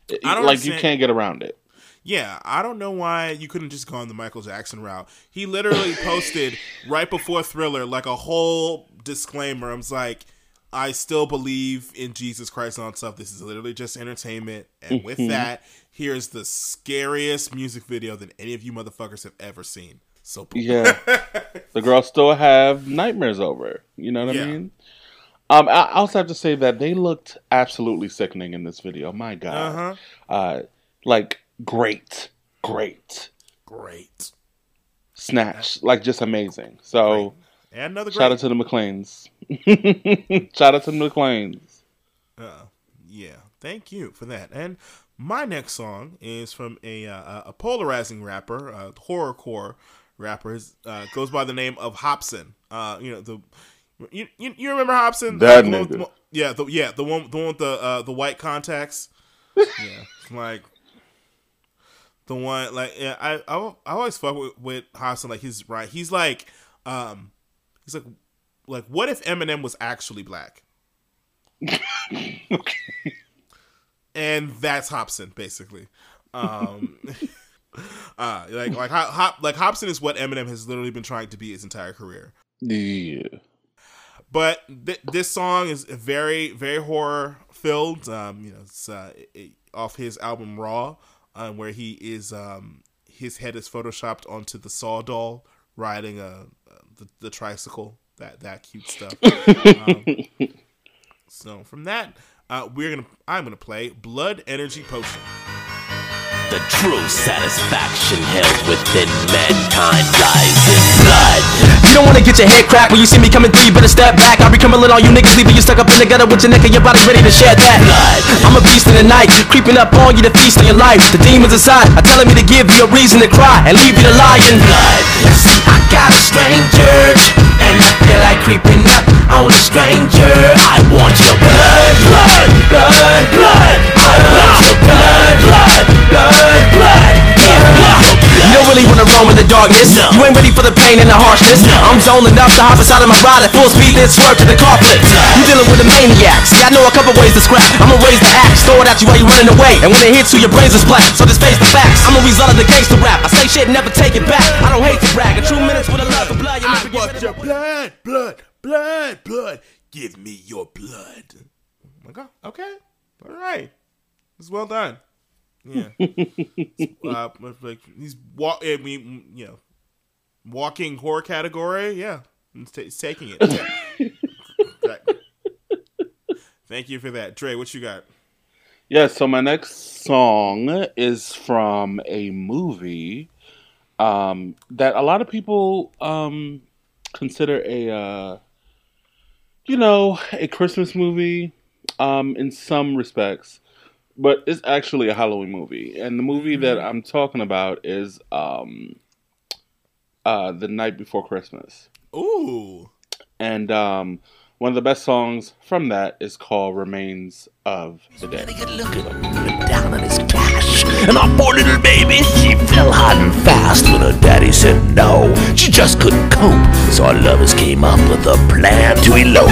It- I don't like you can't get around it. Yeah, I don't know why you couldn't just go on the Michael Jackson route. He literally <laughs> posted right before Thriller like a whole disclaimer. I was like, I still believe in Jesus Christ and all stuff. This is literally just entertainment. And with Mhm. that, here's the scariest music video that any of you motherfuckers have ever seen. So boom. Yeah, <laughs> the girls still have nightmares over. You know what Yeah. I mean? Um, I also have to say that they looked absolutely sickening in this video. My God, Uh-huh. uh, like great, great, Great. snatch, like just amazing. So And another shout out to the McClains. <laughs> shout out to the McClains. Uh, yeah, thank you for that. And my next song is from a uh, a polarizing rapper, a horrorcore rapper. His, uh, goes by the name of Hopsin. Uh, you know the you, you, you remember Hopsin? That with- nigga. yeah, the yeah the one the one with the uh, the white contacts. <laughs> yeah, like the one like yeah. I I, I always fuck with, with Hopsin. Like he's right. He's like um he's like like what if Eminem was actually black? <laughs> and that's Hopsin basically. Um, <laughs> uh, like like Hop, like Hopsin is what Eminem has literally been trying to be his entire career. Yeah. But th- this song is very very horror filled. Um, you know, it's uh, it, off his album Raw, um, where he is um, his head is photoshopped onto the Saw doll riding a the, the tricycle. That that cute stuff. <laughs> um, so from that, uh, we're gonna I'm gonna play Blood Energy Potion. The true satisfaction held within mankind lies in blood. You don't wanna get your head cracked when you see me coming through, you better step back. I'll be coming all you niggas, leaving you stuck up in the gutter with your neck and your body ready to shed that. Blood. I'm a beast in the night, creeping up on you to feast on your life. The demons inside are telling me to give you a reason to cry and leave you to lie in Blood. See, I got a strange urge, and I feel like creeping up on a stranger. I want your blood, blood, blood, blood. I want your blood, blood, blood, blood. You don't really wanna roam in the darkness. No. You ain't ready for the pain and the harshness. I'm zoning up to hop inside of my ride at full speed, then swerve to the car flip. You dealing with a maniac. See, I know a couple ways to scrap. I'ma raise the axe, throw it at you while you running away. And when it hits you, your brains are splat. So just face the facts. I'm a result of the gangster rap. I say shit, never take it back. I don't hate to brag. A true minutes with a love of blood. You I get want your blood, blood, blood, blood. Give me your blood. I'm like, oh, okay, all right, it's well done. Yeah, <laughs> uh, like he's walk. I mean, you know, walking horror category. Yeah, it's, ta- it's taking it. Yeah. <laughs> That- Thank you for that, Dre. What you got? Yeah, so my next song is from a movie um, that a lot of people um, consider a, uh, you know, a Christmas movie um, in some respects, but it's actually a Halloween movie. And the movie that I'm talking about is um, uh, The Night Before Christmas. Ooh, And um, one of the best songs from that is called Remains of the Dead. Good looking, down on his cash. And our poor little baby, she fell hard and fast when her daddy said no. She just couldn't cope, so our lovers came up with a plan to elope.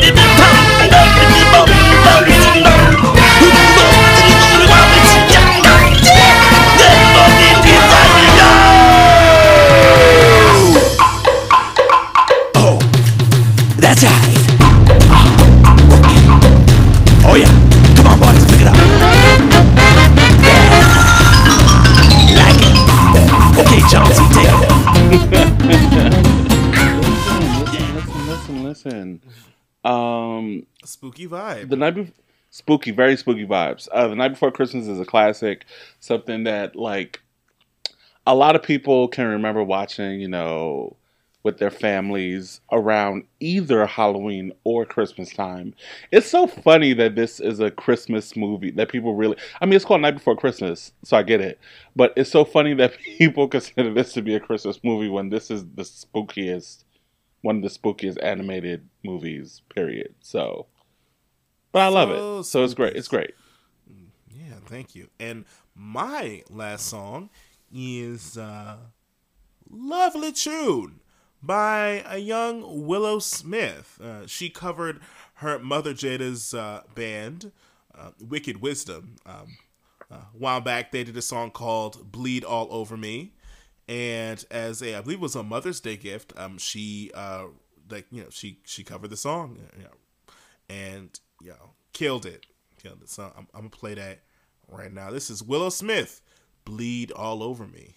vibe. the night before, spooky, very spooky vibes. Uh, the night before Christmas is a classic, something that like a lot of people can remember watching. You know, with their families around either Halloween or Christmas time. It's so funny that this is a Christmas movie that people really. I mean, it's called Night Before Christmas, so I get it. But it's so funny that <laughs> people consider this to be a Christmas movie when this is the spookiest, one of the spookiest animated movies. Period. So, but I love So it. So it's great. It's great. Yeah, thank you. And my last song is uh, Lovely Tune by a young Willow Smith. Uh, she covered her mother Jada's uh, band, uh, Wicked Wisdom. Um, uh, a while back, they did a song called Bleed All Over Me. And as a, I believe it was a Mother's Day gift, um, she, uh, like, you know, she, she covered the song, you know, and, know, killed it. Killed it. So I'm, I'm gonna play that right now. This is Willow Smith, Bleed All Over Me.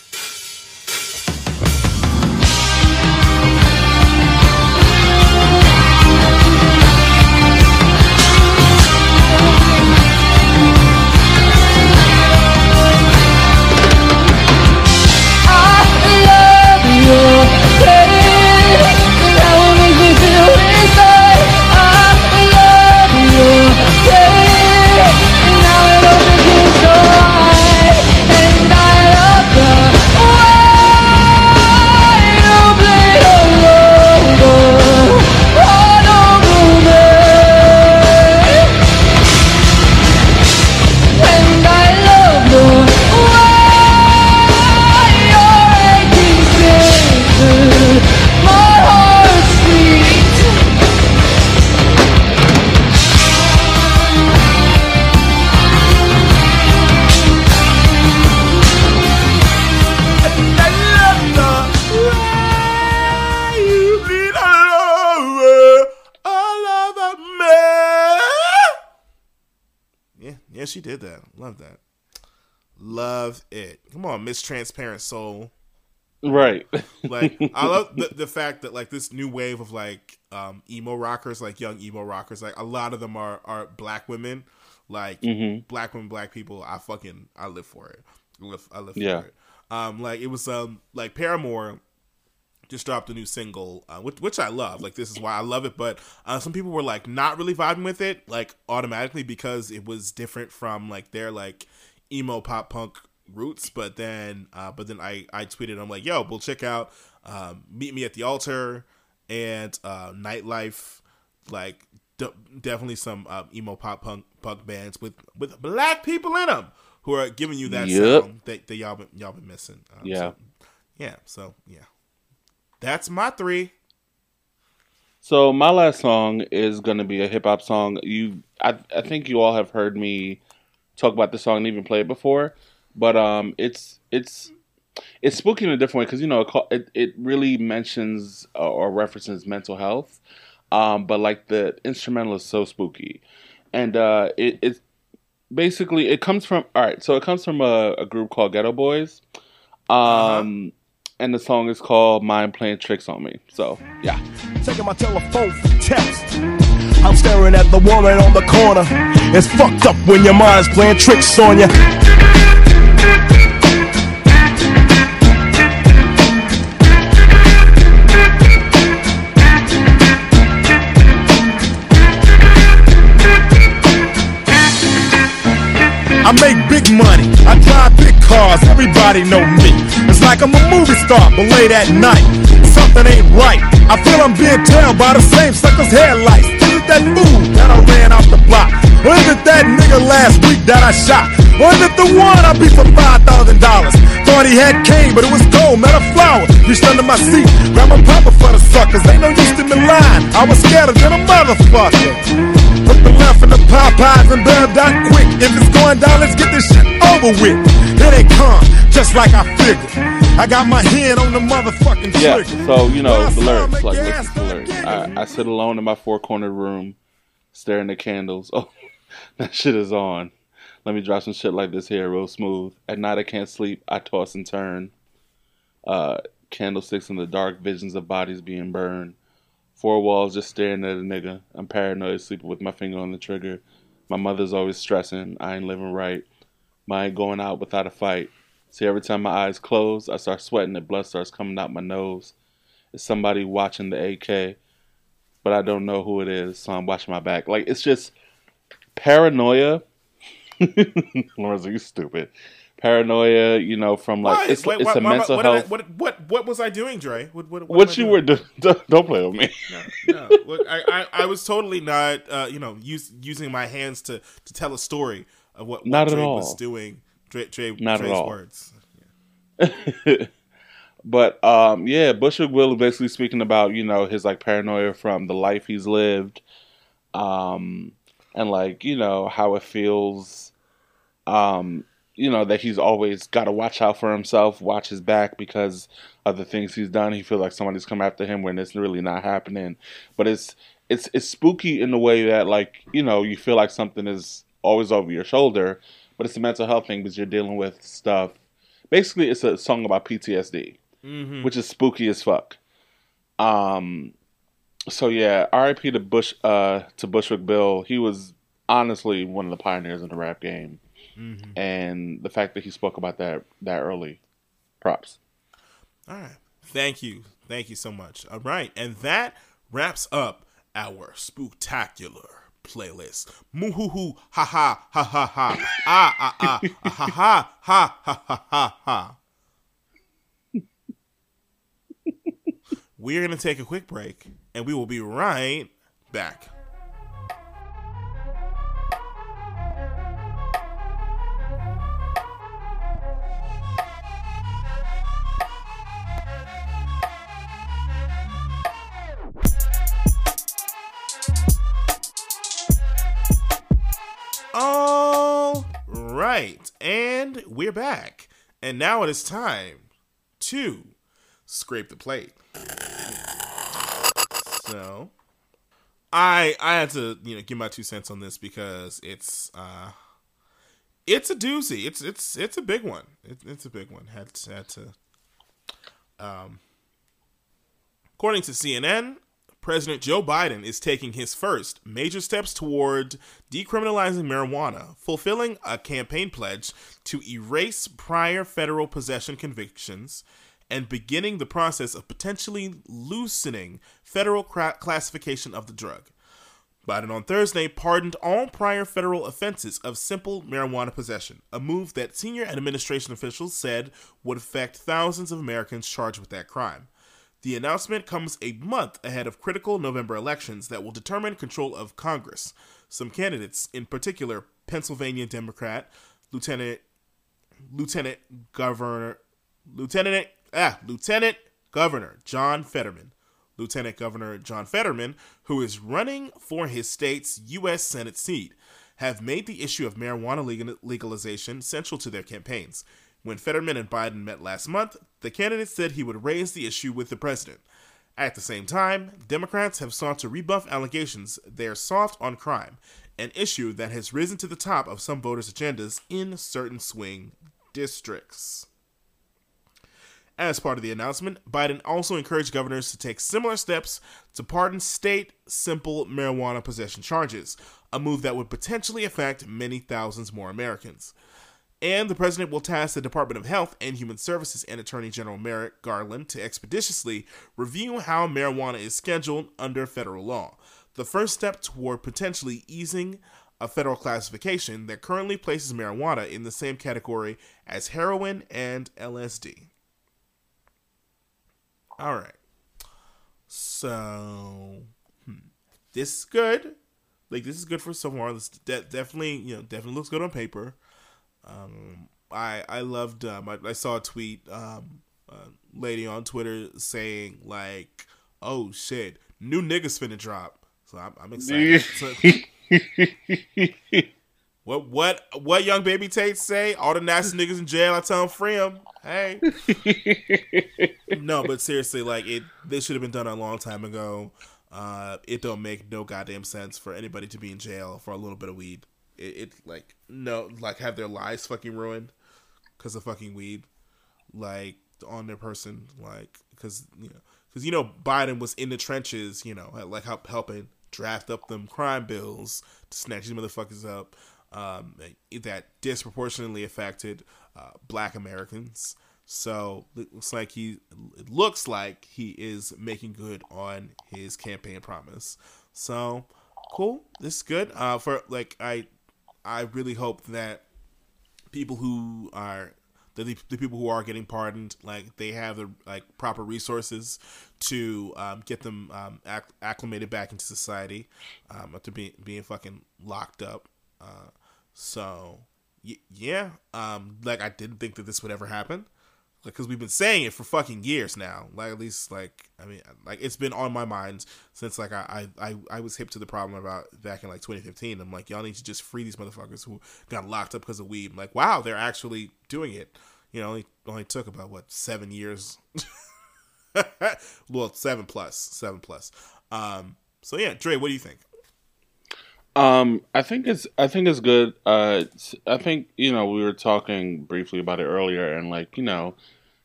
She did that. Love that. Love it. Come on, Miss Transparent Soul. Right. Like I <laughs> love the, the fact that like this new wave of like um emo rockers, like young emo rockers, like a lot of them are are black women. Like Mhm. black women, black people. I fucking I live for it. I live I live Yeah. for it. Um like it was um like Paramore just dropped a new single, uh, which, which I love. Like this is why I love it. But uh, some people were like not really vibing with it, like automatically because it was different from like their like emo pop punk roots. But then, uh, but then I I tweeted I'm like, yo, we'll check out um, Meet Me at the Altar and uh, Nightlife. Like d- definitely some uh, emo pop punk punk bands with with black people in them who are giving you that Yep. sound that, that y'all been y'all been missing. Um, Yeah. so- yeah. So yeah. That's my three. So my last song is gonna be a hip hop song. You, I, I think you all have heard me talk about this song and even play it before, but um, it's it's it's spooky in a different way because you know it, it it really mentions uh, or references mental health, um, but like the instrumental is so spooky, and uh, it it basically it comes from all right. So it comes from a, a group called Geto Boys, um, and the song is called "Mind Playing Tricks on Me." So yeah. Taking my telephone for text. I'm staring at the woman on the corner. It's fucked up when your mind's playing tricks on you. I make big money. I drive big cars. Everybody know me. It's like I'm a movie star, but late at night, something ain't right. I feel I'm being tailed by the same sucker's headlights. It that fool that I ran off the block? Is it that nigga last week that I shot? Is it the one I beat for five thousand dollars? Thought he had cane, but it was gold, not a flower. Reached under my seat, grabbed my papa for the suckers. Ain't no use in the line. I was scared than a motherfucker. Put the left in the Popeyes and bailed out quick. If it's going down, let's get this shit over with. Here they come, just like I figured. I got my hand on the motherfucking Yeah, so you know the lyrics, like listen to the lyrics. I, I sit alone in my four cornered room, staring at candles. <laughs> Oh, that shit is on. Let me drop some shit like this here, real smooth. At night I can't sleep. I toss and turn. Uh, candlesticks in the dark, visions of bodies being burned. Four walls just staring at a nigga. I'm paranoid, sleeping with my finger on the trigger. My mother's always stressing. I ain't living right. My ain't going out without a fight. See, every time my eyes close, I start sweating and blood starts coming out my nose. It's somebody watching the AK, but I don't know who it is, so I'm watching my back. Like, it's just paranoia. <laughs> Are you stupid? Paranoia, you know, from like, Why? it's, Wait, it's what, a what, mental what, did I- health. what, what, what was I doing, Dre? What, what, What, I you doing? were doing, <laughs> don't play with me. No, look, I, I, I was totally not, uh, you know, use, using my hands to, to tell a story. of what, what Not at all. was doing. Dre, Dre, Not at all. words. <laughs> but um, yeah, Bushwick Bill is basically speaking about you know his like paranoia from the life he's lived, um, and like you know how it feels, um, you know that he's always got to watch out for himself, watch his back because of the things he's done. He feels like somebody's come after him when it's really not happening. But it's it's it's spooky in the way that like you know you feel like something is always over your shoulder, but it's a mental health thing because you're dealing with stuff. Basically, it's a song about PTSD Mm-hmm. which is spooky as fuck. Um, so yeah, R.I.P. to Bush uh, to Bushwick Bill. He was honestly one of the pioneers in the rap game, Mm-hmm. and the fact that he spoke about that that early, props. All right. Thank you. Thank you so much. All right. And that wraps up our spooktacular playlist. Moo-hoo-hoo, ha ha, ha ha ha, ah ah ah, ha ha, ha ha ha ha ha. We're going to take a quick break and we will be right back. Right, and we're back. And now it is time to scrape the plate. So, I I had to you know give my two cents on this because it's uh it's a doozy. It's it's it's a big one. It, it's a big one. Had to, had to um according to CNN, President Joe Biden is taking his first major steps toward decriminalizing marijuana, fulfilling a campaign pledge to erase prior federal possession convictions, and beginning the process of potentially loosening federal classification of the drug. Biden on Thursday pardoned all prior federal offenses of simple marijuana possession, a move that senior administration officials said would affect thousands of Americans charged with that crime. The announcement comes a month ahead of critical November elections that will determine control of Congress. Some candidates, in particular Pennsylvania Democrat Lieutenant Lieutenant Governor Lieutenant ah Lieutenant Governor John Fetterman, Lieutenant Governor John Fetterman, who is running for his state's U.S. Senate seat, have made the issue of marijuana legalization central to their campaigns. When Fetterman and Biden met last month, the candidate said he would raise the issue with the president. At the same time, Democrats have sought to rebuff allegations they're soft on crime, an issue that has risen to the top of some voters' agendas in certain swing districts. As part of the announcement, Biden also encouraged governors to take similar steps to pardon state simple marijuana possession charges, a move that would potentially affect many thousands more Americans. And the president will task the Department of Health and Human Services and Attorney General Merrick Garland to expeditiously review how marijuana is scheduled under federal law, the first step toward potentially easing a federal classification that currently places marijuana in the same category as heroin and LSD. All right. So, hmm. this is good. Like this is good for so far. This de- definitely, you know, definitely looks good on paper. Um, I I loved. Um, I, I saw a tweet. Um, a lady on Twitter saying like, "Oh shit, new niggas finna drop." So I'm, I'm excited. <laughs> So- what what what young baby Tate say? All the nasty niggas in jail. I tell them free them. Hey. no, but seriously, like it. This should have been done a long time ago. Uh, it don't make no goddamn sense for anybody to be in jail for a little bit of weed. It, it like no, like have their lives fucking ruined because of fucking weed, like on their person, like because you know, because you know Biden was in the trenches, you know, like help helping draft up them crime bills to snatch these motherfuckers up. Um, that disproportionately affected uh, Black Americans. So it looks like he it looks like he is making good on his campaign promise. So cool. This is good. Uh, for like I I really hope that people who are the, the people who are getting pardoned like they have the like proper resources to um, get them um, acc- acclimated back into society um, after being being fucking locked up. Uh, So, y- yeah, um, like I didn't think that this would ever happen, because we've been saying it for fucking years now. Like at least, like I mean, like it's been on my mind since like I I I, was hip to the problem about back in like 2015. I'm like, y'all need to just free these motherfuckers who got locked up because of weed. I'm like, wow, they're actually doing it. You know, only only took about what seven years. <laughs> well, seven plus, seven plus. Um, so yeah, Dre, what do you think? Um, I think it's I think it's good. Uh, I think you know we were talking briefly about it earlier, and like you know,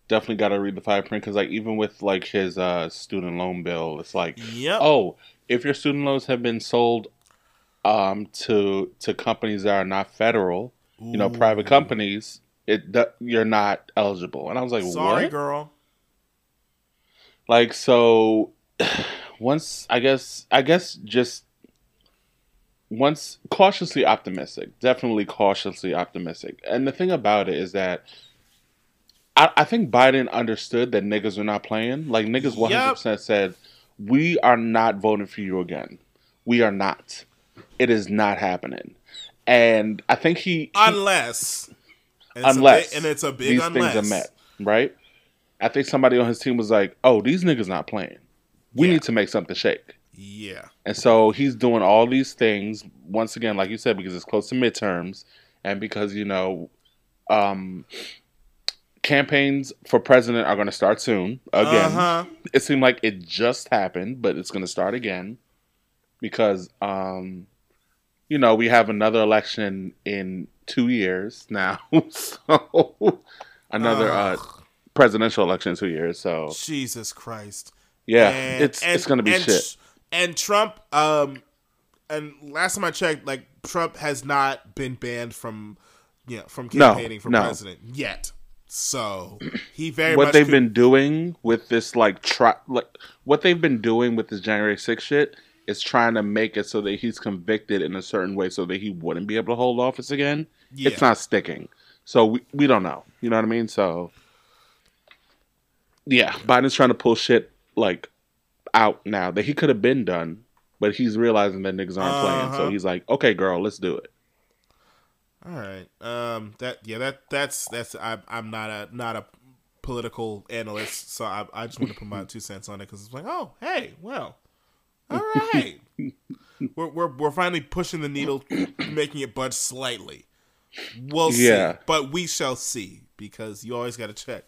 definitely got to read the fine print because like even with like his uh student loan bill, it's like Yep. oh, if your student loans have been sold um to to companies that are not federal, you know, private companies, it you're not eligible. And I was like, Sorry, what? girl. Like so <sighs> once I guess I guess just once cautiously optimistic. Definitely cautiously optimistic. And the thing about it is that I, I think Biden understood that niggas are not playing. Like niggas one hundred percent said, We are not voting for you again. We are not. It is not happening. And I think he, he Unless, and it's a unless big- and it's a big these unless. things are met, right? I think somebody on his team was like, "Oh, these niggas not playing. We Yeah. need to make something shake." Yeah, And so he's doing all these things once again, like you said, because it's close to midterms, and because you know, um, campaigns for president are going to start soon again. Uh-huh. It seemed like it just happened, but it's going to start again because, um, you know, we have another election in two years now, <laughs> so another uh, presidential election in two years. So Jesus Christ. yeah, And- it's and- it's going to be and shit. And Trump, um, and last time I checked, like Trump has not been banned from, you know, from No, campaigning for no. president yet. So he very what much they've could- been doing with this like try like what they've been doing with this January 6 shit is trying to make it so that he's convicted in a certain way so that he wouldn't be able to hold office again. Yeah. It's not sticking. So we, we don't know. You know what I mean? So yeah, Biden's trying to pull shit like out now that he could have been done, but he's realizing that niggas aren't playing. So Uh-huh. he's like, "Okay, girl, let's do it." All right. Um. That. Yeah. That. That's. That's. I, I'm not a. Not a political analyst, so I. I just want to put my two cents on it because it's like, oh, hey, well, all right. <laughs> we're, we're we're finally pushing the needle, making it budge slightly. We'll Yeah. see, but we shall see because you always got to check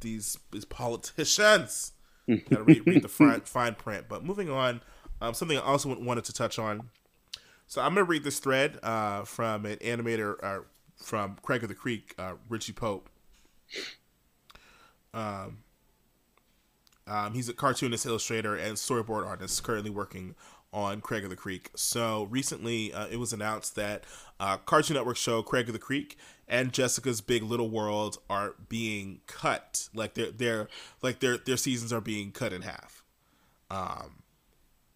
these these politicians. got to read, read the fine, <laughs> fine print. But moving on, um, something I also wanted to touch on. So I'm gonna read this thread uh, from an animator uh, from Craig of the Creek, uh, Richie Pope. Um, um, he's a cartoonist, illustrator, and storyboard artist currently working on Craig of the Creek. So recently, uh, it was announced that uh, Cartoon Network show Craig of the Creek and Jessica's Big Little World are being cut. Like their their like their their seasons are being cut in half. Um,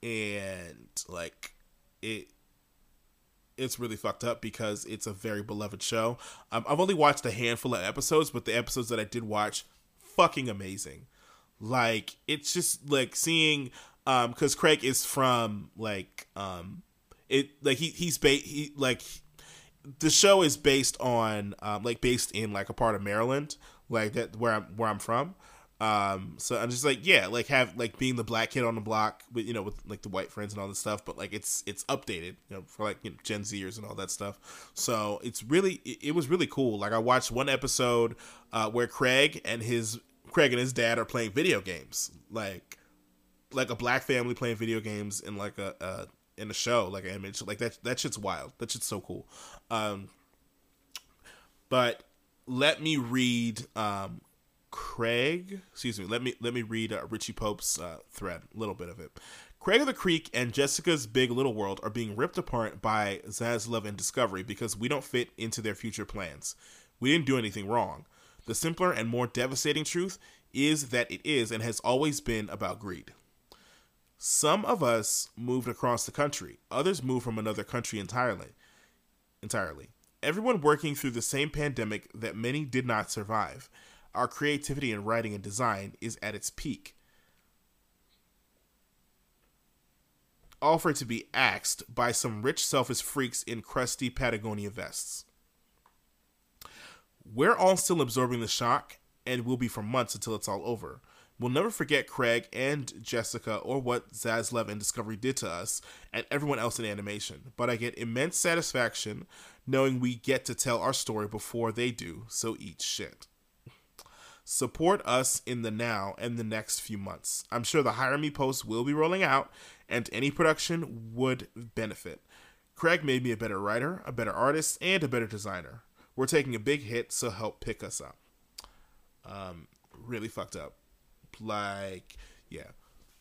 and like it it's really fucked up because it's a very beloved show. Um, I've only watched a handful of episodes, but the episodes that I did watch, fucking amazing. Like it's just like seeing, um, because Craig is from like, um, it like he he's ba- he like the show is based on um like based in like a part of Maryland, like that where I'm where I'm from. Um, so I'm just like, yeah, like have like being the black kid on the block with you know with like the white friends and all this stuff, but like it's it's updated, you know, for like you know, Gen Zers and all that stuff. So it's really it, it was really cool. Like I watched one episode uh, where Craig and his Craig and his dad are playing video games, like like a black family playing video games in like a, a in a show, like an image, like that. That shit's wild. That shit's so cool. Um, but let me read um, Craig. Excuse me. Let me let me read uh, Richie Pope's uh, thread. A little bit of it. Craig of the Creek and Jessica's Big Little World are being ripped apart by Zaslav and Discovery because we don't fit into their future plans. We didn't do anything wrong. The simpler and more devastating truth is that it is and has always been about greed. Some of us moved across the country, others moved from another country entirely. Entirely. Everyone working through the same pandemic that many did not survive. Our creativity in writing and design is at its peak. it to be axed by some rich, selfish freaks in crusty Patagonia vests. We're all still absorbing the shock, and will be for months until it's all over. We'll never forget Craig and Jessica or what Zaslav and Discovery did to us and everyone else in animation, but I get immense satisfaction knowing we get to tell our story before they do, so eat shit. Support us in the now and the next few months. I'm sure the Hire Me post will be rolling out, and any production would benefit. Craig made me a better writer, a better artist, and a better designer. We're taking a big hit, so help pick us up. Um, really fucked up. Like, yeah,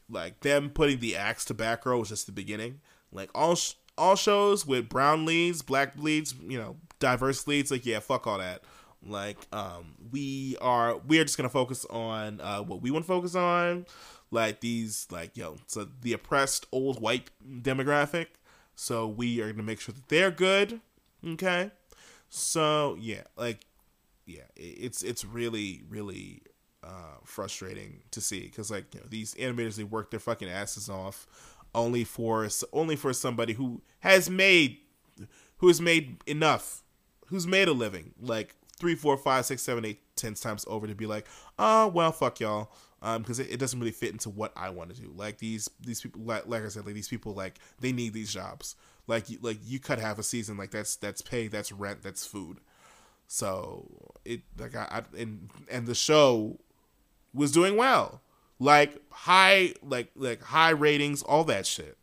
like them putting the axe to back row was just the beginning. Like all sh- all shows with brown leads, black leads, you know, diverse leads. Like, yeah, fuck all that. Like, um, we are we are just gonna focus on uh, what we want to focus on, like these, like yo, so the oppressed old white demographic. So we are gonna make sure that they're good. Okay. So yeah, like yeah, it's it's really really uh, frustrating to see because like you know, these animators they work their fucking asses off only for only for somebody who has made who has made enough who's made a living like three four five six seven eight ten times over to be like oh well fuck y'all. Um because it, it doesn't really fit into what i want to do. Like these these people like, like i said like these people like they need these jobs. Like you like you cut half a season like that's that's pay that's rent that's food. So it like I, I and and the show was doing well, like high like like high ratings, all that shit.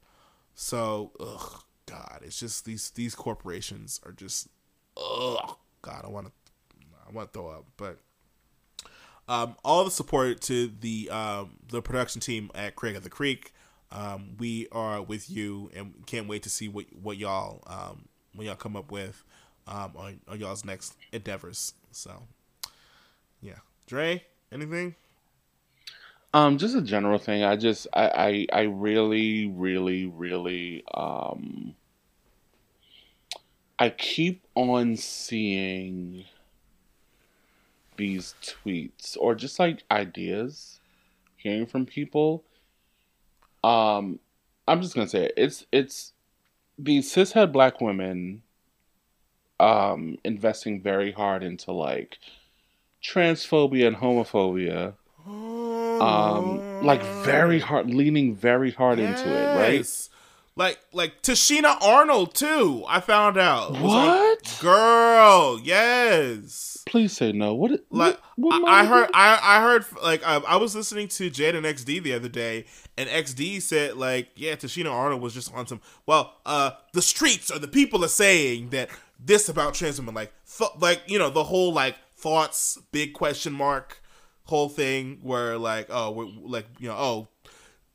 So ugh, God, it's just these these corporations are just ugh, God, I want to I want to throw up, but. Um, all the support to the um, the production team at Craig of the Creek. Um, we are with you and can't wait to see what what y'all um, y'all come up with um, on, on y'all's next endeavors. So, yeah, Dre, anything? Um, just a general thing. I just, I, I, I really, really, really, um, I keep on seeing these tweets or just like ideas, hearing from people. Um, I'm just gonna say it. it's it's these cishet black women um investing very hard into like transphobia and homophobia um like very hard leaning very hard into it right Yes. Like like Tashina Arnold too. I found out. What? girl? Yes. please say no what it- Like what, what I, I heard, I, I heard, like I, I was listening to Jade and XD the other day, and XD said like, yeah, Tashina Arnold was just on some. Well, uh, the streets or the people are saying that this about trans women, like, th- like you know, the whole like thoughts, big question mark, whole thing where like, oh, we're, like you know, oh,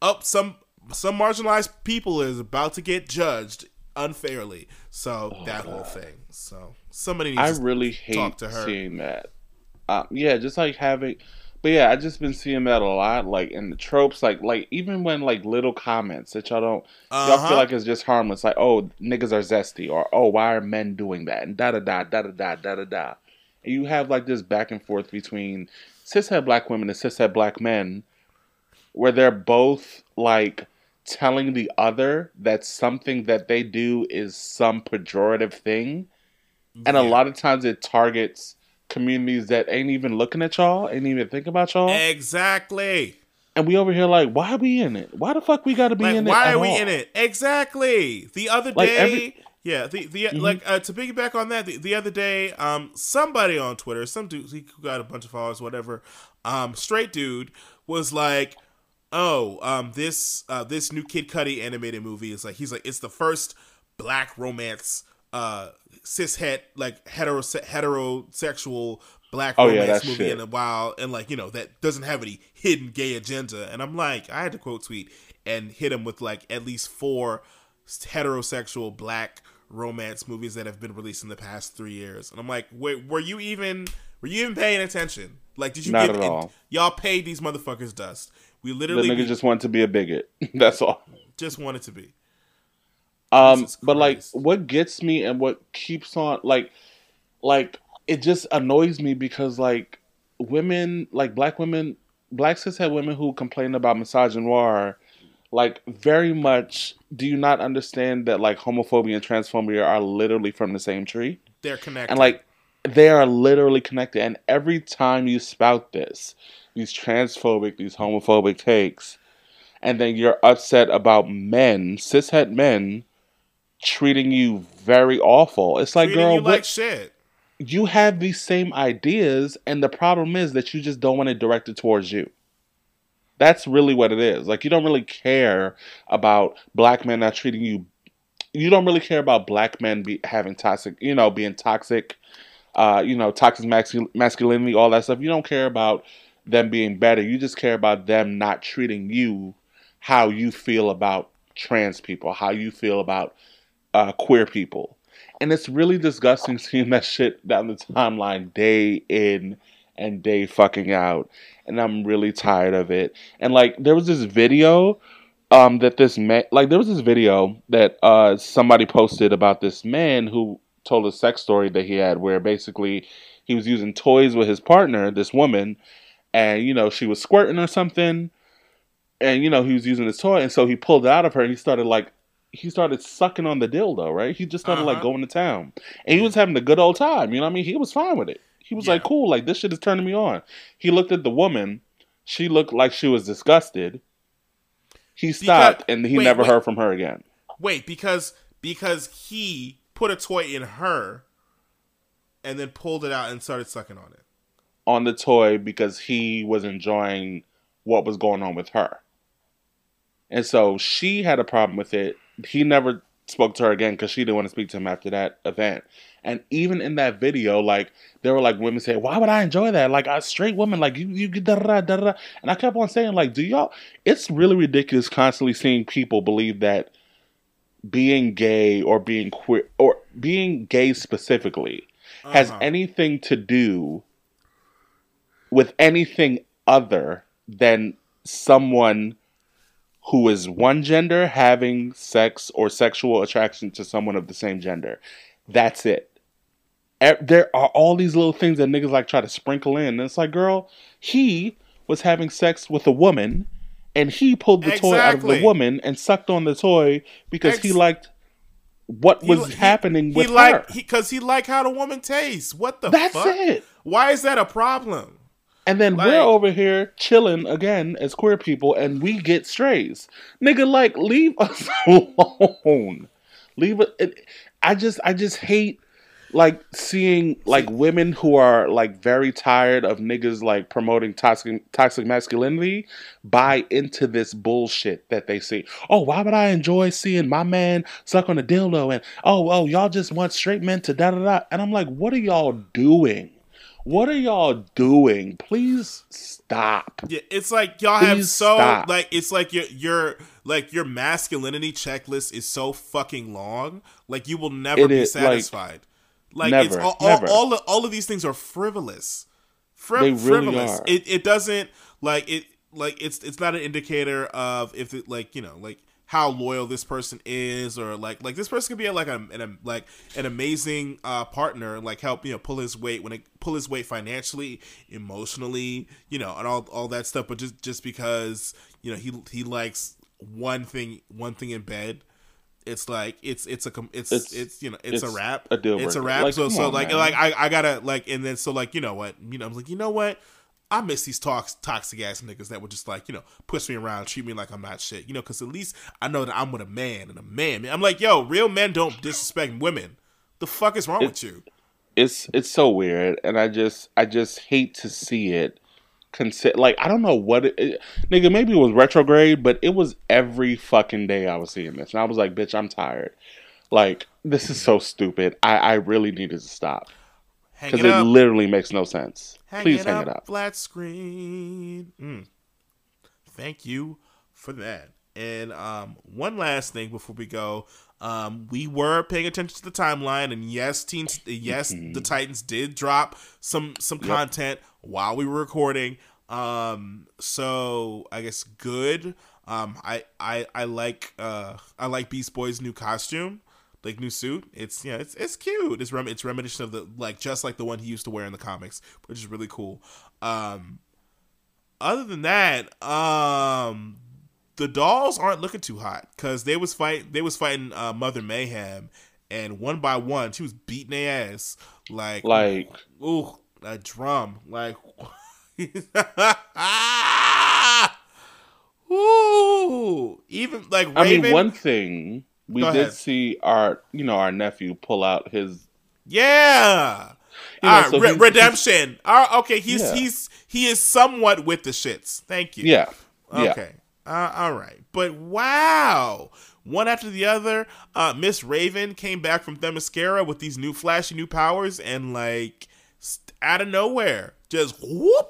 up some some marginalized people is about to get judged unfairly. So that whole thing. So somebody needs I to really talk hate to her. seeing that. Uh, yeah, just like having, but yeah, I just been seeing that a lot, like in the tropes, like like even when like little comments that y'all don't, y'all Uh-huh. feel like it's just harmless, like oh niggas are zesty, or oh why are men doing that, and da da da da da da da da da, and you have like this back and forth between cishet black women and cishet black men, where they're both like telling the other that something that they do is some pejorative thing and a lot of times it targets communities that ain't even looking at y'all, ain't even thinking about y'all. Exactly. and we over here like, why are we in it? Why the fuck we gotta be Like, in it? why are we all? in it? Exactly. The other Like, day, every- Mm-hmm. yeah. The the like uh, to piggyback on that, the, the other day, um, somebody on Twitter, some dude he got a bunch of followers, whatever, um, straight dude was like, oh, um, this uh, this new Kid Cudi animated movie is like, he's like, it's the first black romance, uh, cis het like hetero heterosexual black Oh, romance that movie shit. in a while, and like you know that doesn't have any hidden gay agenda. And I'm like, I had to quote tweet and hit him with like at least four heterosexual black romance movies that have been released in the past three years. And I'm like, wait, were you even were you even paying attention? Like, did you Not give at all. y'all paid these motherfuckers dust? We The literally nigga we just wanted to be a bigot. <laughs> That's all. just wanted to be. Um, but like, what gets me and what keeps on like, like it just annoys me because like women, like black women, black cishet women who complain about misogynoir, like very much do you not understand that like homophobia and transphobia are literally from the same tree? They're connected. And like they are literally connected. And every time you spout this, these transphobic, these homophobic takes, and then you're upset about men, cishet men, treating you very awful. It's like, treating girl, you what, like shit. you have these same ideas, and the problem is that you just don't want it directed towards you. That's really what it is. Like you don't really care about black men not treating you. You don't really care about black men be having toxic, you know, being toxic, uh, you know, toxic mascul- masculinity, all that stuff. You don't care about them being better. You just care about them not treating you how you feel about trans people, how you feel about uh, queer people. And it's really disgusting <laughs> seeing that shit down the timeline day in and day fucking out. And I'm really tired of it. And like there was this video um that this man like there was this video that uh somebody posted about this man who told a sex story that he had where basically he was using toys with his partner, this woman, and you know, she was squirting or something. And you know, he was using his toy and so he pulled it out of her and he started like he started sucking on the dildo, right? He just started like Uh-huh. going to town. And he was having a good old time, you know what I mean? He was fine with it. He was like, cool, like this shit is turning me on. He looked at the woman. She looked like she was disgusted. He stopped and he wait, never wait. heard from her again. Wait, because because he put a toy in her and then pulled it out and started sucking on it. On the toy because he was enjoying what was going on with her. And so she had a problem with it. He never spoke to her again because she didn't want to speak to him after that event. And even in that video, like there were like women saying, "Why would I enjoy that? Like a straight woman, like you, you da da da da." And I kept on saying, like, do y'all? It's really ridiculous constantly seeing people believe that being gay or being queer or being gay specifically has Uh-huh. anything to do with anything other than someone who is one gender having sex or sexual attraction to someone of the same gender. That's it. There are all these little things that niggas like try to sprinkle in. And it's like, girl, he was having sex with a woman and he pulled the toy out of the woman and sucked on the toy because he liked what was he- happening with he her. because he, liked how the woman tastes. What the That's fuck? it. Why is that a problem? And then Like- we're over here chilling again as queer people, and we get strays. Nigga, like leave <laughs> us alone. Leave it. I just, I just hate like seeing like women who are like very tired of niggas like promoting toxic toxic masculinity buy into this bullshit that they see. Oh, why would I enjoy seeing my man suck on a dildo? And oh, oh, y'all just want straight men to da da da. And I'm like, what are y'all doing? What are y'all doing? Please stop. Yeah, it's like y'all have so stop. like it's like your your like your masculinity checklist is so fucking long. Like you will never It be is, satisfied. Like, it's never, all, never. all all of, all of these things are frivolous. Fri- They really frivolous. are. It it doesn't like it like it's it's not an indicator of if it like you know like how loyal this person is or like like this person could be like a, an, a like an amazing uh partner and like help you know pull his weight when it pull his weight financially emotionally you know and all all that stuff but just just because you know he he likes one thing one thing in bed it's like it's it's a com- it's it's, It's- you know it's, a wrap. a deal it's a wrap. Like, so so on, like man. like I, I gotta like and then so like you know what? You know I'm like you know what I miss these talks toxic ass niggas that would just like you know push me around treat me like I'm not shit you know because at least I know that I'm with a man and a man I'm like yo real men don't disrespect women the fuck is wrong It- with you It's it's so weird, and I just I just hate to see it. Consi- like I don't know what it, it, nigga. Maybe it was retrograde, but it was every fucking day I was seeing this, and I was like, bitch, I'm tired. Like this is so stupid. I I really needed to stop because it it literally makes no sense. Hang Please it hang up, it up. flat screen mm. thank you for that and um one last thing before we go um we were paying attention to the timeline and yes teens yes the titans did drop some some Mm-hmm. Yep. content while we were recording um so i guess good um i i i like uh i like beast boy's new costume like new suit. It's yeah it's it's cute. It's rem- it's reminiscent of the like just like the one he used to wear in the comics which is really cool. Um other than that um the dolls aren't looking too hot because they was fight they was fighting uh, Mother Mayhem, and one by one she was beating their ass like Like. ooh a drum like <laughs> ooh even like I mean, one thing we Go did ahead. see our you know our nephew pull out his yeah. You know, All right, so re- he's- redemption. All right, okay, he's Yeah. he's he is somewhat with the shits. Thank you. yeah yeah Okay. Uh, all right. But wow. One after the other, uh, Miss Raven came back from Themyscira with these new flashy new powers and like out of nowhere, just whoop.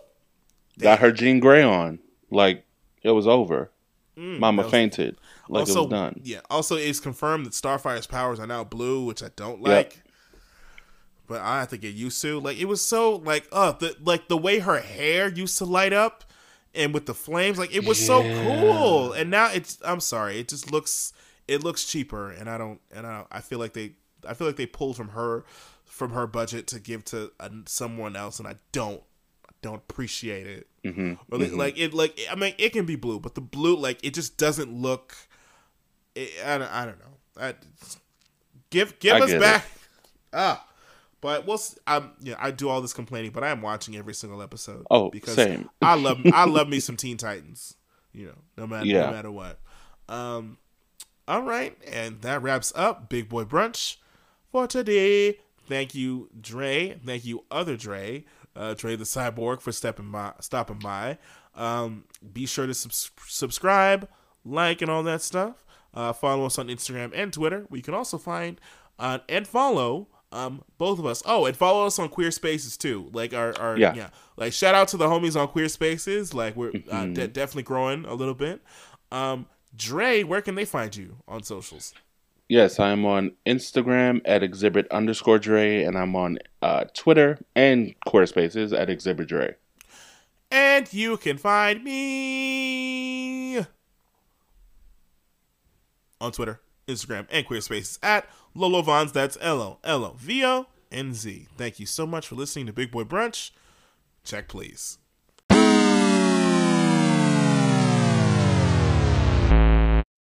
got her Jean Grey on like it was over. Mama Mm, that was- fainted like also, it was done. Yeah. Also, it's confirmed that Starfire's powers are now blue, which I don't like. But I have to get used to. Like it was so like uh the like the way her hair used to light up and with the flames, like it was so cool. And now it's I'm sorry, it just looks it looks cheaper and I don't and I I feel like they I feel like they pulled from her from her budget to give to uh, someone else and I don't I don't appreciate it. Hmm Or li- like it like I mean it can be blue, but the blue like it just doesn't look. It, I don't I don't know. I, give give I us it. back. <laughs> Ah, but we'll. I'm yeah. I do all this complaining, but I am watching every single episode. Oh, because same. I love I love me some Teen Titans. You know, no matter Yeah. no matter what. Um, all right, and that wraps up Big Boy Brunch for today. Thank you, Dre. Thank you, other Dre, uh, Dre Thee Cyborg, for stepping by, stopping by. Um, be sure to subs- subscribe, like, and all that stuff. Uh, follow us on Instagram and Twitter. We can also find uh, and follow um, both of us. Oh, and follow us on Queer Spaces too. Like our, our yeah. Yeah. Like shout out to the homies on Queer Spaces. Like we're uh, Mm-hmm. de- definitely growing a little bit. Um, Dre, where can they find you on socials? Yes, I'm on Instagram at exhibit underscore Dre, and I'm on uh, Twitter and Squarespaces at exhibit Dre. And you can find me on Twitter, Instagram, and Queer Spaces at Lolo Vonz. That's L O L O V O N Z. Thank you so much for listening to Big Boy Brunch. Check, please.